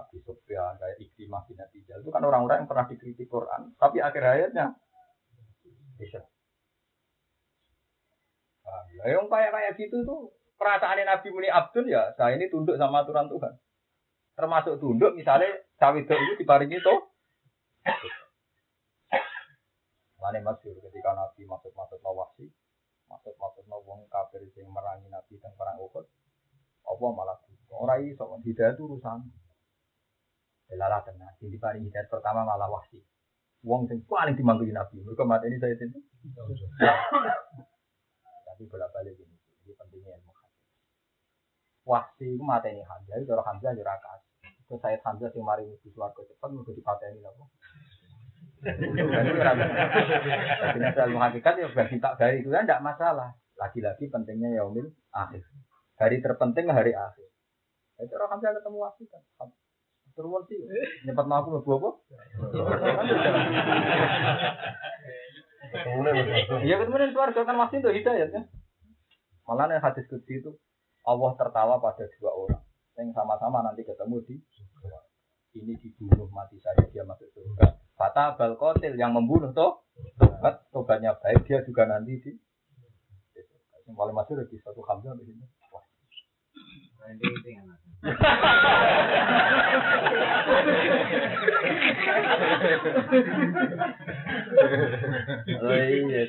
Abi Sufyan, kayak Ikrimah bin Atijal. Itu kan orang-orang yang pernah dikritik Quran. Tapi akhir hayatnya bisa. Nah, yang kayak kayak gitu tuh perasaan Nabi Muni Abdul ya saya ini tunduk sama aturan Tuhan. Termasuk tunduk misalnya cawe itu diparingi tuh. Mana masyur ketika Nabi masuk-masuk nawasi, maksud-maksud wong kafir sing merangi Nabi dan perang Uhud. Apa malah ora iso hidayah itu urusan. Lala tenang, sing diparingi hidayah pertama malah wahsi. Wong sing paling dimanggil Nabi. Mereka mati ini saya itu. Tapi bolak balik ini, ini pentingnya ilmu hadis. Wahsi itu mati ini Hamzah, itu orang Hamzah jurakas. Itu saya Hamzah sing mari di suarga cepat, mau dipateni apa? Jadi ilmu hakikat ya bagi tak dari itu kan tidak masalah. Lagi-lagi pentingnya yaumil akhir. Hari terpenting hari akhir. Itu orang hamzah ketemu waktu kan. Turun sih, nyepat aku mau apa? Iya kemudian keluarga kan masih itu hidayat ya. Malah yang hadis kudsi itu Allah tertawa pada dua orang. Yang sama-sama nanti ketemu di ini dibunuh mati saja dia masuk surga. Fata bal kotil yang membunuh toh tobat tobatnya baik dia juga nanti di yang paling masuk di satu hamzah di sini. Oh iya.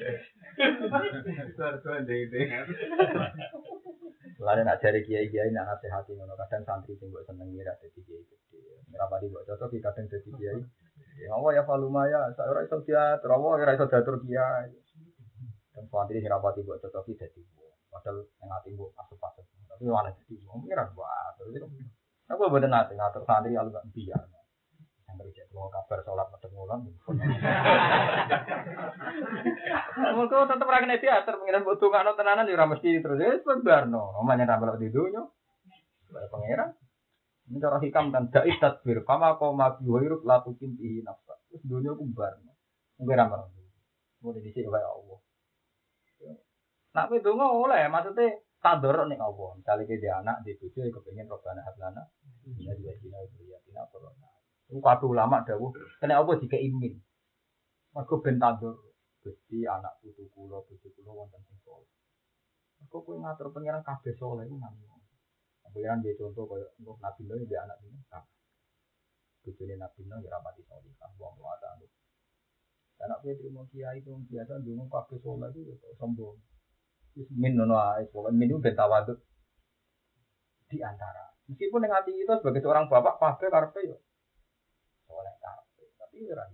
Lalu nak cari kiai kiai nak nasihati ngono kadang santri sing mbok senengi ra dadi kiai gede. Ngrapati mbok cocok kadang dadi kiai Ya Allah ya faluma ya, saya ora iso dia, Allah ya ora iso diatur dia. Dan santri sing rapati mbok cocoki dadi padahal yang ati mbok masuk-masuk. Tapi malah dadi wong pengiran buat. Aku boten nate ngatur santri alu gak biar. Yang kerja kalau kabar sholat medeng ngulang. <laughs> Mereka tetap ra kena diatur pengiran mbok dongakno tenanan ora mesti terus ya sebarno. Omane ra melok di dunya. Pengiran ini cara hikam kan dai tadbir. Kama kau mabi wairuk latu kintihi nafsa. Terus dunia kumbar. Mungkin ramah. Mau di sini kayak Allah. Nah, itu nggak oleh. Maksudnya tador ning apa? Misale ke dia anak, di bojo ya kepengin robana hablana. Ya juga dina ya dina corona. Iku kabeh ulama dawuh, kena apa dikeimin. Mergo ben tador. Anak putu kula, bojo kula wonten sing saleh. Mergo kowe ngatur pengiran kabeh saleh iku nang. Pengiran dia contoh kaya Nabi Nuh dia anak ini. Bojone Nabi Nuh ya rapati saleh, luwata anu. Anak kowe terima kiai itu biasa dulu kabeh saleh itu ya sombong. Min ngono ae, pokoke min itu ben tawaduk di antara. Meskipun dengan hati kita sebagai seorang bapak kabeh karepe yo soleh karepe, tapi ora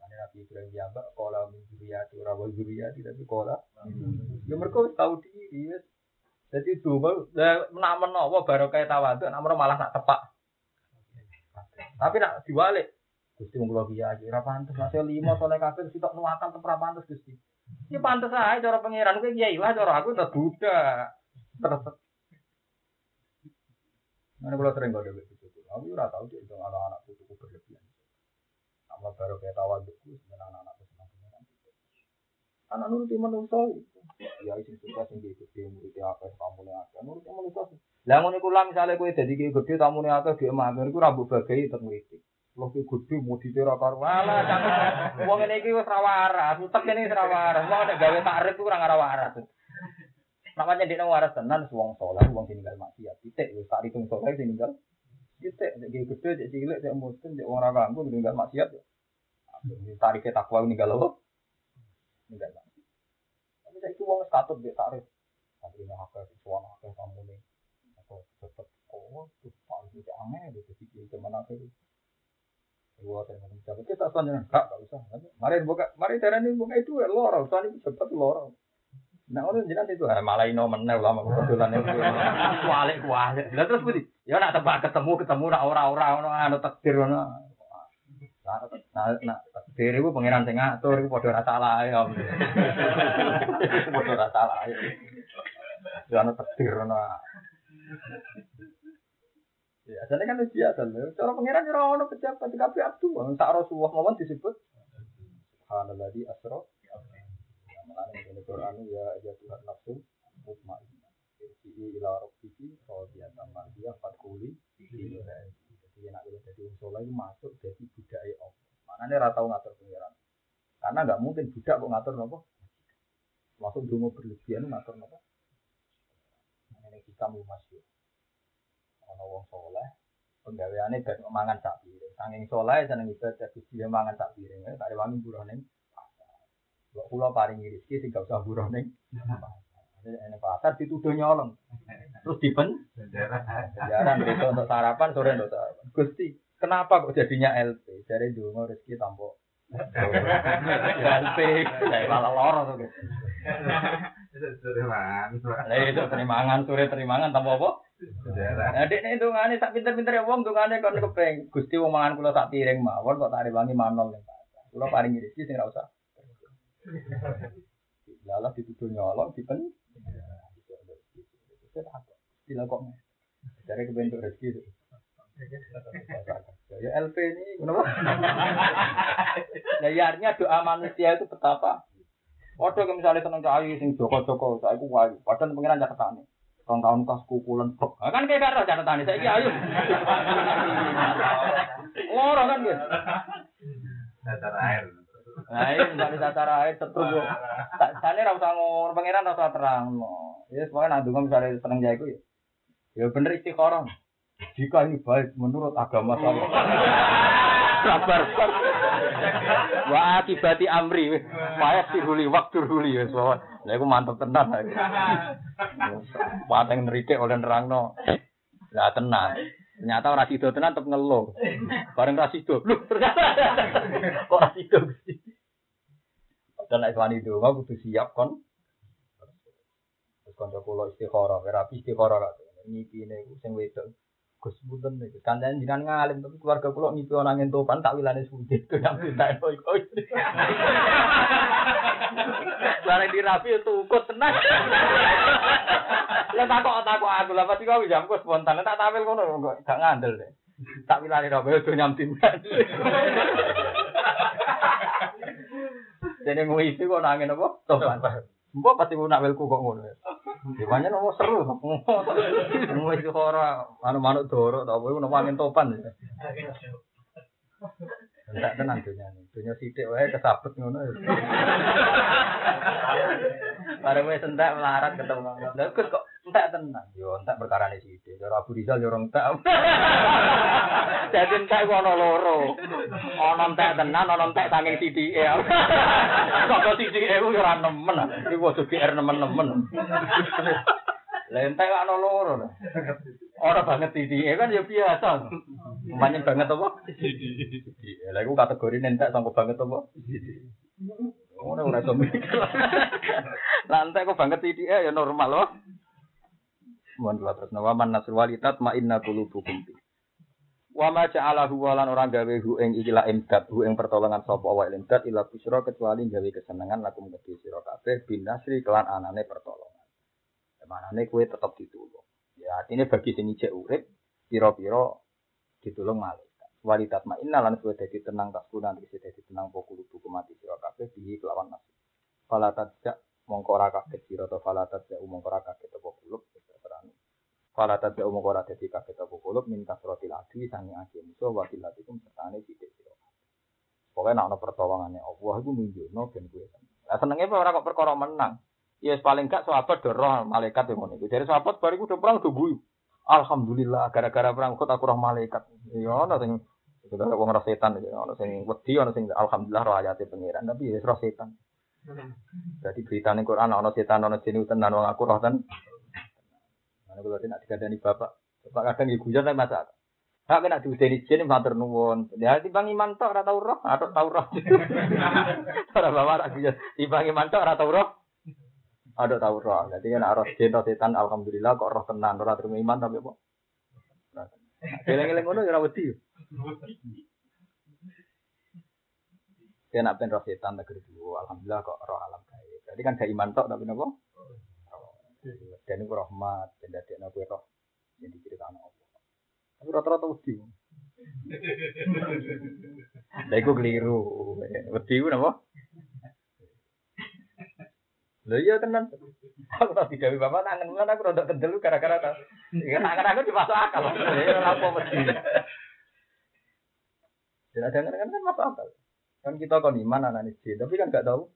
Karena Nabi Ibrahim jambak, kola min juriyati, ora wa juriyati, tapi kola. Ya mereka tahu diri, wis. Jadi dulu, nak menawa baru kayak tawaduk, nak malah nak tepak. Tapi nak diwalik, Gusti mung kula kiai, ora pantes, lima soleh kabeh sitok nuwatan tetep pantes Gusti. Ya pantes aja cara pangeran kowe kiai lah cara aku tetep budak. Terus Mana kalau sering kode begitu, aku ora tahu dia itu anak-anak putuku berlebihan. Sama baru kayak tawa beku, sebenarnya anak-anak senang pengiran. Anak nuruti manusia itu. Ya isi suka sing gede murid apa kamu nih apa nuruti manusia. Lah ngono iku lah misale kowe dadi gede tamu nih apa dia mah iku rambut bagai tetep ngritik. Lo ki gede mau ditera karo wala cakep. <laughs> Wong ngene iki wis ra waras, utek kene wis ra nek gawe tarik ku ora ora waras. Namanya dia waras tenan wong saleh, wong sing ninggal maksiat. Titik wis tak hitung saleh sing ninggal. Titik nek gede gede cek cilik cek muslim cek wong ora ganggu ninggal maksiat. Tarike takwa ninggal apa? Ninggal maksiat. Tapi saiki wis katut mbek tarik. Akhirnya akeh suwana akeh kamu nih. Atau tetep oh, tuh paling aneh gitu sih cuman akhirnya Dua dan mencapai kita soalnya enggak enggak usah. Mari buka, mari cara ini buka itu ya lorong, soalnya cepat lorong. Nah orang jelas itu ah, malah ino menel lama kebetulan itu. <laughs> Kualik kualik. Lah terus budi, ya nak tebak ketemu ketemu nak ora-ora ono anu takdir ono. Nah, nah, nah, takdir itu pangeran sing ngatur iku padha ora salah ya. <laughs> Padha ora salah. Ya ono takdir ono. Ya, jadi kan biasa. Cara pengiran ora ono pejabat di kabeh abdu. Tak Rasulullah mawon disebut Subhanallah di asro. Mulane ini Quran ya ya Tuhan nafsu mutmainnah. Irji'i ila rabbiki radiyatan mardiyah fadkhuli fi Jadi nak udah jadi wong saleh masuk jadi budaya Allah. Manane ora ngatur pengiran. Karena nggak mungkin budak kok ngatur nopo. Masuk dungo berlebihan ngatur nopo. Ini kita mau masuk ana wong soleh penggaweane ben mangan sak piring saking soleh seneng ibadah Gusti dia mangan sak piring tak rewangi buruh ning Kok kula paringi rezeki sing gak usah buruh ning Ini pasar dituduh nyolong. Terus dipen jarang itu untuk sarapan sore untuk sarapan. Gusti, kenapa kok jadinya LP? Dari dulu rezeki tampok LP, saya malah loro tuh. Terimangan, sore terimangan tambah apa? Nah, dek nek ndongane sak pinter-pinter wong ndongane kon kepeng Gusti wong mangan kula sak piring mawon kok tak rewangi manol ning pasar. Kula paringi rezeki sing ora usah. Lalah dituduh nyolong dipen. Gila kok. Dari kebentuk rezeki. Ya LP ini kenapa? Nah, ya artinya doa manusia itu betapa. Waduh, misalnya seneng cahayu sing joko-joko, saya ku wayu. Padahal pengiran nih. Rong tahun kas kukulan. Nah, kan kayak karo catatan saya ayo. Loro kan gitu. Datar air. Nah, ini misalnya datar air terus. Sana ra usah ngomong pangeran ra usah terang. Ya semuanya nadungan misalnya seneng jaiku ya. Ya bener istiqoroh. Jika ini baik menurut agama saya. <laughs> Sabar. <laughs> Wa akibati amri. Payah siruli waktu ruli ya. Lah iku mantep tenan. Pateng nrike oleh nerangno. Lah tenan. Ternyata ora sido tenan tetep ngeluh. Bareng ra sido. Lho, ternyata kok ora sido. Dan nek wani itu kudu siap kon. Terus kanca kula istikharah, rapi istikharah kok. Ngipine sing wedok. Gus Bunten niku kancan jinan ngalim tapi keluarga kula ngipi ana angin topan tak wilane sudah itu yang pindah itu. Bareng di rapi itu ukut tenang. Lah takok takok aku lah pasti kau jam kok spontan tak tampil kono kok gak ngandel deh. Tak wilane rapi itu nyamtin. Jadi mau isi kok nangin apa? Topan. Mbok pasti nak welku kok ngono. Gimana <laughs> nomor seru. Mau itu ora anu manuk doro ta apa ono angin topan. Enggak tenang dunia ini. Dunia sidik wae kesabet ngono. Bareng <laughs> wis entek melarat ketemu. Gus kok entek tenang. Yo entek perkara ne sidik. Yo Abu Rizal yo orang entek. Jadi <laughs> entek ku ono loro. Ono entek tenan, ono entek saking sidike. <laughs> Kok sidike ku yo ora nemen. Iku ojo GR nemen-nemen. Lah entek ono loro. Ora banget sidike kan ya biasa. Umpamanya banget apa? Sidike. Lah iku kategori entek sangko banget apa? Ngono ora iso mikir. Lah entek kok banget sidike ya normal loh. Mohon kula terus nawaman nasr walitat ma inna qulubukum. Wa ma walan orang gawe hu ing ikilah imdad hu ing pertolongan sapa wa imdad ila busra kecuali gawe kesenengan lakum kedhe sira kabeh binasri kelan anane pertolongan. Manane kuwe tetep ditulung. Ya artinya bagi sing ijek urip pira-pira ditulung malaikat. Walitat ma inna lan suwe dadi tenang kuna tegese dadi tenang pokok kudu mati sira kabeh bihi kelawan nafsu. Fala tajak mongko ora kaget sira to fala tajak mongko. Fala tajak mongko ora dadi kaget apa kulub min kasratil adi sangi adi musuh wa tilatikum sertane sithik sira. Pokoknya nak ono pertolongannya Allah itu nunjukno ben kuwi. Lah senenge ora kok perkara menang. Ya paling gak sahabat roh malaikat yang ngono iku. Dari sahabat bariku udah perang udah guyu. Alhamdulillah gara-gara perang kok aku roh malaikat. Ya ono sing Sudah wong roh setan ya ono sing wedi ono sing alhamdulillah roh ayate pangeran tapi ya roh setan. Jadi berita ning Quran ono setan ono jin tenan wong aku roh ten. Mana kalau tidak dikandani bapak, bapak kadang ibu jangan masak. Hak kena diudeni jin matur nuwun. Ya timbang iman tok ora tau roh, atau tau roh. <laughs> Ora bawa tak guyon. Timbang iman tok ora tau roh. Ada tau roh. Jadi kan roh jin atau setan alhamdulillah kok roh tenan ora terima iman tapi apa? Eleng-eleng ngono ya ora wedi. Nak ben roh setan negeri dulu, alhamdulillah kok roh alam gaib. Jadi kan gak iman tok tapi napa? Dan itu rahmat, dan dari aku roh yang diceritakan Allah. Tapi rata-rata wedi. Lah iku keliru. Wedi ku napa? Lha iya tenan. Aku tak digawe bapak tangan mulan aku rada kendel gara-gara ta. Ya tangan aku dimasuk akal. Ya ora apa wedi. Dan ada kan kan masuk akal. Kan kita kon iman anak jin, tapi kan gak tahu.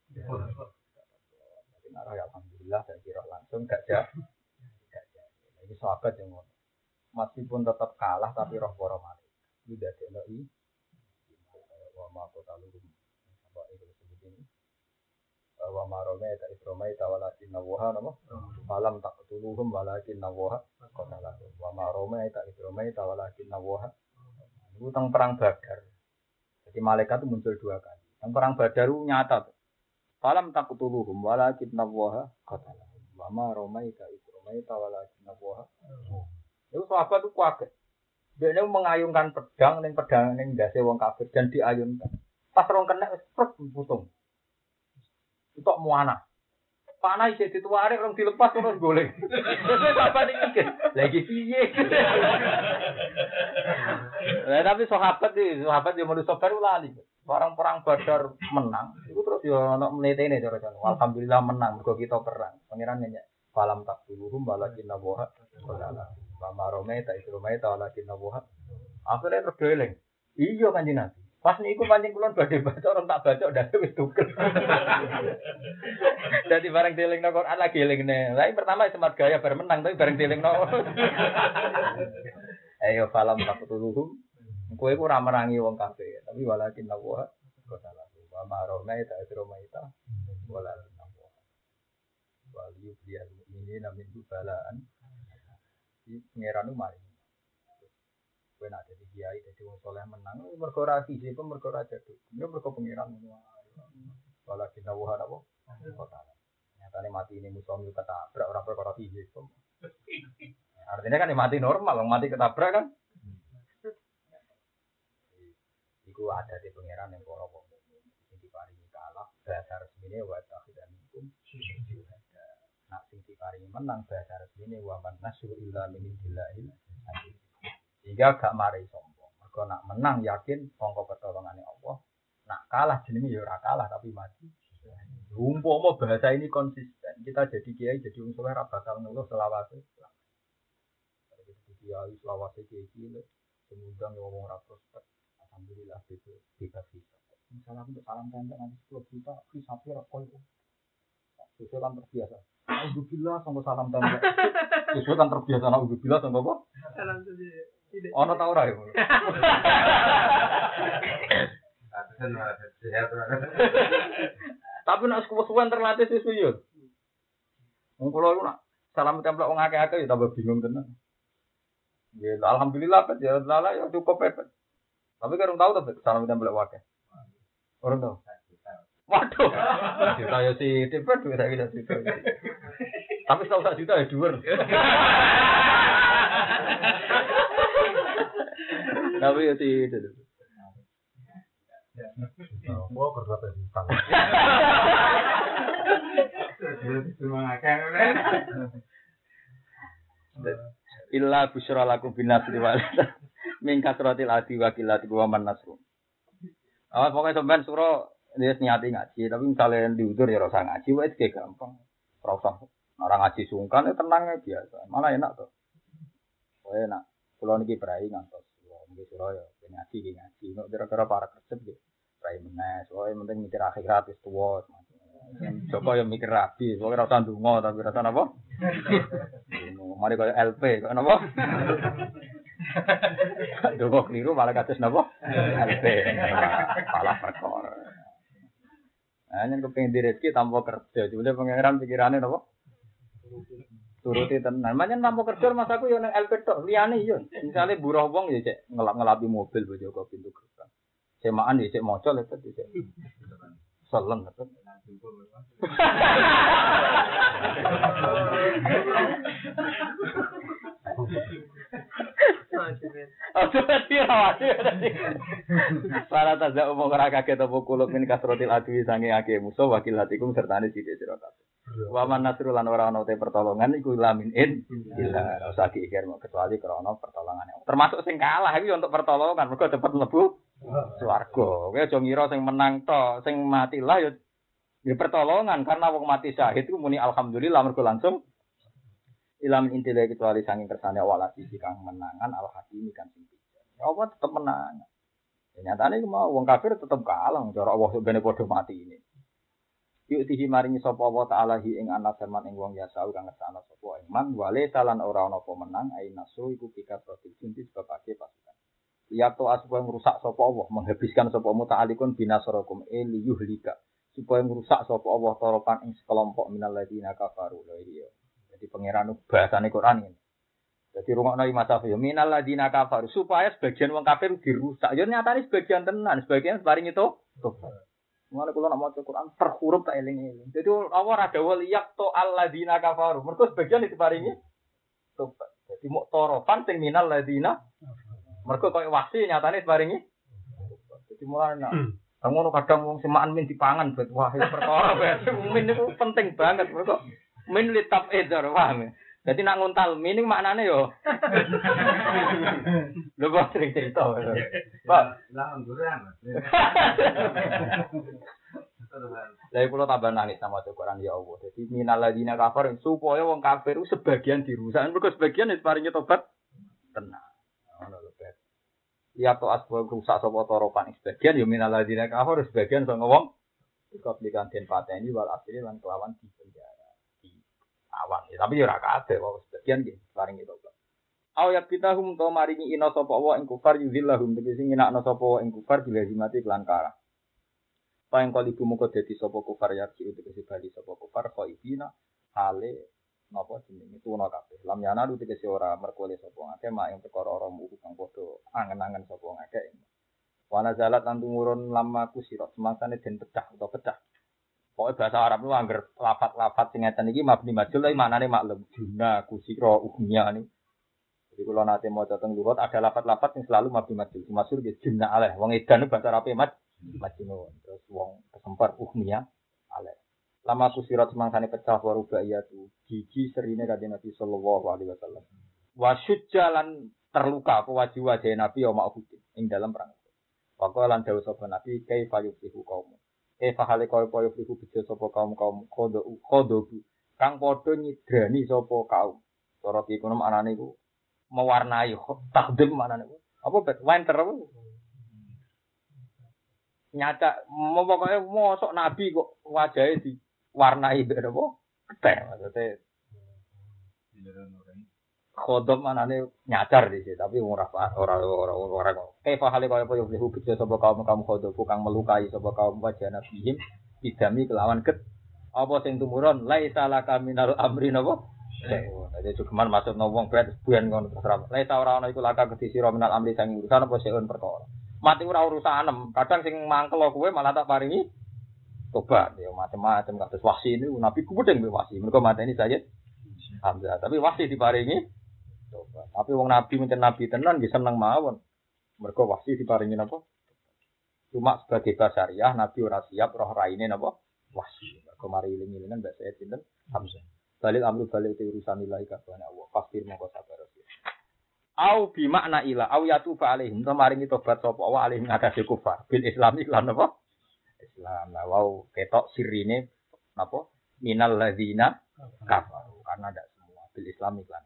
Narah ya alhamdulillah saya kira langsung gak jah. Gak jah. Ini sahabat yang ngono. Meskipun tetap kalah tapi roh para malaikat. Ini dari i. Wa ma qataluhum. Apa itu disebut ini? Wa ma ramaita isramaita walakin nawaha nama. Tak tuluhum walakin nawaha qataluhum. Wa ma ramaita isramaita walakin nawaha. Itu tentang perang Badar. Jadi malaikat itu muncul dua kali. Yang perang Badar itu nyata tuh. Falam taqtuluhum walakin nawaha qatalahum. Wa ma ramaita isramaita walakin nawaha. Itu sahabat itu kaget. Dia mengayunkan pedang ning pedang ning dase wong kafir dan diayunkan. Pas rong kena wis putung. Itu muana. Panah isih dituarik orang dilepas terus golek. Terus sahabat iki mikir, lagi piye? Lah tapi sahabat iki, sahabat yang manusia baru lali. Barang perang Badar menang, itu terus yo ono menitene cara cara. Alhamdulillah menang, mergo kita perang. Pangeran nyanyi, "Falam taqtuluhum walakin nawaha qala." Wa marome ta isromai ta walakin nawaha. Akhirnya terus geleng. Iya kanjeng Nabi. Pas niku pancing kulon badhe baca orang tak baca udah wis tukel. <laughs> Jadi bareng dieling no Quran lagi eling ne. Lah pertama semat gaya bar menang tapi bareng dieling no. <laughs> Ayo falam taqtuluhum. Kowe ku ora merangi wong kafir, tapi walakin nawaha qala. Wa marome ta isromai ta walakin nawaha. Wali biar ini namin balaan. Di pangeran mari. Kowe nak jadi kiai, jadi wong soleh menang, mergo ora siji pun mergo ora jatuh. Ini mergo pengiran ngono. Wala kita wah apa? Kota. Nyatane mati ini musuh itu ketabrak orang perkara siji pun. Artinya kan mati normal, mati ketabrak kan. Iku ada di pangeran yang para wong sing kalah, bahasa resmine wa takhidan minkum Nak sing diparingi menang bahasa resmine wa man nasru illa min sehingga gak mari sombong. Mergo nak menang yakin sangka pertolongannya Allah. Nak kalah jenenge ya ora kalah tapi mati. Umpama bahasa ini konsisten. kita jadi kiai jadi wong soleh ra bakal ngeluh selawase. Jadi kiai selawase kiai cilik Kemudian ngomong rapor Alhamdulillah itu bebas visa. Misalnya untuk salam tanda nanti 10 juta, visa kira koi. Sesuai kan terbiasa. Alhamdulillah sama salam tanda. <laughs> Sesuai kan terbiasa. Alhamdulillah sama apa? Salam. Ono tau ora ya? Tapi nak suwe-suwen terlatih sesuai yo. Wong kula iku salam tempel wong akeh-akeh ya tambah bingung tenan. Ya alhamdulillah pet ya lala ya cukup pepet. Tapi kan tahu tapi salam tempel akeh. Orang tahu. Waduh. Juta ya si tipe duit saya bisa juta. Tapi sak juta ya dua. Tapi ya si itu. Gua kerja ngakak. Illa busyra lakum bin nasri wal min kasratil adi wa qillati wa man nasru. Awas pokoknya sampean sura dia niati ngaji, tapi misalnya diudur ya rasa ngaji, wes kayak gampang. Rasa orang ngaji sungkan ya tenang ya biasa. Malah enak tuh. Oh enak. Pulau niki berai ngantos. Mungkin sura ya ben ngaji ki ngaji. Nek kira-kira para kerja gitu. Berai menes. Yang penting mikir akhirat wis tuwa. Joko yang mikir rabi, pokoknya rasa ndonga tapi rasa apa? Mari kaya LP, kaya napa? Dongo keliru malah kados napa? LP. Malah perkara. Nah, yang kepengen di rezeki tanpa kerja, jadi pangeran pikirannya napa? Turuti tenan. Manyen tanpa kerja mas aku yo nang LP tok, liyane yo. Misale buruh wong ya cek ngelap-ngelapi mobil bojo kok pintu gerbang. Semaan ya cek moco lepet ya cek. Seleng lepet. Oh, tadi awake tadi. Para taza umum ora kaget apa kuluk min kasrotil adwi sange ake musuh wakil hatikum sertane sithik sira kabeh. Wa man nasrul lan ora ana te pertolongan iku lamin in illa usah diikir kecuali krana pertolongan. Termasuk sing kalah iki untuk pertolongan mergo cepet mlebu swarga. Kowe aja ngira sing menang to, sing mati lah ya ya pertolongan karena wong mati syahid itu muni alhamdulillah mergo langsung ilam intilah kecuali sanging kersane awal sisi kang menangan al hakim kan sing. Ya Allah tetep menang. Ya, nyatane mau wong kafir tetep kalah cara Allah sebenarnya padha mati ini. Yuk tihi maringi sapa Allah taala hi ing ana firman ing wong yasau kang ngersana sapa ing man wale talan ora ana apa menang ai nasu iku pika protik junti sebabake pasukan. Ya to aswa merusak sapa Allah menghabiskan sapa muta'alikun binasarakum eli yuhlika supaya merusak sapa Allah toropan ing sekelompok minal ladina kafaru iya. Jadi pangeran bahasane Quran ini. Jadi rumah nabi masa ya minal ladina kafar supaya sebagian wong kafir dirusak. Ya nyatane sebagian tenan, sebagian paring itu. Mulane kula nak maca Quran per huruf tak eling-eling. Jadi Allah dawuh liyak to alladina kafaru. Mergo sebagian diparingi tobat. Jadi mau torofan sing minal ladina. Mergo koyo wasi nyatane diparingi. Jadi mulane nak ngono kadang wong semaan min dipangan bet wah itu perkara. Min itu penting banget mergo min litap edar paham ya. Jadi nak nguntal min ini maknane yo. <laughs> Lho kok sering cerita. Pak, Lah angguran. <laughs> Lah kula tambah nangis sama Quran ya Allah. Jadi minal ladina kafir supaya wong kafir sebagian dirusak. Mergo sebagian wis paringi tobat tenang. Ngono lho bet. Ya to asbab rusak sapa toropan sebagian ya minal ladina kafir sebagian sing ngomong dikoplikan den pateni wal akhiri lan kelawan di penjara di awan. Ya, tapi ora kabeh wae sebagian nggih paringi tobat. Aw yak kita hum to maringi ina sapa wa ing kufar yuzillahum tegese nginakno sapa wa ing kufar dilazimati kelan kara. Paling kali ibu muka dadi sapa kufar ya utek si bali sapa kufar khaifina hale napa jenenge tuna kabeh. Lam yana lu tegese ora merkole sapa ngake mak ing perkara ora muku kang padha angen-angen sapa ngake. Wana zalat lan tumurun lama kusirat semangsane den pecah utawa pecah. Pokoknya bahasa Arab itu anggar lafat-lafat sing ngeten iki mabni majul tapi maknane maklum. Juna kusira uhnya ini. Jadi kalau nanti mau datang luhut ada lafat-lafat yang selalu mabni majul. Masyhur ya juna aleh. Wong edan bahasa Arab mad majnun. Terus wong kesempar uhnya aleh. Lama kusirat semangsane pecah waruba iya tu gigi serine kanjeng Nabi sallallahu alaihi wasallam. Wasyud jalan terluka apa wajib wajah Nabi ya ma'hudin ing dalam perang. Waktu lan dawuh Nabi kaifa yuflihu kaum. Fahale kaya kaya yuflihu bejo sapa kaum kaum kodo kodo kang padha nyidrani sapa kaum. Cara kono anane iku mewarnai takdim manane. Apa bet winter apa? Nyata mau pokoknya mosok nabi kok wajahnya diwarnai bet apa? Teh maksudnya khodom manane nyadar di sini tapi ora ora ora ora. Kayak hale kaya apa yang hubit sapa kaum kaum khodom kang melukai sapa kaum wajah nabihim bidami kelawan ket. Apa sing tumurun? Laisa laka minal amri napa? Jadi cuman maksud wong bet buan ngono terserah laisa ora ana iku laka kedhi sira minal amri sang urusan apa seun perkara. Mati ora urusanem. Kadang sing mangkel kowe malah tak paringi tobat ya macam-macam kados wasi ini nabi kubedeng wasi. Mereka mati ini saja Hamzah. Tapi wasi diparingi Coba. Tapi wong nabi mencen nabi tenan bisa seneng mawon. Mereka wasi diparingi napa? Cuma sebagai basariah nabi ora siap roh raine napa? Wasi. Mereka mari iling-ilingan mbak saya sinten Hamzah. Balik amru balik itu urusan nilai kabehane Allah. Pasti mongko sabar. Au bi makna ila au yatuba alaihim to maringi tobat sapa wa alaihim ngatasi kufar bil islam iklan napa? Islam. Nah, wow, ketok sirine napa? Minal ladzina kafaru karena ada semua bil islam iklan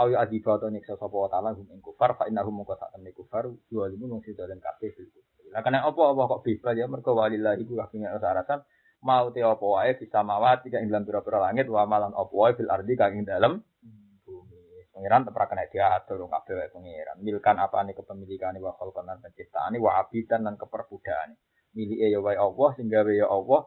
awi adiba to nyiksa sapa wa taala hum ing kufar fa innahum mungko sak temne kufar zalimun wong sida lan kabeh fil Lah kena apa apa kok bebas ya mergo walillahi ku kabeh arasan mau te apa wae bisa mawat tidak ing dalam pira-pira langit wa malan apa wae fil ardi kang ing dalem bumi. Pangeran tepra kena diatur kabeh wae pangeran. Milkan apa nih kepemilikane wa khalqan lan penciptaane wa abidan lan keperbudaane. Milike ya wae Allah sing gawe ya Allah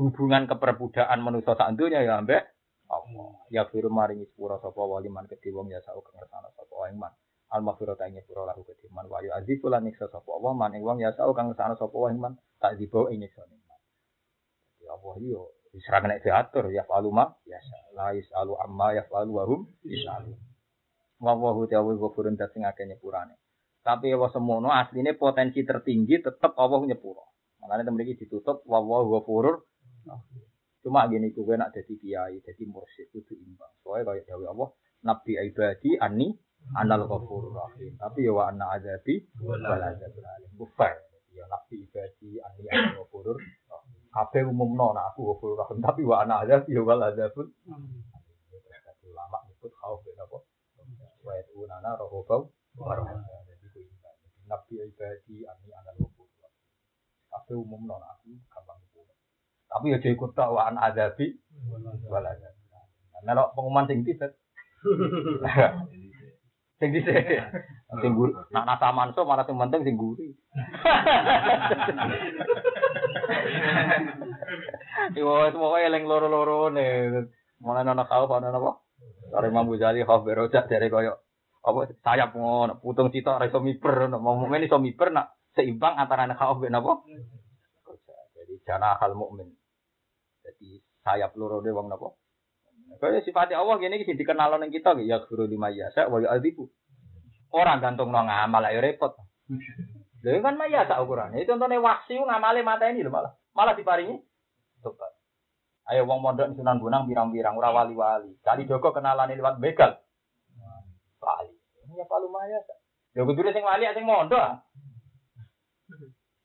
hubungan keperbudaan manusia sak ya ambek Allah. Ya firu maringi sepura sapa waliman kedhi wong ya sau kang ngersano sapa wae man. Al maghfirah ta nyepura lahu kedhi man wa yu azifu lan nyiksa sapa man ing wong ya sau kang ngersano sapa wae man tak dibawa ing nyiksa man. Ya Allah yo diserang nek diatur ya falu ma ya la yasalu amma ya falu wa hum yasalu. Wa wa hu ta'ala ghafurun dat sing akeh nyepurane. Tapi wa semono asline potensi tertinggi tetep Allah nyepura. Makanya temen iki ditutup wa wa Cuma gini gue nak jadi kiai, jadi mursyid itu imbang. Soalnya kayak dawe Allah, Nabi ibadi ani anal ghafurur rahim. Tapi ya wa anna azabi wal azabul alim. Bufar. Ya Nabi ibadi ani anal ghafurur Kabeh umum no, nah aku ghafurur rahim. Tapi wa anna azabi wal azabul ulama nyebut khauf ben apa? Wa. Jadi ku imbang. Nabi ibadi ani anal ghafurur rahim. Kabeh umum no, nah aku gampang tapi ya jadi ikut takwaan azabi wal azab. Melok pengumuman sing tidak. <laughs> Sing dhisik. Sing guru, nak nasa manso malah sing penting sing guri. <laughs> Iwo semua eling loro-loro nih. Mulai nana kau apa nana apa? Dari Imam Ghazali kau berojak dari koyo apa sayap ngono putung cita ra iso miber mau mukmin iso miber nak seimbang antara anak kau ben apa? Jadi jana hal mukmin. Jadi sayap loro de wong napa? Kaya sifatnya Allah gini sih dikenal nang kita ya guru lima yasa wa yu'adzibu. Orang gantung nang ngamal ayo repot. Lha kan maya tak ukuran. Itu contohnya wahsi ngamale mata ini lho malah. Malah diparingi tobat. Ayo wong mondok Sunan Bonang pirang-pirang ora wali-wali. Kali Joko kenalane liwat begal. Wali. Ya palu maya. Ya kudune sing wali sing mondok.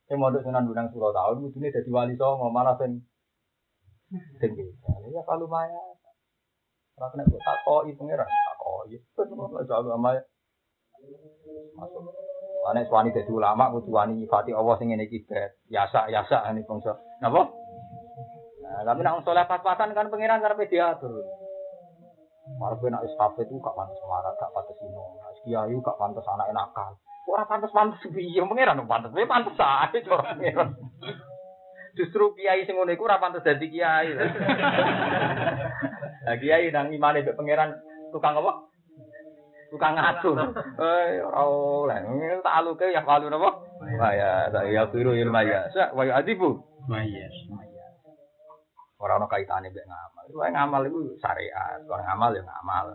Sing mondok Sunan Bonang Suro tahun kudune dadi wali songo malah sing ya palu maya. Ora kena kok takoki pangeran. Takoki. Wis ngono jalu amaya. Masuk. Ane suwani dadi ulama kudu wani nyifati Allah sing ngene iki. Yasa yasa ane bangsa. Napa? Nah, tapi nak soleh pas-pasan kan pangeran karepe diatur. Malah nak istafet itu gak pantas marah, gak pantas ino. Kiai gak pantas anak nakal. Ora pantas pantas piye pangeran pantas. Piye pantas ae cara pangeran. Justru kiai sing ngono iku ora pantas dadi kiai. <laughs> Lah kiai nang imane mbek pangeran tukang apa? tukang ngatur. Eh ora oleh. Tak aluke ya kalu napa? Wah ya, tak ya biru ilmu ya. Sa wa adibu. Mayas. Ora ono kaitane mbek ngamal. Wae ngamal iku syariat, kalau ngamal ya ngamal.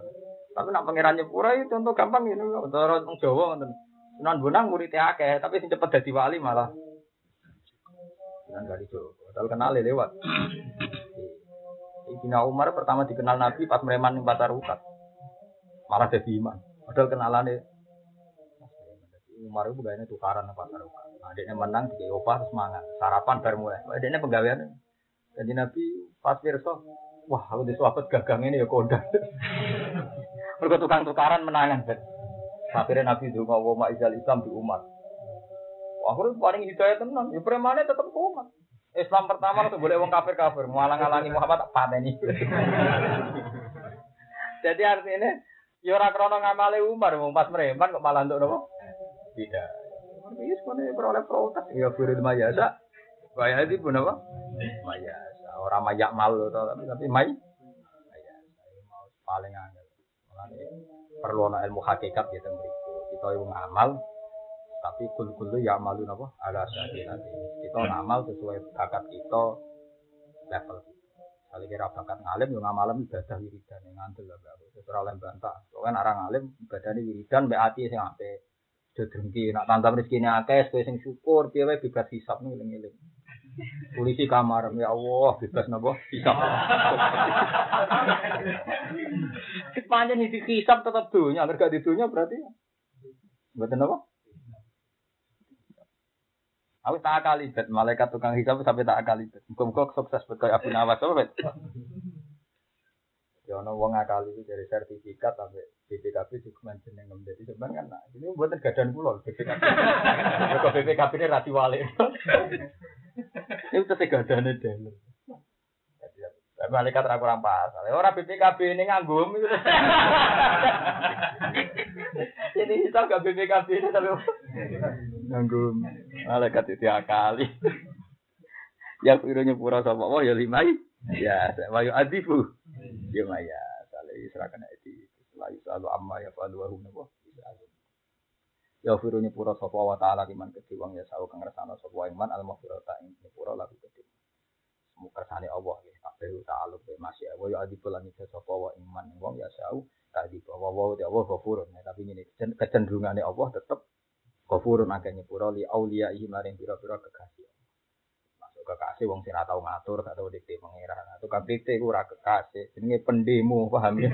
Tapi nak pangeran nyepura itu contoh gampang ini. Cara wong Jawa ngoten. Sunan Bonang murid akeh, tapi sing cepet dadi wali malah Sunan Kalijogo. Padahal kenal lewat. Ibnu Umar pertama dikenal Nabi pas mereman ning Pasar Ukat. Malah jadi iman. Padahal kenalane Umar itu gayanya tukaran ning Pasar Ukat. Nah, dia menang di opah semangat. Sarapan baru mulai. Dia penggawean. Jadi Nabi pas pirsa Wah, aku di sahabat gagang ini ya kondang. <laughs> Mereka tukang tukaran menangan. Akhirnya Nabi itu izal Islam di umat. Aku paling hidayah tenan. Ya premane tetap umat. Islam pertama itu boleh wong kafir kafir, ngalang-alangi Muhammad tak pateni. <laughs> Jadi artinya, ya ora krono ngamale Umar, wong pas mereman kok malah untuk nopo? Tidak. Iya, sebenarnya beroleh protes. Ya, firul mayasa. Bayar itu pun apa? Mayasa. Orang mayak malu, tapi tapi may. Mayasa. Mau paling angel. Perlu ana ilmu hakikat ya teng mriku. Kita yang ngamal tapi kul-kulu ya malu napa ala nanti. Kita ngamal sesuai bakat kita level. Kali kira bakat ngalim yang ngamalem ibadah wiridan yang ngantul lah gak sesuai oleh bantah. Soalnya orang ngalim ibadah ini wiridan mbak hati sing ape. Sudah drengki nak tantam rezeki ini akeh, sesuai sing syukur, piye wae bebas hisap nih ngiling Polisi kamar, ya Allah, bebas napa hisap. Sepanjang ini hisap tetap dunia, agar gak di dunia berarti Betul apa? Aku tak kali bet malaikat tukang hisap sampai tak kali bet. Muka-muka sukses bet kayak Abu Nawas apa? Ya ono wong akali dari sertifikat sampai BPKB dokumen jeneng jadi sebenarnya kan nah, ini buat gadan pulau BPKB. Kok BPKB ini rati wale. Ini udah segadane dene. Tapi malaikat ora kurang pas. Ora BPKB ini nganggum. Ini hisap <laughs> gak BPKB ini tapi nganggum. Malaikat itu akali. Ya kira nyepura sapa oh ya limai. Ya, wayu adifu. Ya maya. Sale serahkan itu. Lalu selalu amma ya falu wa hum napa. Ya firu nyepura sapa wa taala kiman kedhi wong ya sawu kang ngrasakno sapa iman al maghfirata ing nyepura lagu kedhi. Mukersane Allah ya kabeh ta'aluk be masih wa ya adibul lan sapa wa iman wong ya sawu tadi bahwa wa ya Allah ghafurun tapi ini kecenderungane Allah tetep ghafurun akeh nyepura li auliya maring pira-pira kekasih kekasih wong sing ora tau ngatur, gak tau dikte pangeran. Nah, tukang dikte ku ora kekasih, jenenge pendemo, paham ya?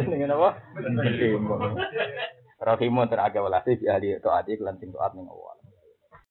Jenenge apa? Pendemo. Rahimon teragak walasi di ahli itu adi kelan sing taat ning Allah.